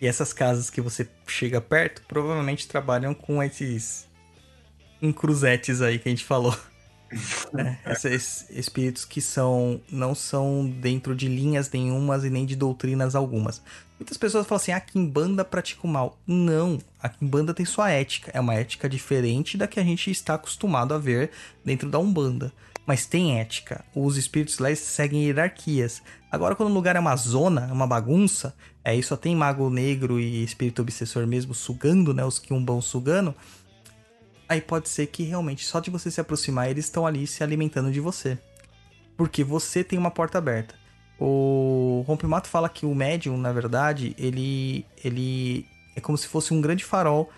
E essas casas que você chega perto provavelmente trabalham com esses encruzetes aí que a gente falou. Né? Esses espíritos que são não são dentro de linhas nenhumas e nem de doutrinas algumas. Muitas pessoas falam assim: a Kimbanda pratica o mal. Não, a Kimbanda tem sua ética. É uma ética diferente da que a gente está acostumado a ver dentro da Umbanda. Mas tem ética. Os espíritos lá seguem hierarquias. Agora, quando o lugar é uma zona, é uma bagunça, aí só tem mago negro e espírito obsessor mesmo sugando, né? Os quiumbão sugando. Aí pode ser que realmente, só de você se aproximar, eles estão ali se alimentando de você. Porque você tem uma porta aberta. O Rompimato fala que o médium, na verdade, ele, ele é como se fosse um grande farol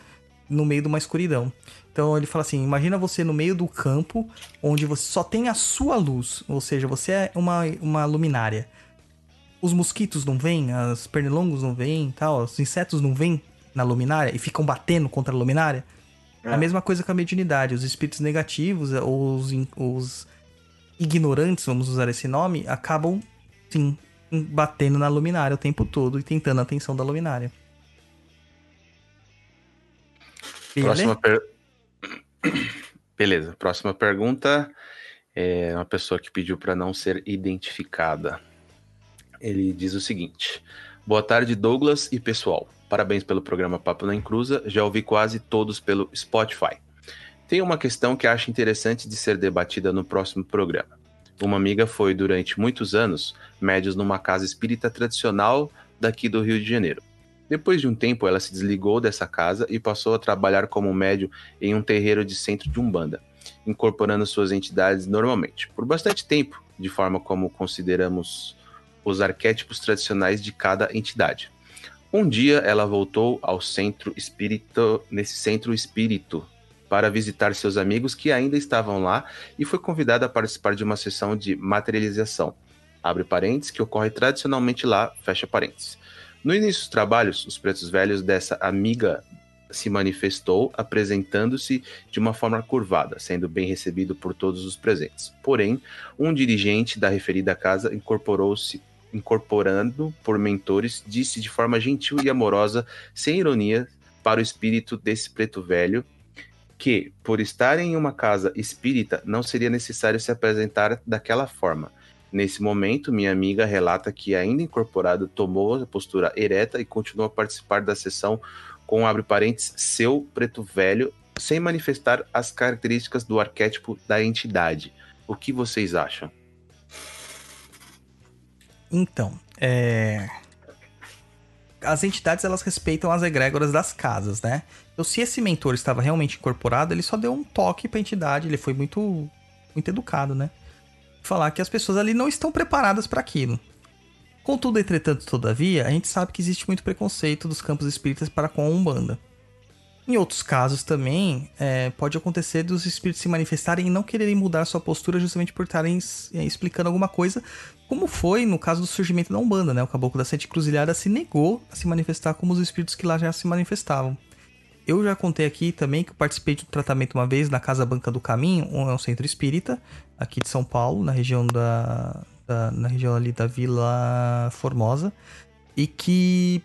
no meio de uma escuridão. Então ele fala assim: imagina você no meio do campo, onde você só tem a sua luz, ou seja, você é uma, uma luminária. Os mosquitos não vêm, as pernilongos não vêm, tal, os insetos não vêm na luminária e ficam batendo contra a luminária. É. A mesma coisa com a mediunidade. Os espíritos negativos, ou os, os ignorantes, vamos usar esse nome, acabam, sim, batendo na luminária o tempo todo e tentando a atenção da luminária. Próxima per... Beleza, próxima pergunta é uma pessoa que pediu para não ser identificada. Ele diz o seguinte: Boa tarde, Douglas e pessoal. Parabéns pelo programa Papo na Encruza. Já ouvi quase todos pelo Spotify. Tem uma questão que acho interessante de ser debatida no próximo programa. Uma amiga foi, durante muitos anos, médios numa casa espírita tradicional daqui do Rio de Janeiro. Depois de um tempo, ela se desligou dessa casa e passou a trabalhar como médio em um terreiro de centro de Umbanda, incorporando suas entidades normalmente. Por bastante tempo, de forma como consideramos os arquétipos tradicionais de cada entidade. Um dia ela voltou ao centro espírito, nesse centro espírito, para visitar seus amigos que ainda estavam lá e foi convidada a participar de uma sessão de materialização. Abre parênteses, que ocorre tradicionalmente lá, fecha parênteses. No início dos trabalhos, os pretos velhos dessa amiga se manifestou apresentando-se de uma forma curvada, sendo bem recebido por todos os presentes. Porém, um dirigente da referida casa incorporou-se incorporando por mentores, disse de forma gentil e amorosa, sem ironia, para o espírito desse preto velho que, por estar em uma casa espírita, não seria necessário se apresentar daquela forma. Nesse momento, minha amiga relata que, ainda incorporado, tomou a postura ereta e continuou a participar da sessão com, abre parênteses, seu preto velho, sem manifestar as características do arquétipo da entidade. O que vocês acham? Então, é... As entidades, elas respeitam as egrégoras das casas, né? Então, se esse mentor estava realmente incorporado, ele só deu um toque pra entidade, ele foi muito, muito educado, né? Falar que as pessoas ali não estão preparadas para aquilo. Contudo, entretanto, todavia, a gente sabe que existe muito preconceito dos campos espíritas para com a Umbanda. Em outros casos também, é, pode acontecer dos espíritos se manifestarem e não quererem mudar sua postura justamente por estarem é, explicando alguma coisa, como foi no caso do surgimento da Umbanda, né? O Caboclo da Sete Cruzilhada se negou a se manifestar como os espíritos que lá já se manifestavam. Eu já contei aqui também que participei de um tratamento uma vez na Casa Banca do Caminho, um, é um centro espírita, aqui de São Paulo, na região da, da na região ali da Vila Formosa, e que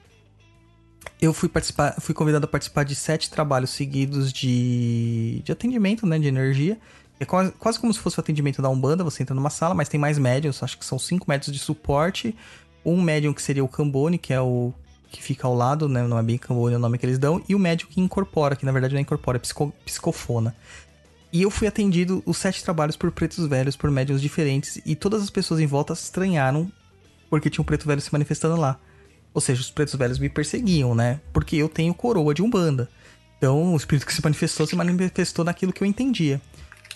eu fui participar, fui convidado a participar de sete trabalhos seguidos de, de atendimento, né, de energia. É quase, quase como se fosse o atendimento da Umbanda, você entra numa sala, mas tem mais médiums, acho que são cinco médios de suporte. Um médium que seria o Cambone, que é o que fica ao lado, né, não é bem Cambone o nome que eles dão, e o médium que incorpora, que na verdade não é incorpora, é psico, psicofona. E eu fui atendido os sete trabalhos por pretos velhos, por médiums diferentes, e todas as pessoas em volta estranharam porque tinha um preto velho se manifestando lá. Ou seja, os pretos velhos me perseguiam, né? Porque eu tenho coroa de Umbanda. Então, o espírito que se manifestou se manifestou naquilo que eu entendia.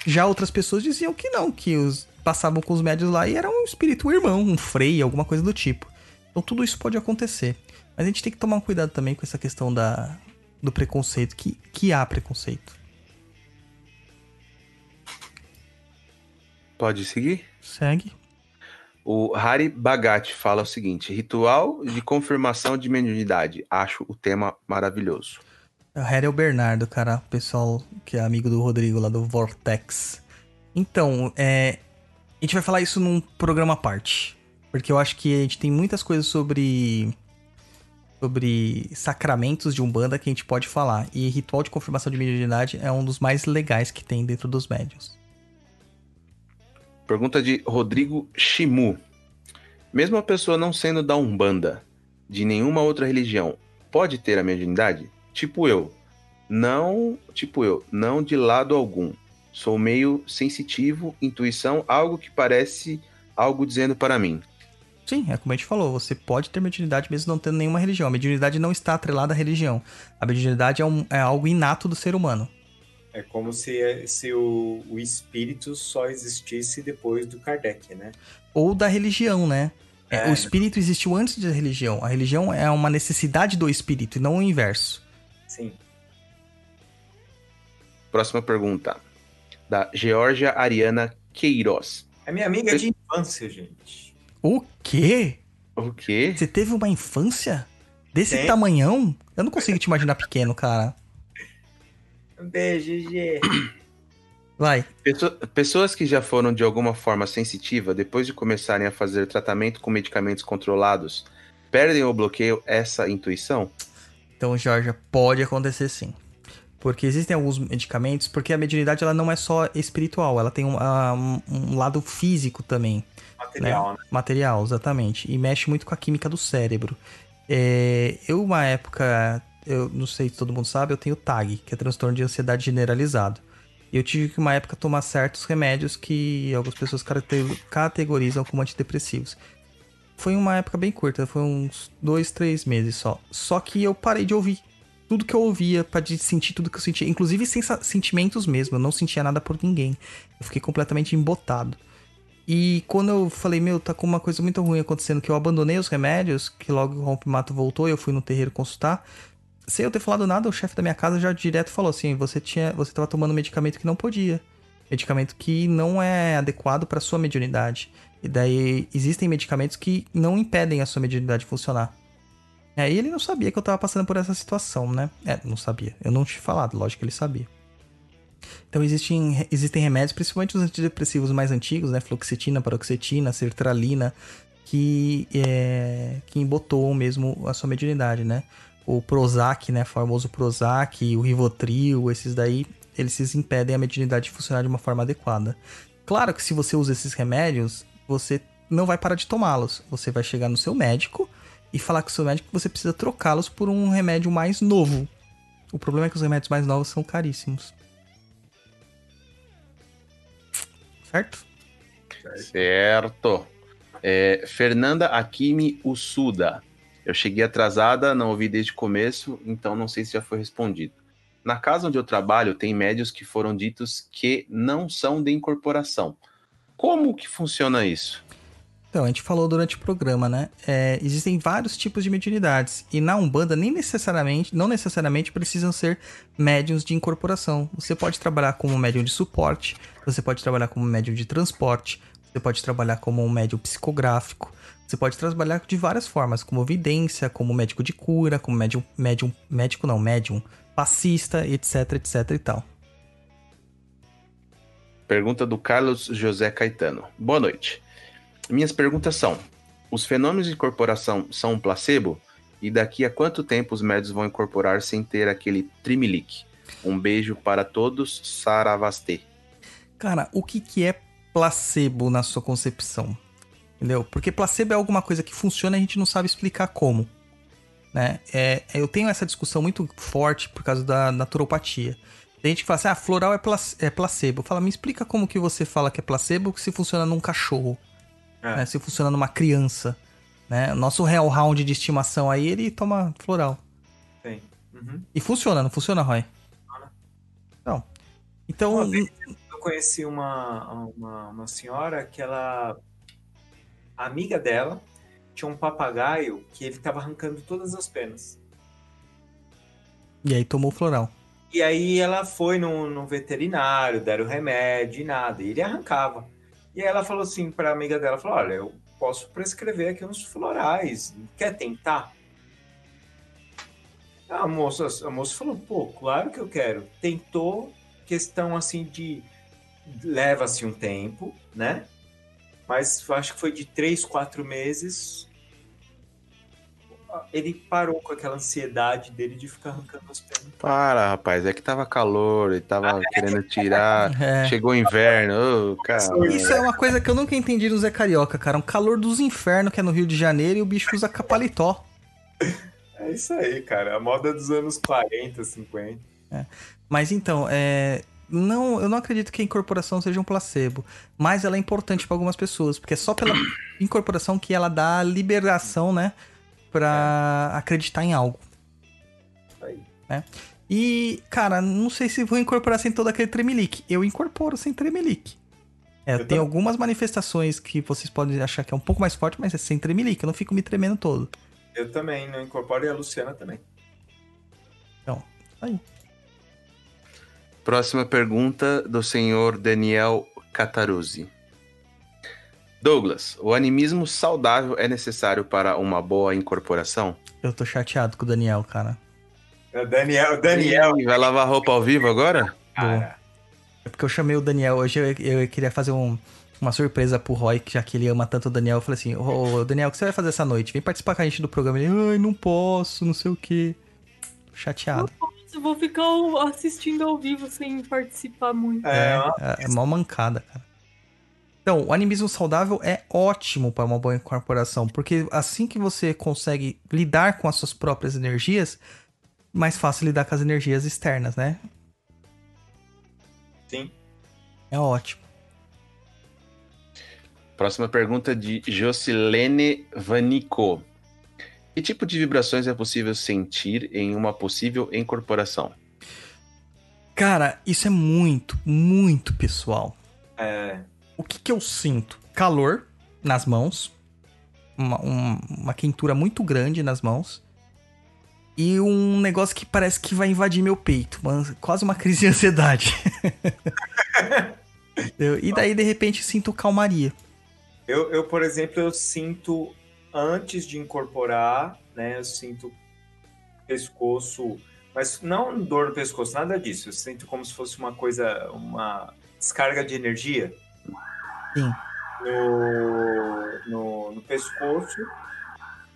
Já outras pessoas diziam que não, que os passavam com os médios lá e era um espírito irmão, um frei, alguma coisa do tipo. Então, tudo isso pode acontecer. Mas a gente tem que tomar um cuidado também com essa questão da, do preconceito, que, que há preconceito. Pode seguir? Segue. O Hari Bhagat fala o seguinte: ritual de confirmação de mediunidade. Acho o tema maravilhoso. O Harry é o Bernardo, cara. O pessoal que é amigo do Rodrigo lá do Vortex. Então, é, a gente vai falar isso num programa à parte. Porque eu acho que a gente tem muitas coisas sobre. Sobre sacramentos de Umbanda que a gente pode falar. E ritual de confirmação de mediunidade é um dos mais legais que tem dentro dos médios. Pergunta de Rodrigo Shimu. Mesmo a pessoa não sendo da Umbanda, de nenhuma outra religião, pode ter a mediunidade? Tipo eu. Não, tipo eu, não de lado algum. Sou meio sensitivo, intuição, algo que parece algo dizendo para mim. Sim, é como a gente falou, você pode ter mediunidade mesmo não tendo nenhuma religião. A mediunidade não está atrelada à religião. A mediunidade é, um, é algo inato do ser humano. É como se, se o, o espírito só existisse depois do Kardec, né? Ou da religião, né? É. O espírito existiu antes da religião. A religião é uma necessidade do espírito e não o inverso. Sim. Próxima pergunta. Da Georgia Ariana Queiroz. É minha amiga de infância, gente. O quê? O quê? Você teve uma infância? Desse Tem. tamanhão? Eu não consigo te imaginar pequeno, cara. Um beijo, Gê. Vai. Pesso- Pessoas que já foram de alguma forma sensitiva, depois de começarem a fazer tratamento com medicamentos controlados, perdem ou bloqueiam essa intuição? Então, Georgia, pode acontecer sim. Porque existem alguns medicamentos, porque a mediunidade ela não é só espiritual, ela tem um, ah, um- um lado físico também. Material, né? Material, exatamente. E mexe muito com a química do cérebro. É, eu, uma época, eu não sei se todo mundo sabe, eu tenho TAG, que é transtorno de ansiedade generalizado. E eu tive que, uma época, tomar certos remédios que algumas pessoas categorizam como antidepressivos. Foi uma época bem curta, foi uns dois, três meses só. Só que eu parei de ouvir tudo que eu ouvia, para sentir tudo que eu sentia, inclusive sentimentos mesmo. Eu não sentia nada por ninguém. Eu fiquei completamente embotado. E quando eu falei, meu, tá com uma coisa muito ruim acontecendo, que eu abandonei os remédios, que logo o rompimato voltou e eu fui no terreiro consultar. Sem eu ter falado nada, o chefe da minha casa já direto falou assim: você tinha, você tava tomando medicamento que não podia. Medicamento que não é adequado para sua mediunidade. E daí existem medicamentos que não impedem a sua mediunidade funcionar. Aí ele não sabia que eu tava passando por essa situação, né? É, não sabia. Eu não tinha falado, lógico que ele sabia. Então existem, existem remédios, principalmente os antidepressivos mais antigos, né? Fluoxetina, paroxetina, sertralina, que, é, que embotoam mesmo a sua mediunidade, né? O Prozac, né? Famoso Prozac, o Rivotril, esses daí, eles impedem a mediunidade de funcionar de uma forma adequada. Claro que se você usa esses remédios, você não vai parar de tomá-los. Você vai chegar no seu médico e falar com o seu médico que você precisa trocá-los por um remédio mais novo. O problema é que os remédios mais novos são caríssimos. Certo? Certo. É, Fernanda Akimi Usuda. Eu cheguei atrasada, não ouvi desde o começo, então não sei se já foi respondido. Na casa onde eu trabalho, tem médios que foram ditos que não são de incorporação. Como que funciona isso? Então, a gente falou durante o programa, né? É, existem vários tipos de mediunidades. E na Umbanda, nem necessariamente, não necessariamente precisam ser médiums de incorporação. Você pode trabalhar como médium de suporte, você pode trabalhar como médium de transporte, você pode trabalhar como um médium psicográfico, você pode trabalhar de várias formas, como vidência, como médico de cura, como médium, médium médico não, médium passista, etc, etc e tal. Pergunta do Carlos José Caetano. Boa noite. Minhas perguntas são: os fenômenos de incorporação são um placebo? E daqui a quanto tempo os médios vão incorporar sem ter aquele trimelique? Um beijo para todos, Saravastê. Cara, o que, que é placebo na sua concepção? Entendeu? Porque placebo é alguma coisa que funciona e a gente não sabe explicar como. Né? É, eu tenho essa discussão muito forte por causa da naturopatia. Tem gente que fala assim, ah, floral é, plac é placebo. Fala, me explica como que você fala que é placebo se funciona num cachorro. É. Né? Se funciona numa criança. Né? Nosso Hellhound de estimação aí, ele toma floral. Tem. Uhum. E funciona, não funciona, Roy? Funciona. Então, então... Eu conheci uma, uma, uma senhora que ela... A amiga dela tinha um papagaio que ele tava arrancando todas as penas. E aí tomou floral. E aí ela foi no, no veterinário, deram remédio e nada. E ele arrancava. E aí ela falou assim para a amiga dela, falou, olha, eu posso prescrever aqui uns florais, quer tentar? A moça, a moça falou, pô, claro que eu quero. Tentou, questão assim de leva-se um tempo, né? Mas acho que foi de três, quatro meses ele parou com aquela ansiedade dele de ficar arrancando as pernas. Para, rapaz, é que tava calor, ele tava ah, querendo tirar, é. chegou o inverno, oh, cara. Isso é uma coisa que eu nunca entendi no Zé Carioca, cara, um calor dos infernos que é no Rio de Janeiro e o bicho usa capalitó. É isso aí, cara, a moda dos anos 40, 50. É. Mas então, é... Não, eu não acredito que a incorporação seja um placebo, mas ela é importante para algumas pessoas, porque é só pela incorporação que ela dá liberação, né, para é. acreditar em algo. Aí. Né? E, cara, não sei se vou incorporar sem todo aquele tremelique. Eu incorporo sem tremelique. É, tem tô... algumas manifestações que vocês podem achar que é um pouco mais forte, mas é sem tremelique. Eu não fico me tremendo todo. Eu também não incorporo e a Luciana também. Então, aí. Próxima pergunta do senhor Daniel Cataruzzi. Douglas, o animismo saudável é necessário para uma boa incorporação? Eu tô chateado com o Daniel, cara. É o Daniel, Daniel. vai lavar roupa ao vivo agora? Cara. É porque eu chamei o Daniel. Hoje eu, eu queria fazer um, uma surpresa pro Roy, já que ele ama tanto o Daniel. Eu falei assim: Ô, oh, Daniel, o que você vai fazer essa noite? Vem participar com a gente do programa. Ele, ai, não posso, não sei o quê. Chateado. Não vou ficar assistindo ao vivo sem participar muito. É, é, é uma mancada, cara. Então, o animismo saudável é ótimo para uma boa incorporação, porque assim que você consegue lidar com as suas próprias energias, mais fácil lidar com as energias externas, né? Sim. É ótimo. Próxima pergunta de Jocilene Vanico. Que tipo de vibrações é possível sentir em uma possível incorporação? Cara, isso é muito, muito pessoal. É o que, que eu sinto? Calor nas mãos, uma, um, uma quentura muito grande nas mãos e um negócio que parece que vai invadir meu peito, uma, quase uma crise de ansiedade. e daí, de repente, sinto calmaria. Eu, eu, por exemplo, eu sinto antes de incorporar, né? Eu sinto pescoço, mas não dor no pescoço, nada disso. Eu sinto como se fosse uma coisa, uma descarga de energia. Sim. No, no, no pescoço.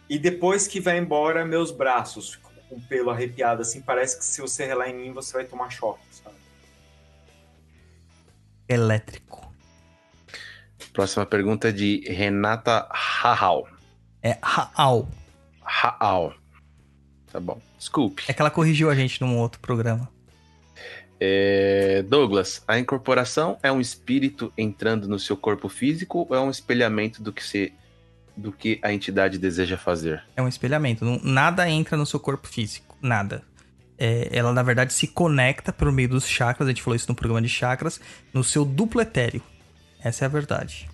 E depois que vai embora, meus braços com o pelo arrepiado, assim, parece que se você relar em mim, você vai tomar choque, sabe? Elétrico. Próxima pergunta é de Renata Rahal. É Raal. Rahal. Tá bom. Desculpe. É que ela corrigiu a gente num outro programa. É, Douglas, a incorporação é um espírito entrando no seu corpo físico ou é um espelhamento do que, se, do que a entidade deseja fazer? É um espelhamento. Não- Nada entra no seu corpo físico. Nada. É, ela, na verdade, se conecta por meio dos chakras. A gente falou isso no programa de chakras. No seu duplo etéreo. Essa é a verdade.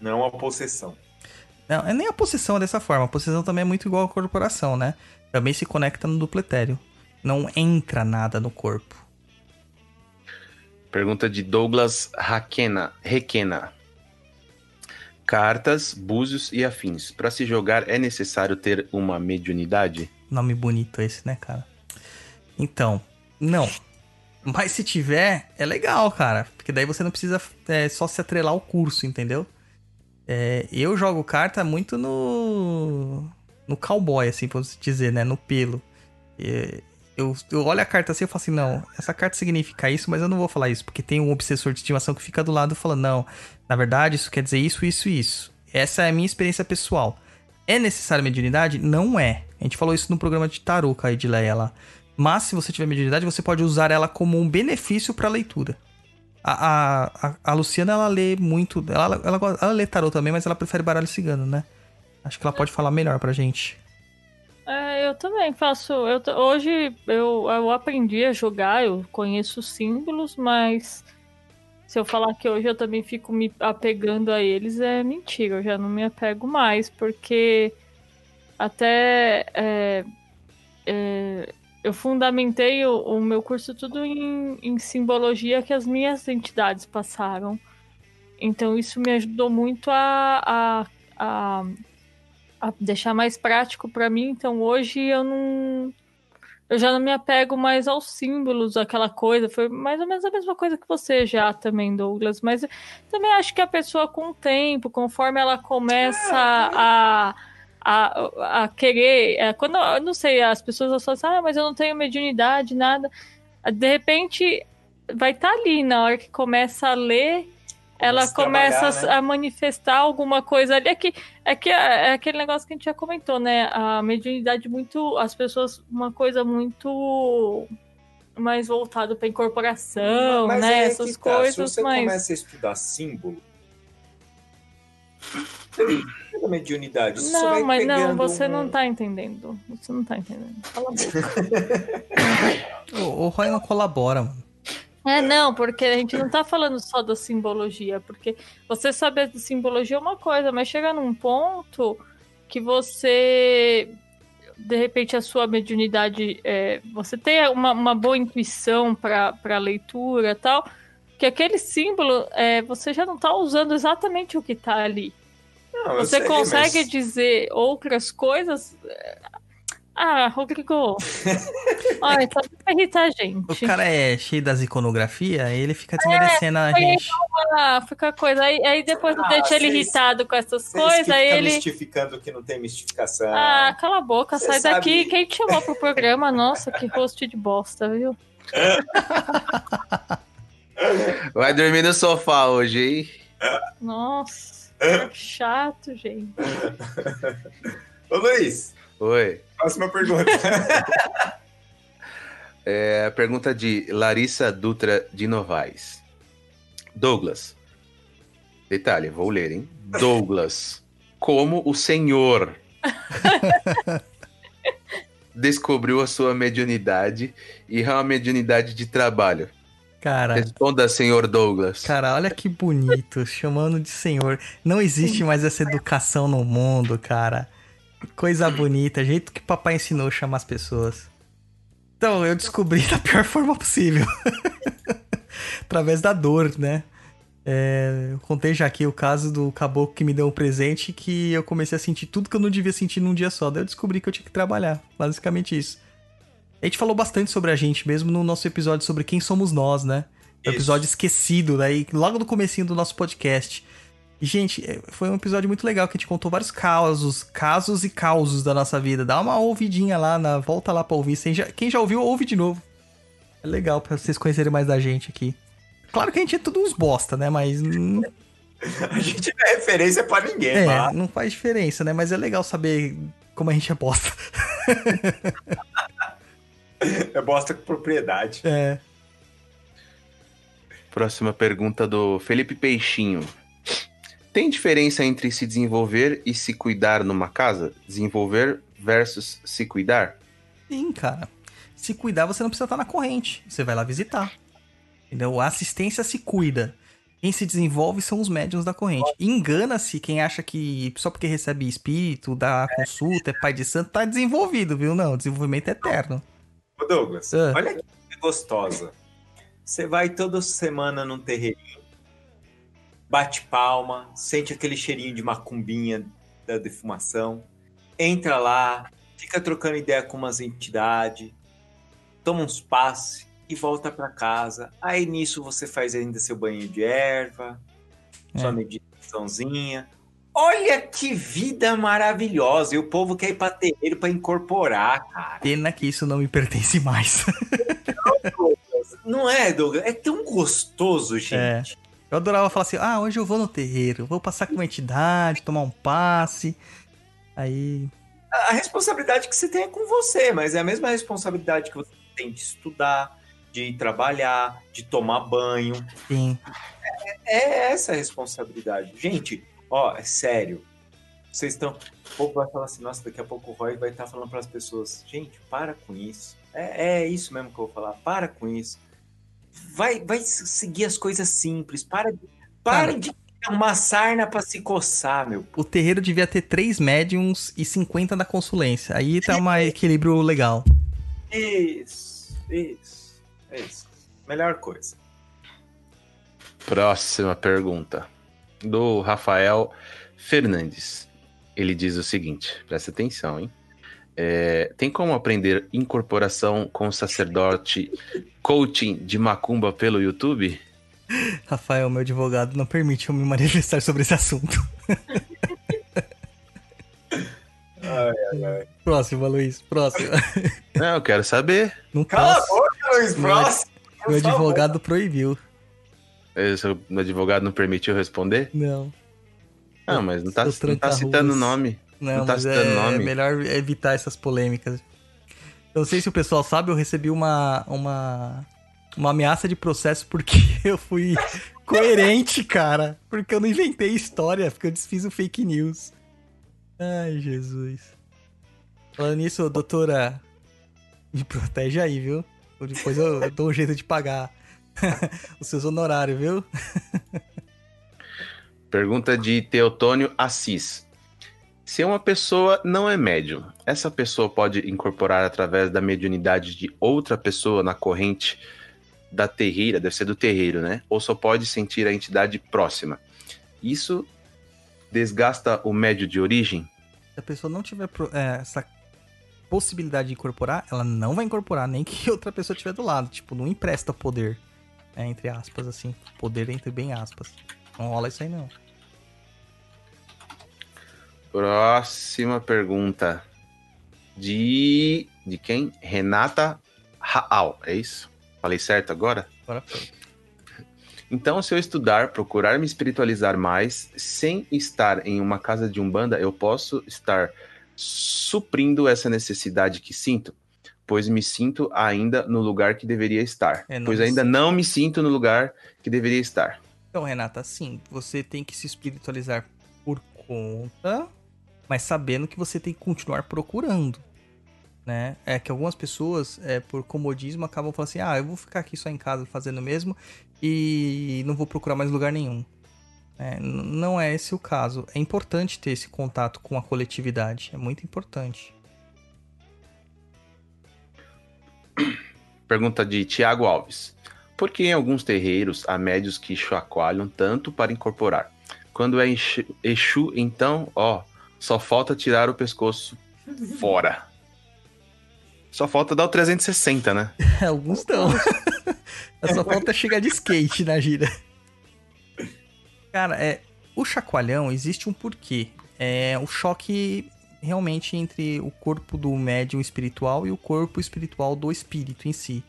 Não a possessão. Não, é nem a possessão é dessa forma. A possessão também é muito igual à corporação, né? Também se conecta no duplo etéreo. Não entra nada no corpo. Pergunta de Douglas Raquena, Requena. Cartas, búzios e afins. Para se jogar é necessário ter uma mediunidade? Nome bonito esse, né, cara? Então, não. Mas se tiver, é legal, cara. Porque daí você não precisa é, só se atrelar ao curso, entendeu? É, eu jogo carta muito no. No cowboy, assim, por dizer, né? No pelo. É, eu, eu olho a carta assim e falo assim: não, essa carta significa isso, mas eu não vou falar isso. Porque tem um obsessor de estimação que fica do lado falando: não, na verdade, isso quer dizer isso, isso isso. Essa é a minha experiência pessoal. É necessário mediunidade? Não é. A gente falou isso no programa de tarô com a Edileia lá. Mas se você tiver mediunidade, você pode usar ela como um benefício para leitura. A, a, a, Luciana, ela lê muito. Ela, ela, ela lê tarô também, mas ela prefere baralho cigano, né? Acho que ela pode falar melhor pra gente. É, eu também faço. Eu, hoje eu, eu aprendi a jogar, eu conheço os símbolos, mas se eu falar que hoje eu também fico me apegando a eles, é mentira. Eu já não me apego mais, porque até é, é, eu fundamentei o, o meu curso tudo em, em simbologia que as minhas entidades passaram. Então isso me ajudou muito a, a, a a deixar mais prático pra mim. Então hoje eu não. Eu já não me apego mais aos símbolos, aquela coisa. Foi mais ou menos a mesma coisa que você já também, Douglas. Mas também acho que a pessoa, com o tempo, conforme ela começa a. A, a querer. é, quando eu não sei, as pessoas assim, ah, mas eu não tenho mediunidade, nada. De repente, vai estar ali na hora que começa a ler. Ela Começa né? a manifestar alguma coisa ali. É que é que é aquele negócio que a gente já comentou, né? A mediunidade muito. As pessoas, uma coisa muito mais voltado para incorporação, Mas né? é Essas tá, coisas, Se você mas. começa a estudar símbolo, pega mediunidade. Você Não, mas não, você um- não tá entendendo. Você não tá entendendo. Cala a boca. O, o Roy não colabora, mano. É, não, porque a gente não tá falando só da simbologia, porque você saber de simbologia é uma coisa, mas chega num ponto que você, de repente, a sua mediunidade, é, você tem uma, uma boa intuição para leitura e tal, que aquele símbolo, é, você já não tá usando exatamente o que tá ali. Não, Você sei, consegue mas- dizer outras coisas. Ah, Rodrigo. Olha, tá pra irritar a gente. O cara é cheio das iconografias, ele fica desmerecendo a foi gente. Ah, fica coisa. Aí, aí depois eu Ah, deixo ele irritado com essas coisas, aí ele. mistificando que não tem mistificação. Ah, cala a boca, Você sai sabe- daqui. Quem te chamou pro programa? Nossa, que rosto de bosta, viu? Vai dormir no sofá hoje, hein? Nossa, que chato, gente. Ô Luiz, Oi. próxima pergunta. É a pergunta de Larissa Dutra de Novaes. Douglas. Detalhe, vou ler, hein? Douglas. Como o senhor descobriu a sua mediunidade e é uma mediunidade de trabalho? Cara, Responda, senhor Douglas. cara, olha que bonito, chamando de senhor. Não existe mais essa educação no mundo, cara. Coisa bonita, jeito que papai ensinou a chamar as pessoas. Então, eu descobri da pior forma possível. Através da dor, né? É, eu contei já aqui o caso do caboclo que me deu um presente que eu comecei a sentir tudo que eu não devia sentir num dia só. Daí eu descobri que eu tinha que trabalhar. Basicamente isso. A gente falou bastante sobre a gente mesmo no nosso episódio sobre quem somos nós, né? Episódio esquecido, daí logo no comecinho do nosso podcast. E, gente, é, foi um episódio muito legal que a gente contou vários causos, casos e causos da nossa vida. Dá uma ouvidinha lá, na, volta lá pra ouvir. Quem já, quem já ouviu, ouve de novo. É legal pra vocês conhecerem mais da gente aqui. Claro que a gente é tudo uns bosta, né? Mas. A gente não é referência pra ninguém, É, mas não faz diferença, né? Mas é legal saber como a gente é bosta. é bosta com propriedade. É. Próxima pergunta do Felipe Peixinho. Tem diferença entre se desenvolver e se cuidar numa casa? Desenvolver versus se cuidar? Sim, cara. Se cuidar, você não precisa estar na corrente. Você vai lá visitar. Entendeu? A assistência se cuida. Quem se desenvolve são os médiums da corrente. Engana-se quem acha que só porque recebe espírito, dá consulta, é pai de santo, tá desenvolvido, viu? Não, desenvolvimento é eterno. Douglas, Ah. olha que gostosa. Você vai toda semana num terreirinho, bate palma, sente aquele cheirinho de macumbinha da defumação, entra lá, fica trocando ideia com umas entidades, toma uns passes e volta pra casa. Aí nisso você faz ainda seu banho de erva, sua É. meditaçãozinha. Olha que vida maravilhosa! E o povo quer ir pra terreiro pra incorporar, cara. Pena que isso não me pertence mais. Não é, Douglas? É tão gostoso, gente. Eu adorava falar assim: ah, hoje eu vou no terreiro, vou passar com uma entidade, tomar um passe. Aí. A responsabilidade que você tem é com você, mas é a mesma responsabilidade que você tem de estudar, de trabalhar, de tomar banho. Sim. É essa a responsabilidade. Gente, ó, é sério. Vocês estão. O povo vai falar assim, nossa, daqui a pouco o Roy vai estar falando para as pessoas, gente, para com isso. É, é isso mesmo que eu vou falar, para com isso. Vai, vai seguir as coisas simples. Para de, parem de uma sarna para se coçar, meu. O terreiro devia ter três médiums e 50 da consulência. Aí tá um equilíbrio legal. Isso, isso, isso. Melhor coisa. Próxima pergunta. Do Rafael Fernandes. Ele diz o seguinte: presta atenção, hein? É, tem como aprender incorporação com sacerdote coaching de macumba pelo YouTube? Rafael, meu advogado, não permite eu me manifestar sobre esse assunto. Próxima, Luiz, próxima. Não, eu quero saber. Não Cala posso. a boca, Luiz, Meu próximo. Meu favor. advogado proibiu. Eh, Seu advogado não permitiu responder? Não. Não, mas não tá, não tá citando o nome. Não, Não tá citando é, nome. é melhor evitar essas polêmicas. Eu não sei se o pessoal sabe, eu recebi uma, uma, uma ameaça de processo porque eu fui coerente, cara. Porque eu não inventei história, porque eu desfiz o fake news. Ai, Jesus. Falando nisso, doutora, me protege aí, viu? Depois eu, eu dou um jeito de pagar os seus honorários, viu? Pergunta de Teotônio Assis. Se uma pessoa não é médium, essa pessoa pode incorporar através da mediunidade de outra pessoa na corrente da terreira, deve ser do terreiro, né? Ou só pode sentir a entidade próxima. Isso desgasta o médio de origem? Se a pessoa não tiver é, essa possibilidade de incorporar, ela não vai incorporar nem que outra pessoa estiver do lado. Tipo, não empresta poder. Né, entre aspas, assim. Poder entre bem aspas. Não rola isso aí, não. Próxima pergunta. De. De quem? Renata Raal, é isso? Falei certo agora? Agora foi. Então, se eu estudar, procurar me espiritualizar mais, sem estar em uma casa de umbanda, eu posso estar suprindo essa necessidade que sinto, pois me sinto ainda no lugar que deveria estar. É, pois ainda sinto. não me sinto no lugar que deveria estar. Então, Renata, sim, você tem que se espiritualizar por conta, mas sabendo que você tem que continuar procurando. Né? É que algumas pessoas, é, por comodismo, acabam falando assim: ah, eu vou ficar aqui só em casa fazendo mesmo e não vou procurar mais lugar nenhum. É, não é esse o caso. É importante ter esse contato com a coletividade. É muito importante. Pergunta de Tiago Alves. Por que em alguns terreiros há médios que chacoalham tanto para incorporar? Quando é Exu, então, ó, só falta tirar o pescoço fora. Só falta dar o 360, né? Alguns estão. Só falta chegar de skate na gira. Cara, é, o chacoalhão existe um porquê. É o choque realmente entre o corpo do médium espiritual e o corpo espiritual do espírito em si.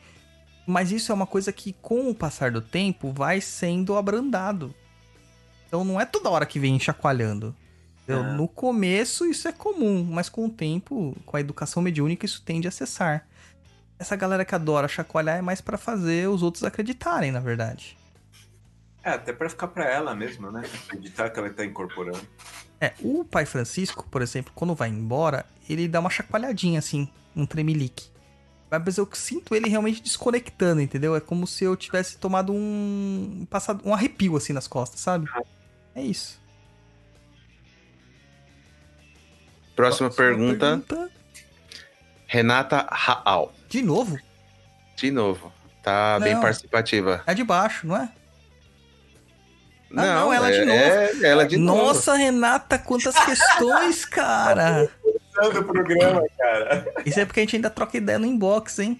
Mas isso é uma coisa que, com o passar do tempo, vai sendo abrandado. Então não é toda hora que vem chacoalhando. Ah. No começo isso é comum, mas com o tempo, com a educação mediúnica, isso tende a cessar. Essa galera que adora chacoalhar é mais pra fazer os outros acreditarem, na verdade. É, até pra ficar pra ela mesmo, né? Acreditar que ela tá incorporando. É, o pai Francisco, por exemplo, quando vai embora, ele dá uma chacoalhadinha assim, um tremelique. Mas eu sinto ele realmente desconectando, entendeu? É como se eu tivesse tomado um. passado um arrepio assim nas costas, sabe? É isso. Próxima pergunta, pergunta. Renata Raal. De novo? De novo. Tá bem Não. participativa. É de baixo, não é? Não, não, ela de é, novo. é ela de novo. Nossa, Renata, quantas questões, cara! do programa, cara. Isso é porque a gente ainda troca ideia no inbox, hein?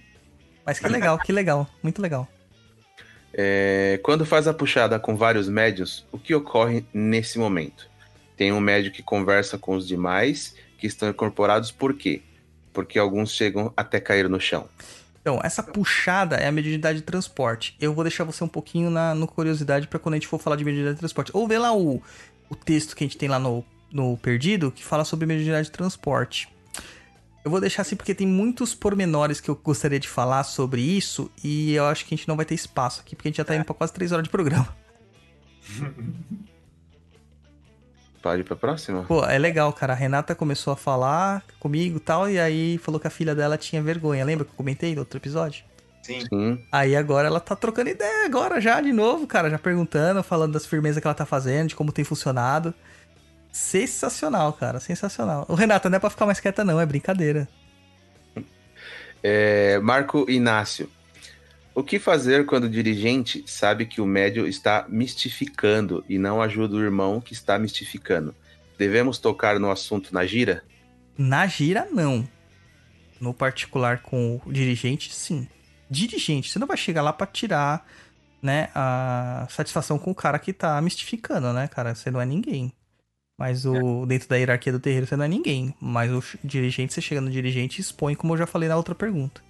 Mas que legal, que legal. Muito legal. É, quando faz a puxada com vários médios, o que ocorre nesse momento? Tem um médio que conversa com os demais que estão incorporados, por quê? Porque alguns chegam até cair no chão. Então, essa puxada é a mediunidade de transporte. Eu vou deixar você um pouquinho na no curiosidade pra quando a gente for falar de mediunidade de transporte. Ou vê lá o, o texto que a gente tem lá no, no Perdido, que fala sobre mediunidade de transporte. Eu vou deixar assim porque tem muitos pormenores que eu gostaria de falar sobre isso e eu acho que a gente não vai ter espaço aqui, porque a gente já tá indo pra quase 3 horas de programa. Pode ir pra próxima? Pô, é legal, cara. A Renata começou a falar comigo e tal, e aí falou que a filha dela tinha vergonha. Lembra que eu comentei no outro episódio? Sim. Sim. Aí agora ela tá trocando ideia agora já de novo, cara, já perguntando, falando das firmezas que ela tá fazendo, de como tem funcionado. Sensacional, cara, sensacional. O Renata não é pra ficar mais quieta não, é brincadeira. É, Marco Inácio. O que fazer quando o dirigente sabe que o médio está mistificando e não ajuda o irmão que está mistificando? Devemos tocar no assunto na gira? Na gira, não. No particular com o dirigente, sim. Dirigente, você não vai chegar lá pra tirar, né, a satisfação com o cara que tá mistificando, né, cara? Você não é ninguém. Mas o dentro da hierarquia do terreiro você não é ninguém. Mas o dirigente, você chega no dirigente e expõe, como eu já falei na outra pergunta.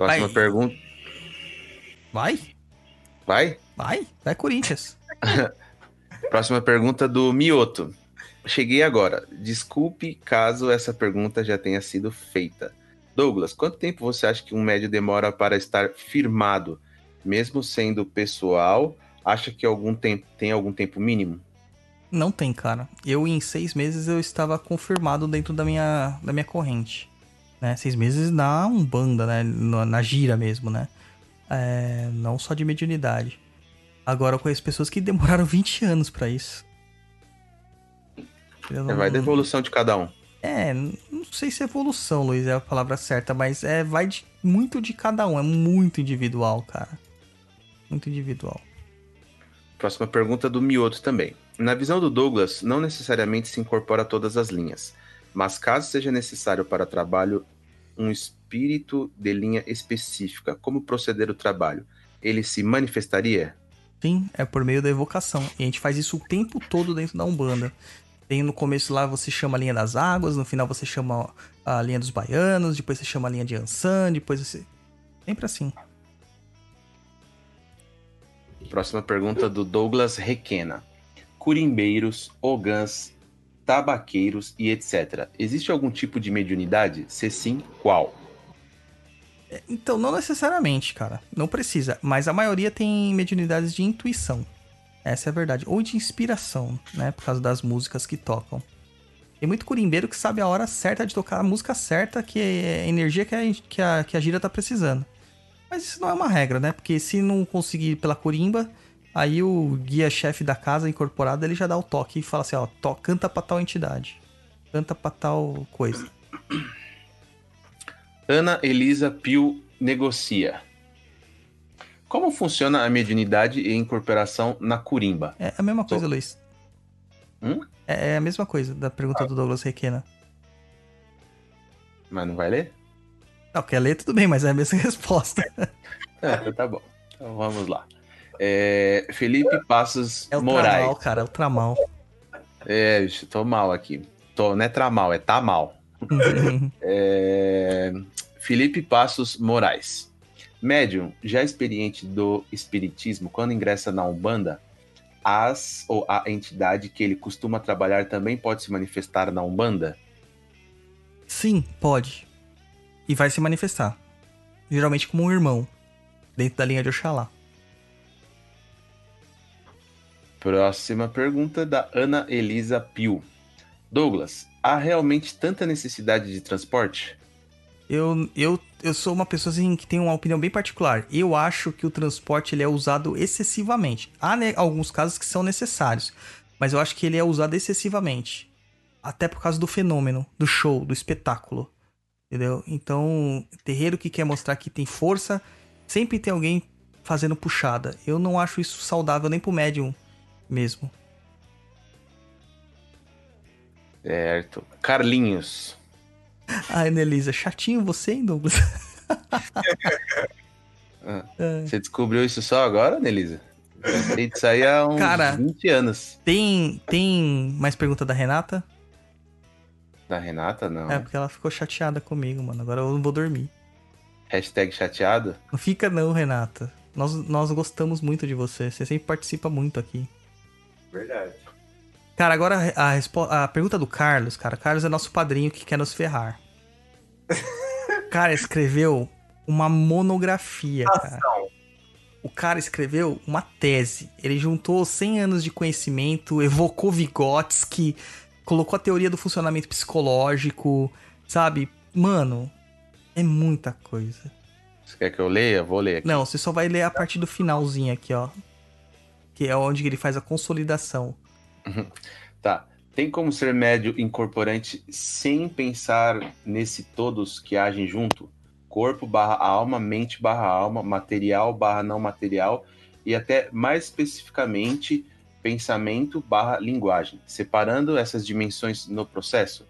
Próxima Vai. pergunta. Vai, Vai? vai, vai Corinthians. Próxima pergunta do Mioto. Cheguei agora. Desculpe caso essa pergunta já tenha sido feita. Douglas, quanto tempo você acha que um médio demora para estar firmado? Mesmo sendo pessoal, acha que algum tempo tem algum tempo mínimo? Não tem, cara. Eu, em seis meses, eu estava confirmado dentro da minha, da minha corrente. Né? Seis meses na Umbanda, né? Na, na gira mesmo, né? É, não só de mediunidade. Agora eu conheço pessoas que demoraram 20 anos pra isso. Eu É, não- vai da evolução de cada um. É, não sei se evolução, Luiz, é a palavra certa, mas é vai de, muito de cada um, é muito individual, cara. Muito individual. Próxima pergunta do Mioto também. Na visão do Douglas, não necessariamente se incorpora todas as linhas, mas caso seja necessário para trabalho um espírito de linha específica, como proceder o trabalho? Ele se manifestaria? Sim, é por meio da evocação. E a gente faz isso o tempo todo dentro da Umbanda. Tem no começo lá você chama a linha das águas, no final você chama a linha dos baianos, depois você chama a linha de Ansan, depois você. Sempre assim. Próxima pergunta do Douglas Requena. Curimbeiros, ogãs, tabaqueiros e etc. Existe algum tipo de mediunidade? Se sim, qual? Então, não necessariamente, cara. Não precisa. Mas a maioria tem mediunidades de intuição. Essa é a verdade. Ou de inspiração, né? Por causa das músicas que tocam. Tem muito curimbeiro que sabe a hora certa de tocar a música certa, que é a energia que a, que a, que a gira tá precisando. Mas isso não é uma regra, né? Porque se não conseguir pela curimba, aí o guia-chefe da casa incorporado, ele já dá o toque e fala assim, ó, to, canta pra tal entidade. Canta pra tal coisa. Ana Elisa Pio negocia. Como funciona a mediunidade e incorporação na curimba? É a mesma coisa. Luiz. Hum? É, é a mesma coisa da pergunta do Douglas Requena. Mas não vai ler? Não, quer ler tudo bem, mas é a mesma resposta. É, tá bom. Então vamos lá. É, Felipe Passos É o Moraes. tramal, cara, é o tramal. É, bicho, tô mal aqui. Tô, não é tramal, é tá mal. É, Felipe Passos Moraes. Médium, já experiente do espiritismo, quando ingressa na Umbanda, as ou a entidade que ele costuma trabalhar também pode se manifestar na Umbanda? Sim, pode. E vai se manifestar. Geralmente como um irmão. Dentro da linha de Oxalá. Próxima pergunta da Ana Elisa Pio. Douglas, há realmente tanta necessidade de transporte? Eu, eu, eu sou uma pessoa assim, que tem uma opinião bem particular. Eu acho que o transporte ele é usado excessivamente. Há né, alguns casos que são necessários, mas eu acho que ele é usado excessivamente. Até por causa do fenômeno, do show, do espetáculo. Entendeu? Então, terreiro que quer mostrar que tem força, sempre tem alguém fazendo puxada. Eu não acho isso saudável nem pro médium mesmo. Certo. Carlinhos. Ai, Anelisa, chatinho você, hein, Douglas? Você descobriu isso só agora, Nelisa? Isso aí há uns Cara, 20 anos. Tem, tem mais pergunta da Renata? Da Renata, não. É, porque ela ficou chateada comigo, mano. Agora eu não vou dormir. Hashtag chateado. Não fica não, Renata. Nós, nós gostamos muito de você. Você sempre participa muito aqui. Verdade. Cara, agora a, a pergunta do Carlos, cara. Carlos é nosso padrinho que quer nos ferrar. O cara escreveu uma monografia, cara. O cara escreveu uma tese. Ele juntou 100 anos de conhecimento, evocou Vygotsky, colocou a teoria do funcionamento psicológico, sabe? Mano, é muita coisa. Você quer que eu leia? Vou ler aqui. Não, você só vai ler a partir do finalzinho aqui, ó. Que é onde ele faz a consolidação. Tá. Tem como ser médio incorporante sem pensar nesse todos que agem junto? Corpo barra alma, mente barra alma, material barra não material e até mais especificamente pensamento barra linguagem, separando essas dimensões no processo?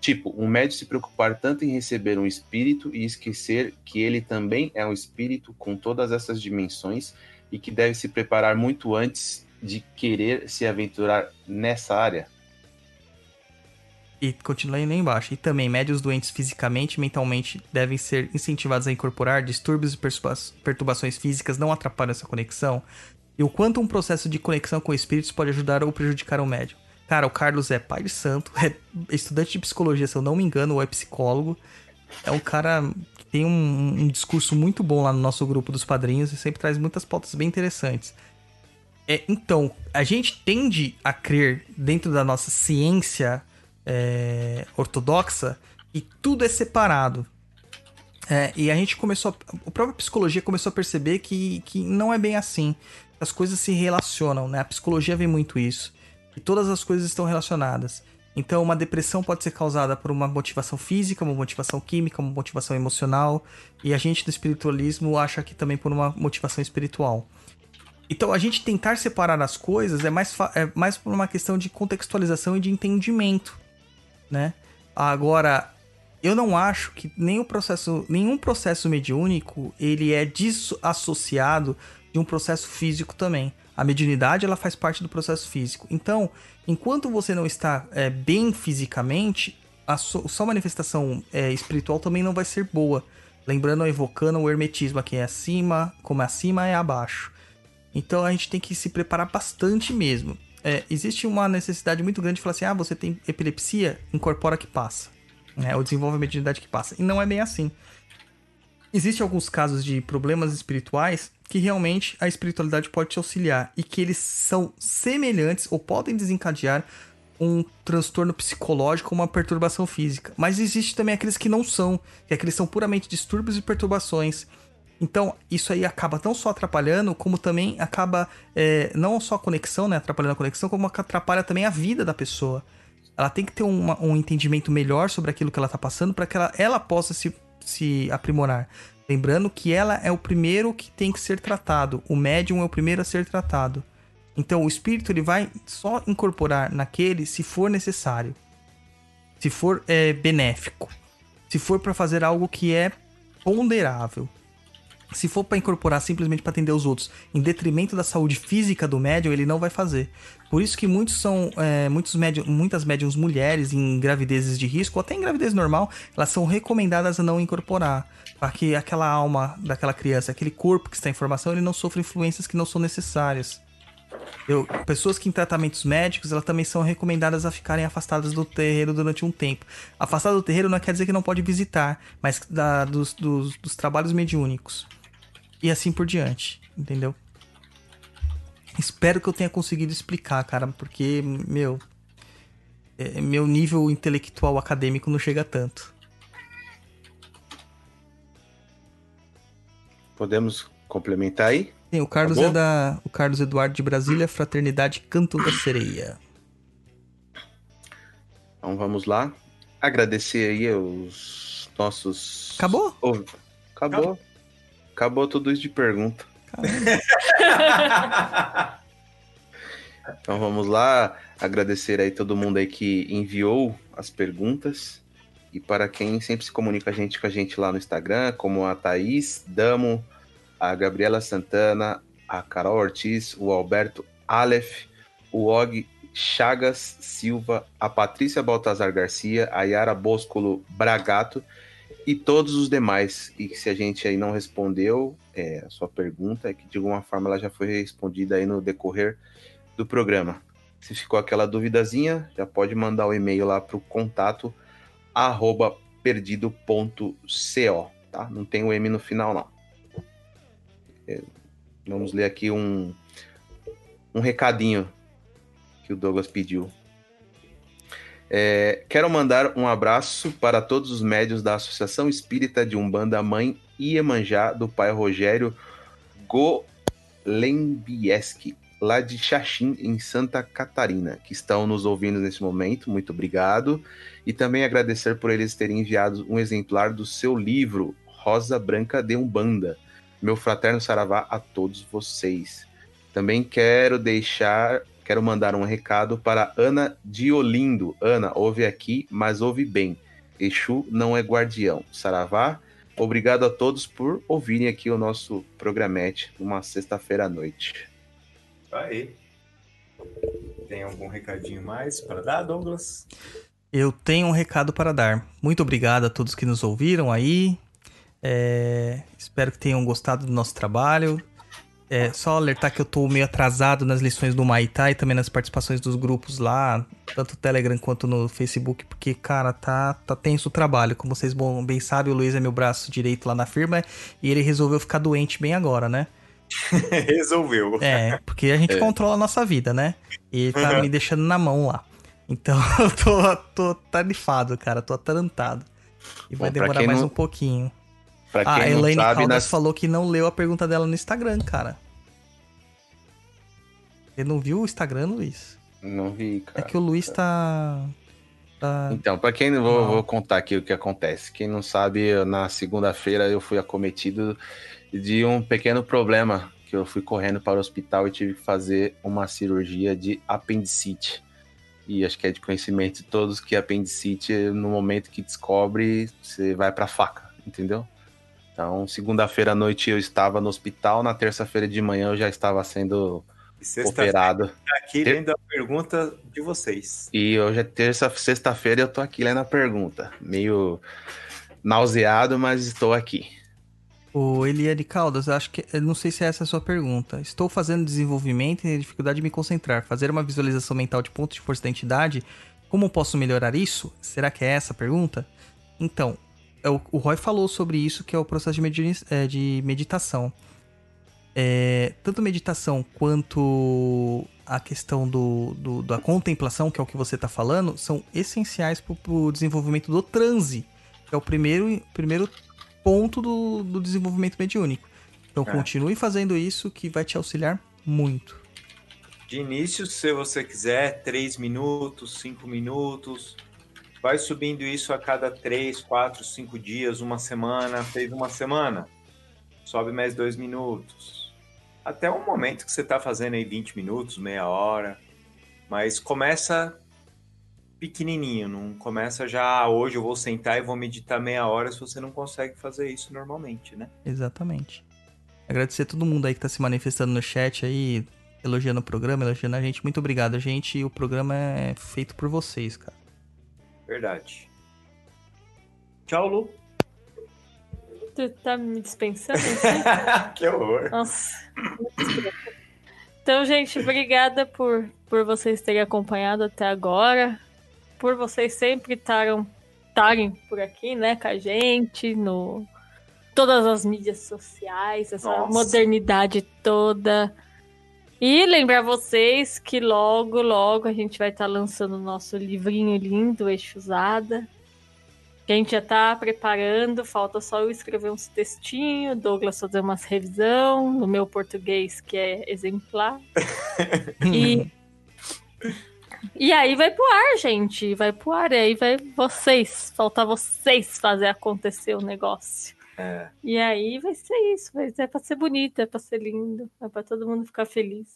Tipo, um médio se preocupar tanto em receber um espírito e esquecer que ele também é um espírito com todas essas dimensões e que deve se preparar muito antes de querer se aventurar nessa área? E continua aí embaixo. E também, médios doentes fisicamente e mentalmente devem ser incentivados a incorporar distúrbios e perturba- perturbações físicas não atrapalham essa conexão. E o quanto um processo de conexão com espíritos pode ajudar ou prejudicar o médium. Cara, o Carlos é pai de santo, é estudante de psicologia, se eu não me engano, ou é psicólogo. É um cara tem um, um discurso muito bom lá no nosso grupo dos padrinhos e sempre traz muitas pautas bem interessantes. É, então, a gente tende a crer dentro da nossa ciência é, ortodoxa e tudo é separado. É, e a gente começou. A, a própria psicologia começou a perceber que, que não é bem assim. As coisas se relacionam, né? A psicologia vê muito isso. E todas as coisas estão relacionadas. Então, uma depressão pode ser causada por uma motivação física, uma motivação química, uma motivação emocional. E a gente do espiritualismo acha que também por uma motivação espiritual. Então, a gente tentar separar as coisas é mais, é mais por uma questão de contextualização e de entendimento, né? Agora, eu não acho que o processo, nenhum processo mediúnico ele é desassociado de um processo físico também. A mediunidade ela faz parte do processo físico. Então, enquanto você não está é, bem fisicamente, a su- sua manifestação é, espiritual também não vai ser boa. Lembrando, evocando o hermetismo aqui é acima, como é acima é abaixo. Então a gente tem que se preparar bastante mesmo. É, existe uma necessidade muito grande de falar assim: ah, você tem epilepsia, incorpora que passa. Né? Ou desenvolve a mediunidade que passa. E não é bem assim. Existem alguns casos de problemas espirituais que realmente a espiritualidade pode te auxiliar e que eles são semelhantes ou podem desencadear um transtorno psicológico ou uma perturbação física. Mas existe também aqueles que não são, que aqueles são puramente distúrbios e perturbações. Então, isso aí acaba não só atrapalhando, como também acaba é, não só a conexão, né? Atrapalhando a conexão, como atrapalha também a vida da pessoa. Ela tem que ter uma- um entendimento melhor sobre aquilo que ela tá passando para que ela, ela possa se, se aprimorar. Lembrando que ela é o primeiro que tem que ser tratado. O médium é o primeiro a ser tratado. Então, o espírito ele vai só incorporar naquele se for necessário. Se for é, benéfico. Se for para fazer algo que é ponderável. Se for para incorporar simplesmente para atender os outros, em detrimento da saúde física do médium, ele não vai fazer. Por isso que muitos são, é, muitos médium, muitas médiums mulheres em gravidezes de risco, ou até em gravidez normal, elas são recomendadas a não incorporar, para que aquela alma daquela criança, aquele corpo que está em formação, ele não sofra influências que não são necessárias. Eu, pessoas que em tratamentos médicos, elas também são recomendadas a ficarem afastadas do terreiro durante um tempo. Afastado do terreiro não quer dizer que não pode visitar, mas da, dos, dos, dos trabalhos mediúnicos e assim por diante, entendeu? Espero que eu tenha conseguido explicar, cara, porque, meu, é, meu nível intelectual acadêmico não chega tanto. Podemos complementar aí? Sim, o Carlos Tá é da. O Carlos Eduardo de Brasília, Fraternidade Canto da Sereia. Então vamos lá. Agradecer aí os nossos. Acabou? Ô, Acabou. Acabou tudo isso de pergunta. Então vamos lá. Agradecer aí todo mundo aí que enviou as perguntas. E para quem sempre se comunica a gente com a gente lá no Instagram, como a Thaís Damo, a Gabriela Santana, a Carol Ortiz, o Alberto Aleph, o Og Chagas Silva, a Patrícia Baltazar Garcia, a Yara Boscolo Bragato e todos os demais. E se a gente aí não respondeu é, a sua pergunta, é que de alguma forma ela já foi respondida aí no decorrer do programa. Se ficou aquela duvidazinha, já pode mandar o e-mail lá para o contato arroba perdido.co, tá? Não tem o M no final, não. É, vamos ler aqui um, um recadinho que o Douglas pediu. É, quero mandar um abraço para todos os médios da Associação Espírita de Umbanda Mãe Iemanjá do pai Rogério Golembieski, lá de Xaxim, em Santa Catarina, que estão nos ouvindo nesse momento. Muito obrigado. E também agradecer por eles terem enviado um exemplar do seu livro, Rosa Branca de Umbanda. Meu fraterno saravá a todos vocês. Também quero deixar, quero mandar um recado para Ana Diolindo. Ana, ouve aqui, mas ouve bem. Exu não é guardião. Saravá, obrigado a todos por ouvirem aqui o nosso programete numa sexta-feira à noite. Aí. Tem algum recadinho mais para dar, Douglas? Eu tenho um recado para dar. Muito obrigado a todos que nos ouviram aí. É, espero que tenham gostado do nosso trabalho. É, só alertar que eu tô meio atrasado nas lições do Maitá e também nas participações dos grupos lá, tanto no Telegram quanto no Facebook, porque, cara, tá, tá tenso o trabalho. Como vocês bom, bem sabem, o Luiz é meu braço direito lá na firma e ele resolveu ficar doente bem agora, né? Resolveu. É, porque a gente É. controla a nossa vida, né? E ele tá me deixando na mão lá. Então eu tô, tô tarifado, cara, tô atarantado. E vai Bom, demorar mais não- um pouquinho. Pra Ah, a quem não Elaine sabe, Caldas nas... falou que não leu a pergunta dela no Instagram, cara. Você não viu o Instagram, Luiz? não vi, É cara. que o Luiz tá. tá... Então, para quem não vou, vou contar aqui o que acontece. Quem não sabe, na segunda-feira eu fui acometido de um pequeno problema que eu fui correndo para o hospital e tive que fazer uma cirurgia de apendicite. E acho que é de conhecimento de todos que apendicite, no momento que descobre, você vai para faca, entendeu? Então, segunda-feira à noite eu estava no hospital, na terça-feira de manhã eu já estava sendo E sexta-feira operado. aqui lendo a pergunta de vocês. E hoje é terça, sexta-feira, eu tô aqui lendo a pergunta. Meio nauseado, mas estou aqui. O Eliane Caldas, acho que. Não sei se essa é a sua pergunta. Estou fazendo desenvolvimento e tenho dificuldade de me concentrar. Fazer uma visualização mental de pontos de força da entidade. Como posso melhorar isso? Será que é essa a pergunta? Então, é o, o Roy falou sobre isso, que é o processo de, é, de meditação. É, tanto meditação quanto a questão do, do- da contemplação, que é o que você está falando, são essenciais para o desenvolvimento do transe, que é o primeiro, primeiro ponto do, do desenvolvimento mediúnico. Então É. continue fazendo isso que vai te auxiliar muito. De início, se você quiser, 3 minutos, 5 minutos. Vai subindo isso a cada 3, 4, 5 dias, uma semana. Fez uma semana, sobe mais 2 minutos. Até um momento que você está fazendo aí 20 minutos, meia hora. Mas começa pequenininho, não começa já, "Ah, hoje eu vou sentar e vou meditar meia hora se você não consegue fazer isso normalmente, né? Exatamente. Agradecer a todo mundo aí que tá se manifestando no chat aí, elogiando o programa, elogiando a gente. Muito obrigado, gente. O programa é feito por vocês, cara. Verdade. Tchau, Lu. Tu tá me dispensando? assim? que horror. Nossa. Então, gente, obrigada por, por vocês terem acompanhado até agora. Por vocês sempre estarem por aqui, né, com a gente, no todas as mídias sociais, essa Nossa. modernidade toda. E lembrar vocês que logo, logo a gente vai estar lançando o nosso livrinho lindo, Exusada. Que a gente já tá preparando, falta só eu escrever uns textinhos, Douglas fazer umas revisão no meu português, que é exemplar. E, e aí vai pro ar, gente. Vai pro ar. E aí vai vocês. Falta vocês fazer acontecer o negócio. É. E aí vai ser isso. Vai ser, é pra ser bonito, é pra ser lindo. É pra todo mundo ficar feliz.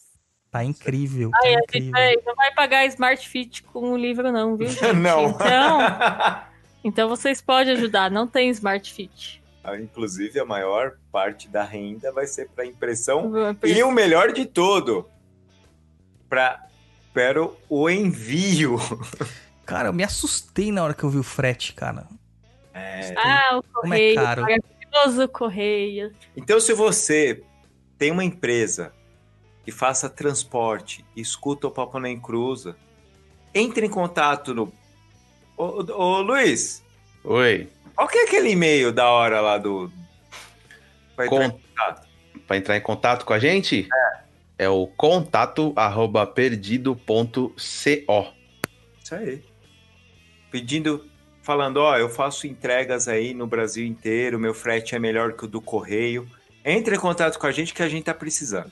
Tá incrível, tá incrível. vai, não vai pagar Smart Fit com o livro, não, viu, gente? Não. Então, então vocês podem ajudar. Não tem Smart Fit. Inclusive, a maior parte da renda vai ser para impressão E o melhor de tudo, pra, para o envio. Cara, eu me assustei na hora que eu vi o frete, cara. É, Ah, o Como é correio. caro. Maravilhoso correio. Então, se você tem uma empresa que faça transporte e escuta o Papo Nem Cruza, entre em contato no. Ô, ô, Luiz, Oi. qual que é aquele e-mail da hora lá do. Vai entrar em Com- contato? Para entrar em contato com a gente? É. o contato arroba perdido.co. Isso aí. Pedindo, falando, ó, eu faço entregas aí no Brasil inteiro, meu frete é melhor que o do correio. Entre em contato com a gente que a gente tá precisando.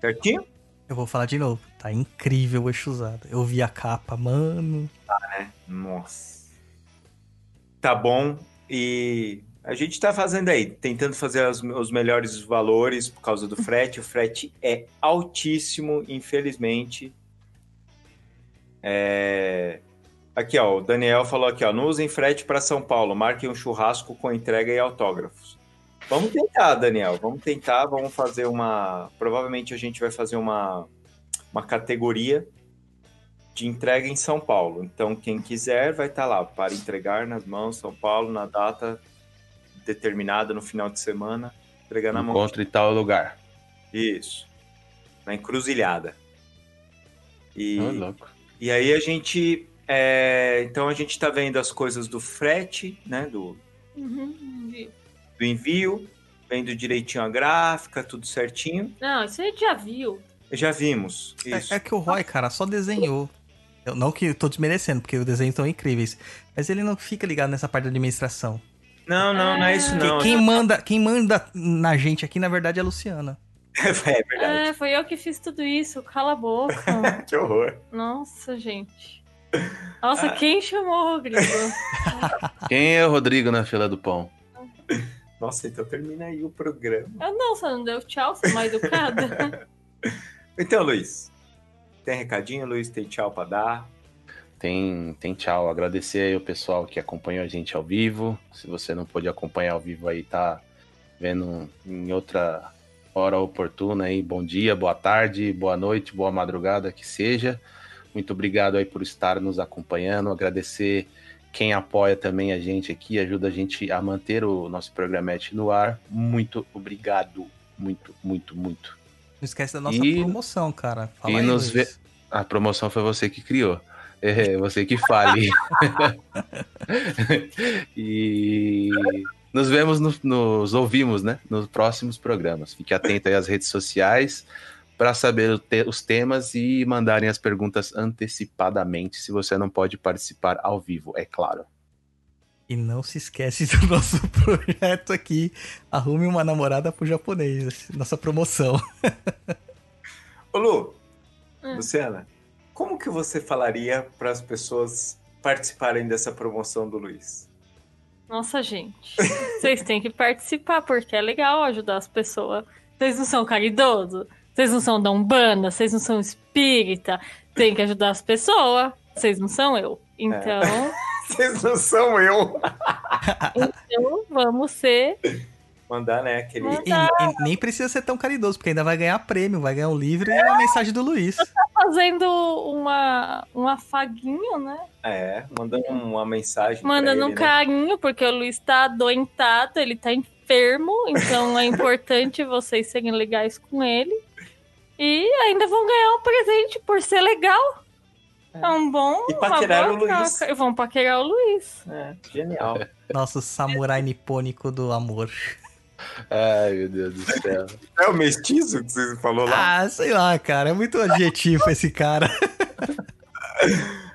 Certinho? Eu vou falar de novo. Tá incrível o Exusada. Eu vi a capa, mano. Nossa. Tá bom. E a gente tá fazendo aí, tentando fazer os, os melhores valores por causa do frete. O frete é altíssimo, infelizmente. É... Aqui, ó, o Daniel falou aqui, ó, não usem frete para São Paulo, marquem um churrasco com entrega e autógrafos. Vamos tentar, Daniel, vamos tentar, vamos fazer uma... Provavelmente a gente vai fazer uma, uma categoria de entrega em São Paulo. Então, quem quiser vai estar lá para entregar nas mãos São Paulo na data determinada no final de semana, entregar na mão. Encontre tal lugar. Isso. Na encruzilhada. E, Ô, louco. e aí a gente. É, então a gente está vendo as coisas do frete, né? Do, Uhum. do envio, vendo direitinho a gráfica, tudo certinho. Não, isso a gente já viu. Já vimos. Isso. É, é que o Roy, cara, só desenhou. Eu, não que eu tô desmerecendo, porque os desenhos estão incríveis. Mas ele não fica ligado nessa parte da administração. Não, não, não é isso Que- não. quem, manda, quem manda na gente aqui, na verdade, é a Luciana. É verdade. É, foi eu que fiz tudo isso. Cala a boca. Que horror. Nossa, gente. Nossa, quem chamou o Rodrigo? Quem é o Rodrigo na fila do pão? Nossa, então termina aí o programa. Eu não, você não deu tchau, você é mal educada. Então, Luiz, tem recadinho, Luiz? Tem tchau pra dar? Tem, tem tchau. Agradecer aí o pessoal que acompanhou a gente ao vivo. Se você não pôde acompanhar ao vivo aí, tá vendo em outra hora oportuna aí. Bom dia, boa tarde, boa noite, boa madrugada, que seja. Muito obrigado aí por estar nos acompanhando. Agradecer quem apoia também a gente aqui, ajuda a gente a manter o nosso programete no ar. Muito obrigado. Muito, muito, muito. Não esquece da nossa E- promoção, cara. Fala e aí, nos Luiz. A promoção foi você que criou. É, você que fale. e nos vemos, no- nos ouvimos, né? Nos próximos programas. Fique atento aí às redes sociais para saber os temas e mandarem as perguntas antecipadamente, se você não pode participar ao vivo, é claro. E não se esquece do nosso projeto aqui. Arrume uma namorada pro japonês. Nossa promoção. Ô, Lu, Hum. Luciana, como que você falaria para as pessoas participarem dessa promoção do Luiz? Nossa, gente. Vocês têm que participar, porque é legal ajudar as pessoas. Vocês não são caridosos? Vocês não são da Umbanda? Vocês não são espírita? Tem que ajudar as pessoas. Vocês não são eu. Então, Vocês não são eu. então vamos ser Mandar, né, aquele... E, e nem precisa ser tão caridoso, porque ainda vai ganhar prêmio, vai ganhar um livro e uma mensagem do Luiz. Fazendo uma, um afaguinho, né? É, mandando uma mensagem Mandando ele, um né? carinho, porque o Luiz tá adoentado, ele tá enfermo, então é importante vocês serem legais com ele. E ainda vão ganhar um presente por ser legal. É um bom. E paquerar o Luiz. E vão paquerar o Luiz. É, genial. Nosso samurai nipônico do amor. Ai, meu Deus do céu. É o mestiço que você falou lá? Ah, sei lá, cara. É muito adjetivo esse cara.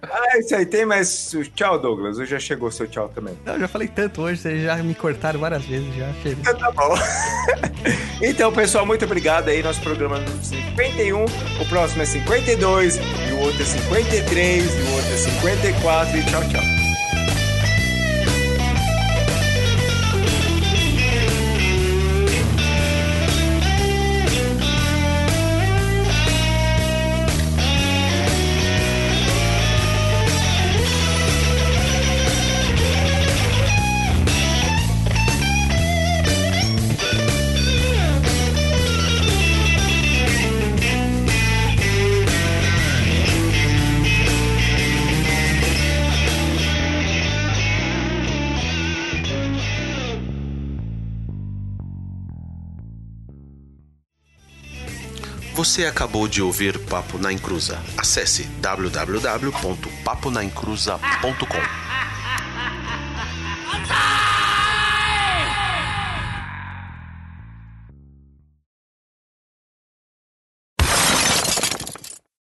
Ah, isso aí. Tem mais... Tchau, Douglas. Hoje já chegou o seu tchau também. Eu já falei tanto hoje, vocês já me cortaram várias vezes, já chega. Tá bom. então, pessoal, muito obrigado aí. Nosso programa é 51. O próximo é 52. E o outro é 53. E o outro é 54. E tchau, tchau. Você acabou de ouvir Papo na Encruza. Acesse www.paponaencruza.com.